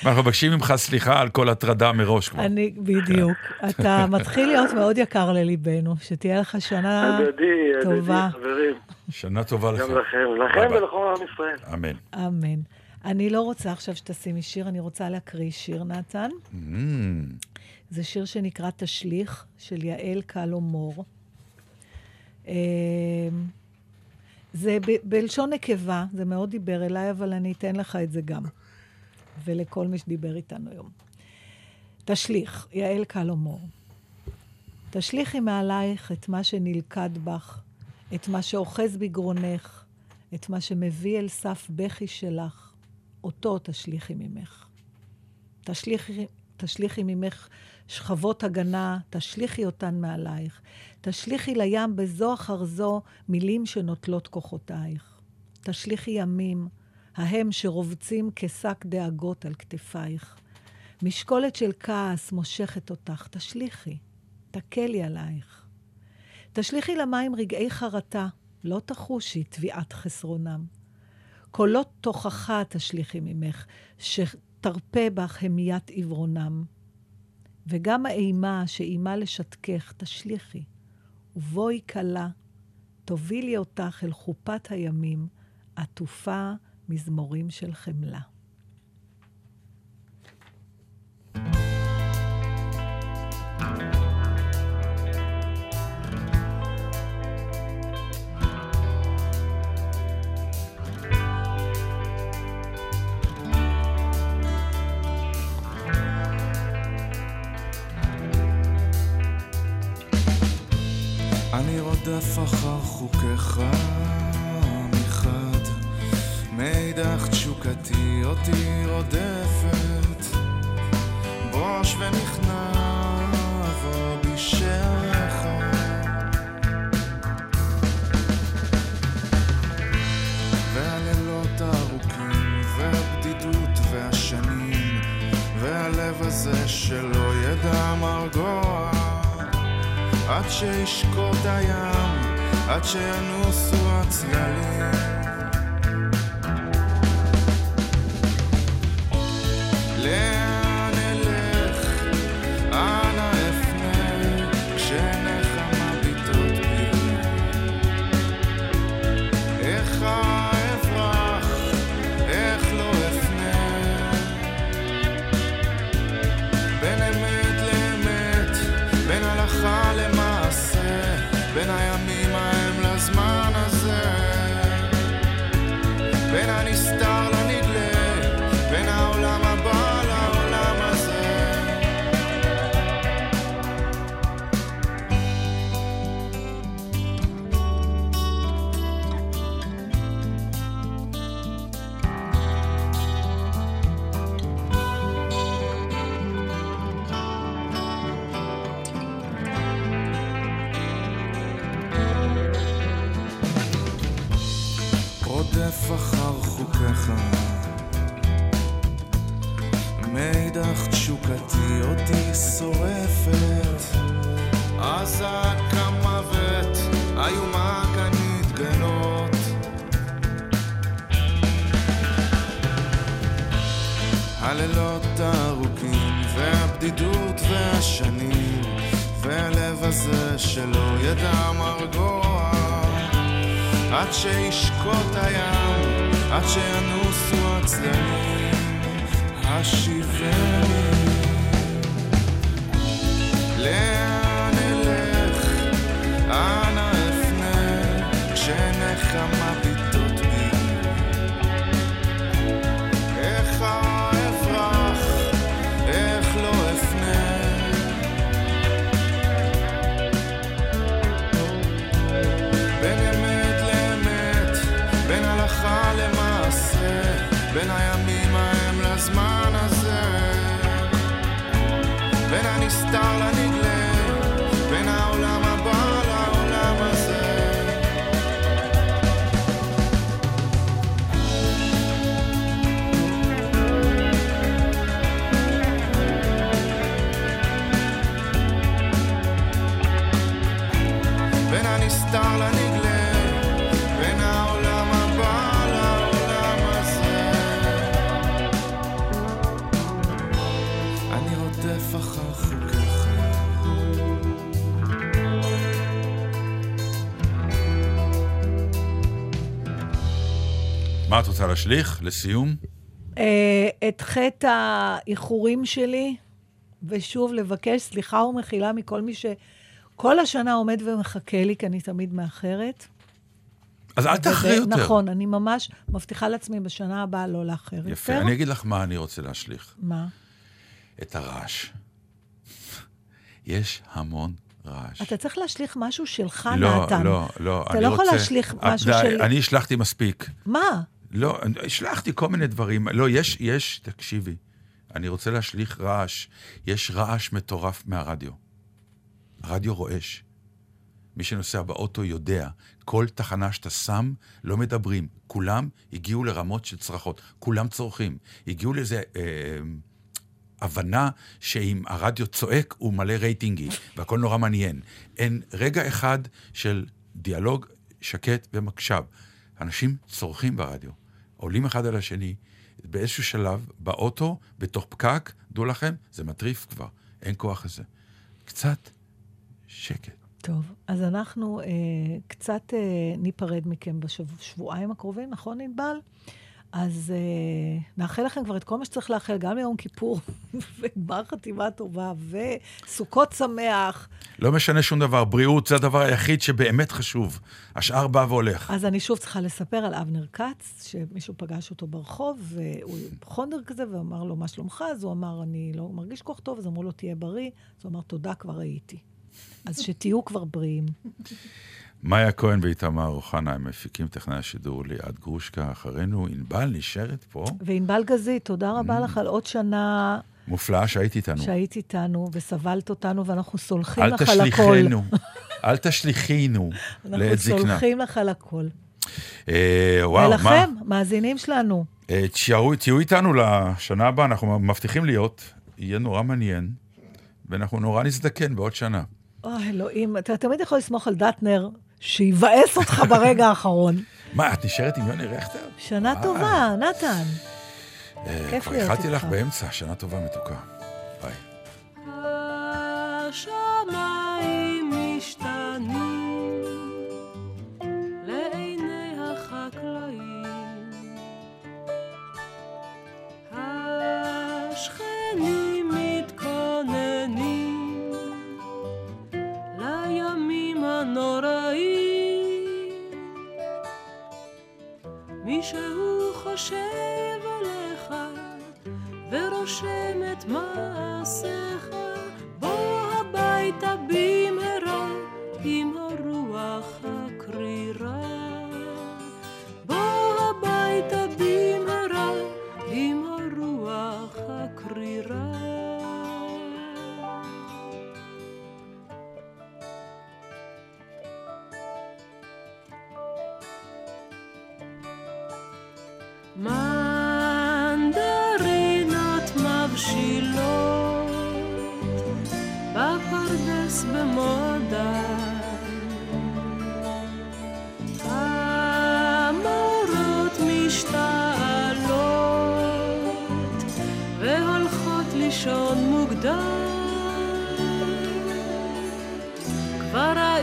אנחנו מבקשים ממך סליחה על כל הטרדה מראש כבר. אני, בדיוק. אתה מתחיל להיות מאוד יקר לליבנו, שתהיה לך שנה טובה. שנה טובה לך. גם לכם, לכם ולכל עם ישראל. אמן. אמן. אני לא רוצה עכשיו שתשימי שיר, אני רוצה להקריא שיר, נתן. Mm. זה שיר שנקרא תשליך, של יעל קלו מור. זה ב- בלשון נקבה, זה מאוד דיבר אליי, אבל אני אתן לך את זה גם. ולכל מי שדיבר איתנו היום. תשליך, יעל קלומור. תשליכי מעלייך את מה שנלכד בך, את מה שאוחז בגרונך, את מה שמביא אל סף בכי שלך, אותו תשליכי ממך. תשליכי, תשליכי ממך שכבות הגנה, תשליכי אותן מעלייך. תשליכי לים בזו אחר זו מילים שנוטלות כוחותייך. תשליכי ימים, ההם שרובצים כשק דאגות על כתפייך. משקולת של כעס מושכת אותך, תשליכי, תקלי עלייך. תשליכי למים רגעי חרטה, לא תחושי תביעת חסרונם. קולות תוכחה תשליכי ממך, שתרפה בך המיית עיוורונם. וגם האימה שאימה לשתקך, תשליכי. ובואי כלה, תובילי אותך אל חופת הימים, עטופה מזמורים של חמלה. אני רודף אחר חוקיך מחד, מאידך תשוקתי אותי רודפת, בוש ונכנע אבוא בשערך. והלילות הארוכים, והבדידות והשנים, והלב הזה שלא עד שישקוט הים, עד שינוסו הצללים. להשליך לסיום? אה, את חטא האיחורים שלי, ושוב לבקש סליחה ומחילה מכל מי שכל השנה עומד ומחכה לי, כי אני תמיד מאחרת. אז אל תאחרי יותר. נכון, אני ממש מבטיחה לעצמי בשנה הבאה לא לאחר יותר. יפה, אני אגיד לך מה אני רוצה להשליך. מה? את הרעש. יש המון רעש. אתה צריך להשליך משהו שלך, לא, נתן. לא, לא, אתה אני לא יכול רוצה- להשליך משהו של... אני השלכתי מספיק. מה? לא, השלכתי כל מיני דברים. לא, יש, יש, תקשיבי, אני רוצה להשליך רעש. יש רעש מטורף מהרדיו. הרדיו רועש. מי שנוסע באוטו יודע, כל תחנה שאתה שם, לא מדברים. כולם הגיעו לרמות של צרחות. כולם צורכים. הגיעו לאיזה אה, הבנה שאם הרדיו צועק, הוא מלא רייטינגי, והכל נורא מעניין. אין רגע אחד של דיאלוג שקט ומקשב. אנשים צורכים ברדיו, עולים אחד על השני, באיזשהו שלב, באוטו, בתוך פקק, דעו לכם, זה מטריף כבר, אין כוח לזה. קצת שקט. טוב, אז אנחנו אה, קצת אה, ניפרד מכם בשבועיים הקרובים, נכון, ענבל? אז אה, נאחל לכם כבר את כל מה שצריך לאחל, גם ליום כיפור, וגמר חתימה טובה, וסוכות שמח. לא משנה שום דבר, בריאות זה הדבר היחיד שבאמת חשוב. השאר בא והולך. אז אני שוב צריכה לספר על אבנר כץ, שמישהו פגש אותו ברחוב, והוא חונדר כזה, ואמר לו, מה שלומך? אז הוא אמר, אני לא מרגיש כל כך טוב, אז אמרו לו, תהיה בריא. אז הוא אמר, תודה, כבר הייתי. אז שתהיו כבר בריאים. מאיה כהן ואיתמר אוחנה, הם מפיקים טכנאי השידור ליעד גרושקה. אחרינו, ענבל נשארת פה. וענבל גזית, תודה רבה לך על עוד שנה מופלאה שהיית איתנו. שהיית איתנו וסבלת אותנו, ואנחנו סולחים אל לך על הכל. תשליכנו, אל תשליכינו לעת אנחנו זקנה. סולחים לך על הכל. אה, וואו, מה? ולכם, מאזינים שלנו, אה, תשארו- תהיו איתנו לשנה הבאה, אנחנו מבטיחים להיות, יהיה נורא מעניין, ואנחנו נורא נזדקן בעוד שנה. אוי, אלוהים, אתה תמיד יכול לסמוך על דטנר, שיבאס אותך ברגע האחרון. מה, את נשארת עם יוני רכטר? שנה טובה, נתן. אה, כיף כבר להיות התחלתי לך איתך. באמצע, שנה טובה מתוקה. ביי. חושב עליך ורושם את מעשיך, בוא הביתה במהרה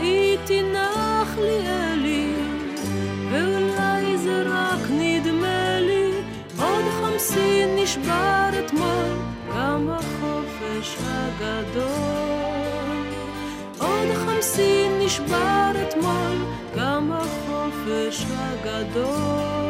כבר ראיתי נחליאלי, ואולי זה רק נדמה לי, עוד חמסין נשבר אתמול, גם החופש הגדול. עוד חמסין נשבר אתמול, גם החופש הגדול.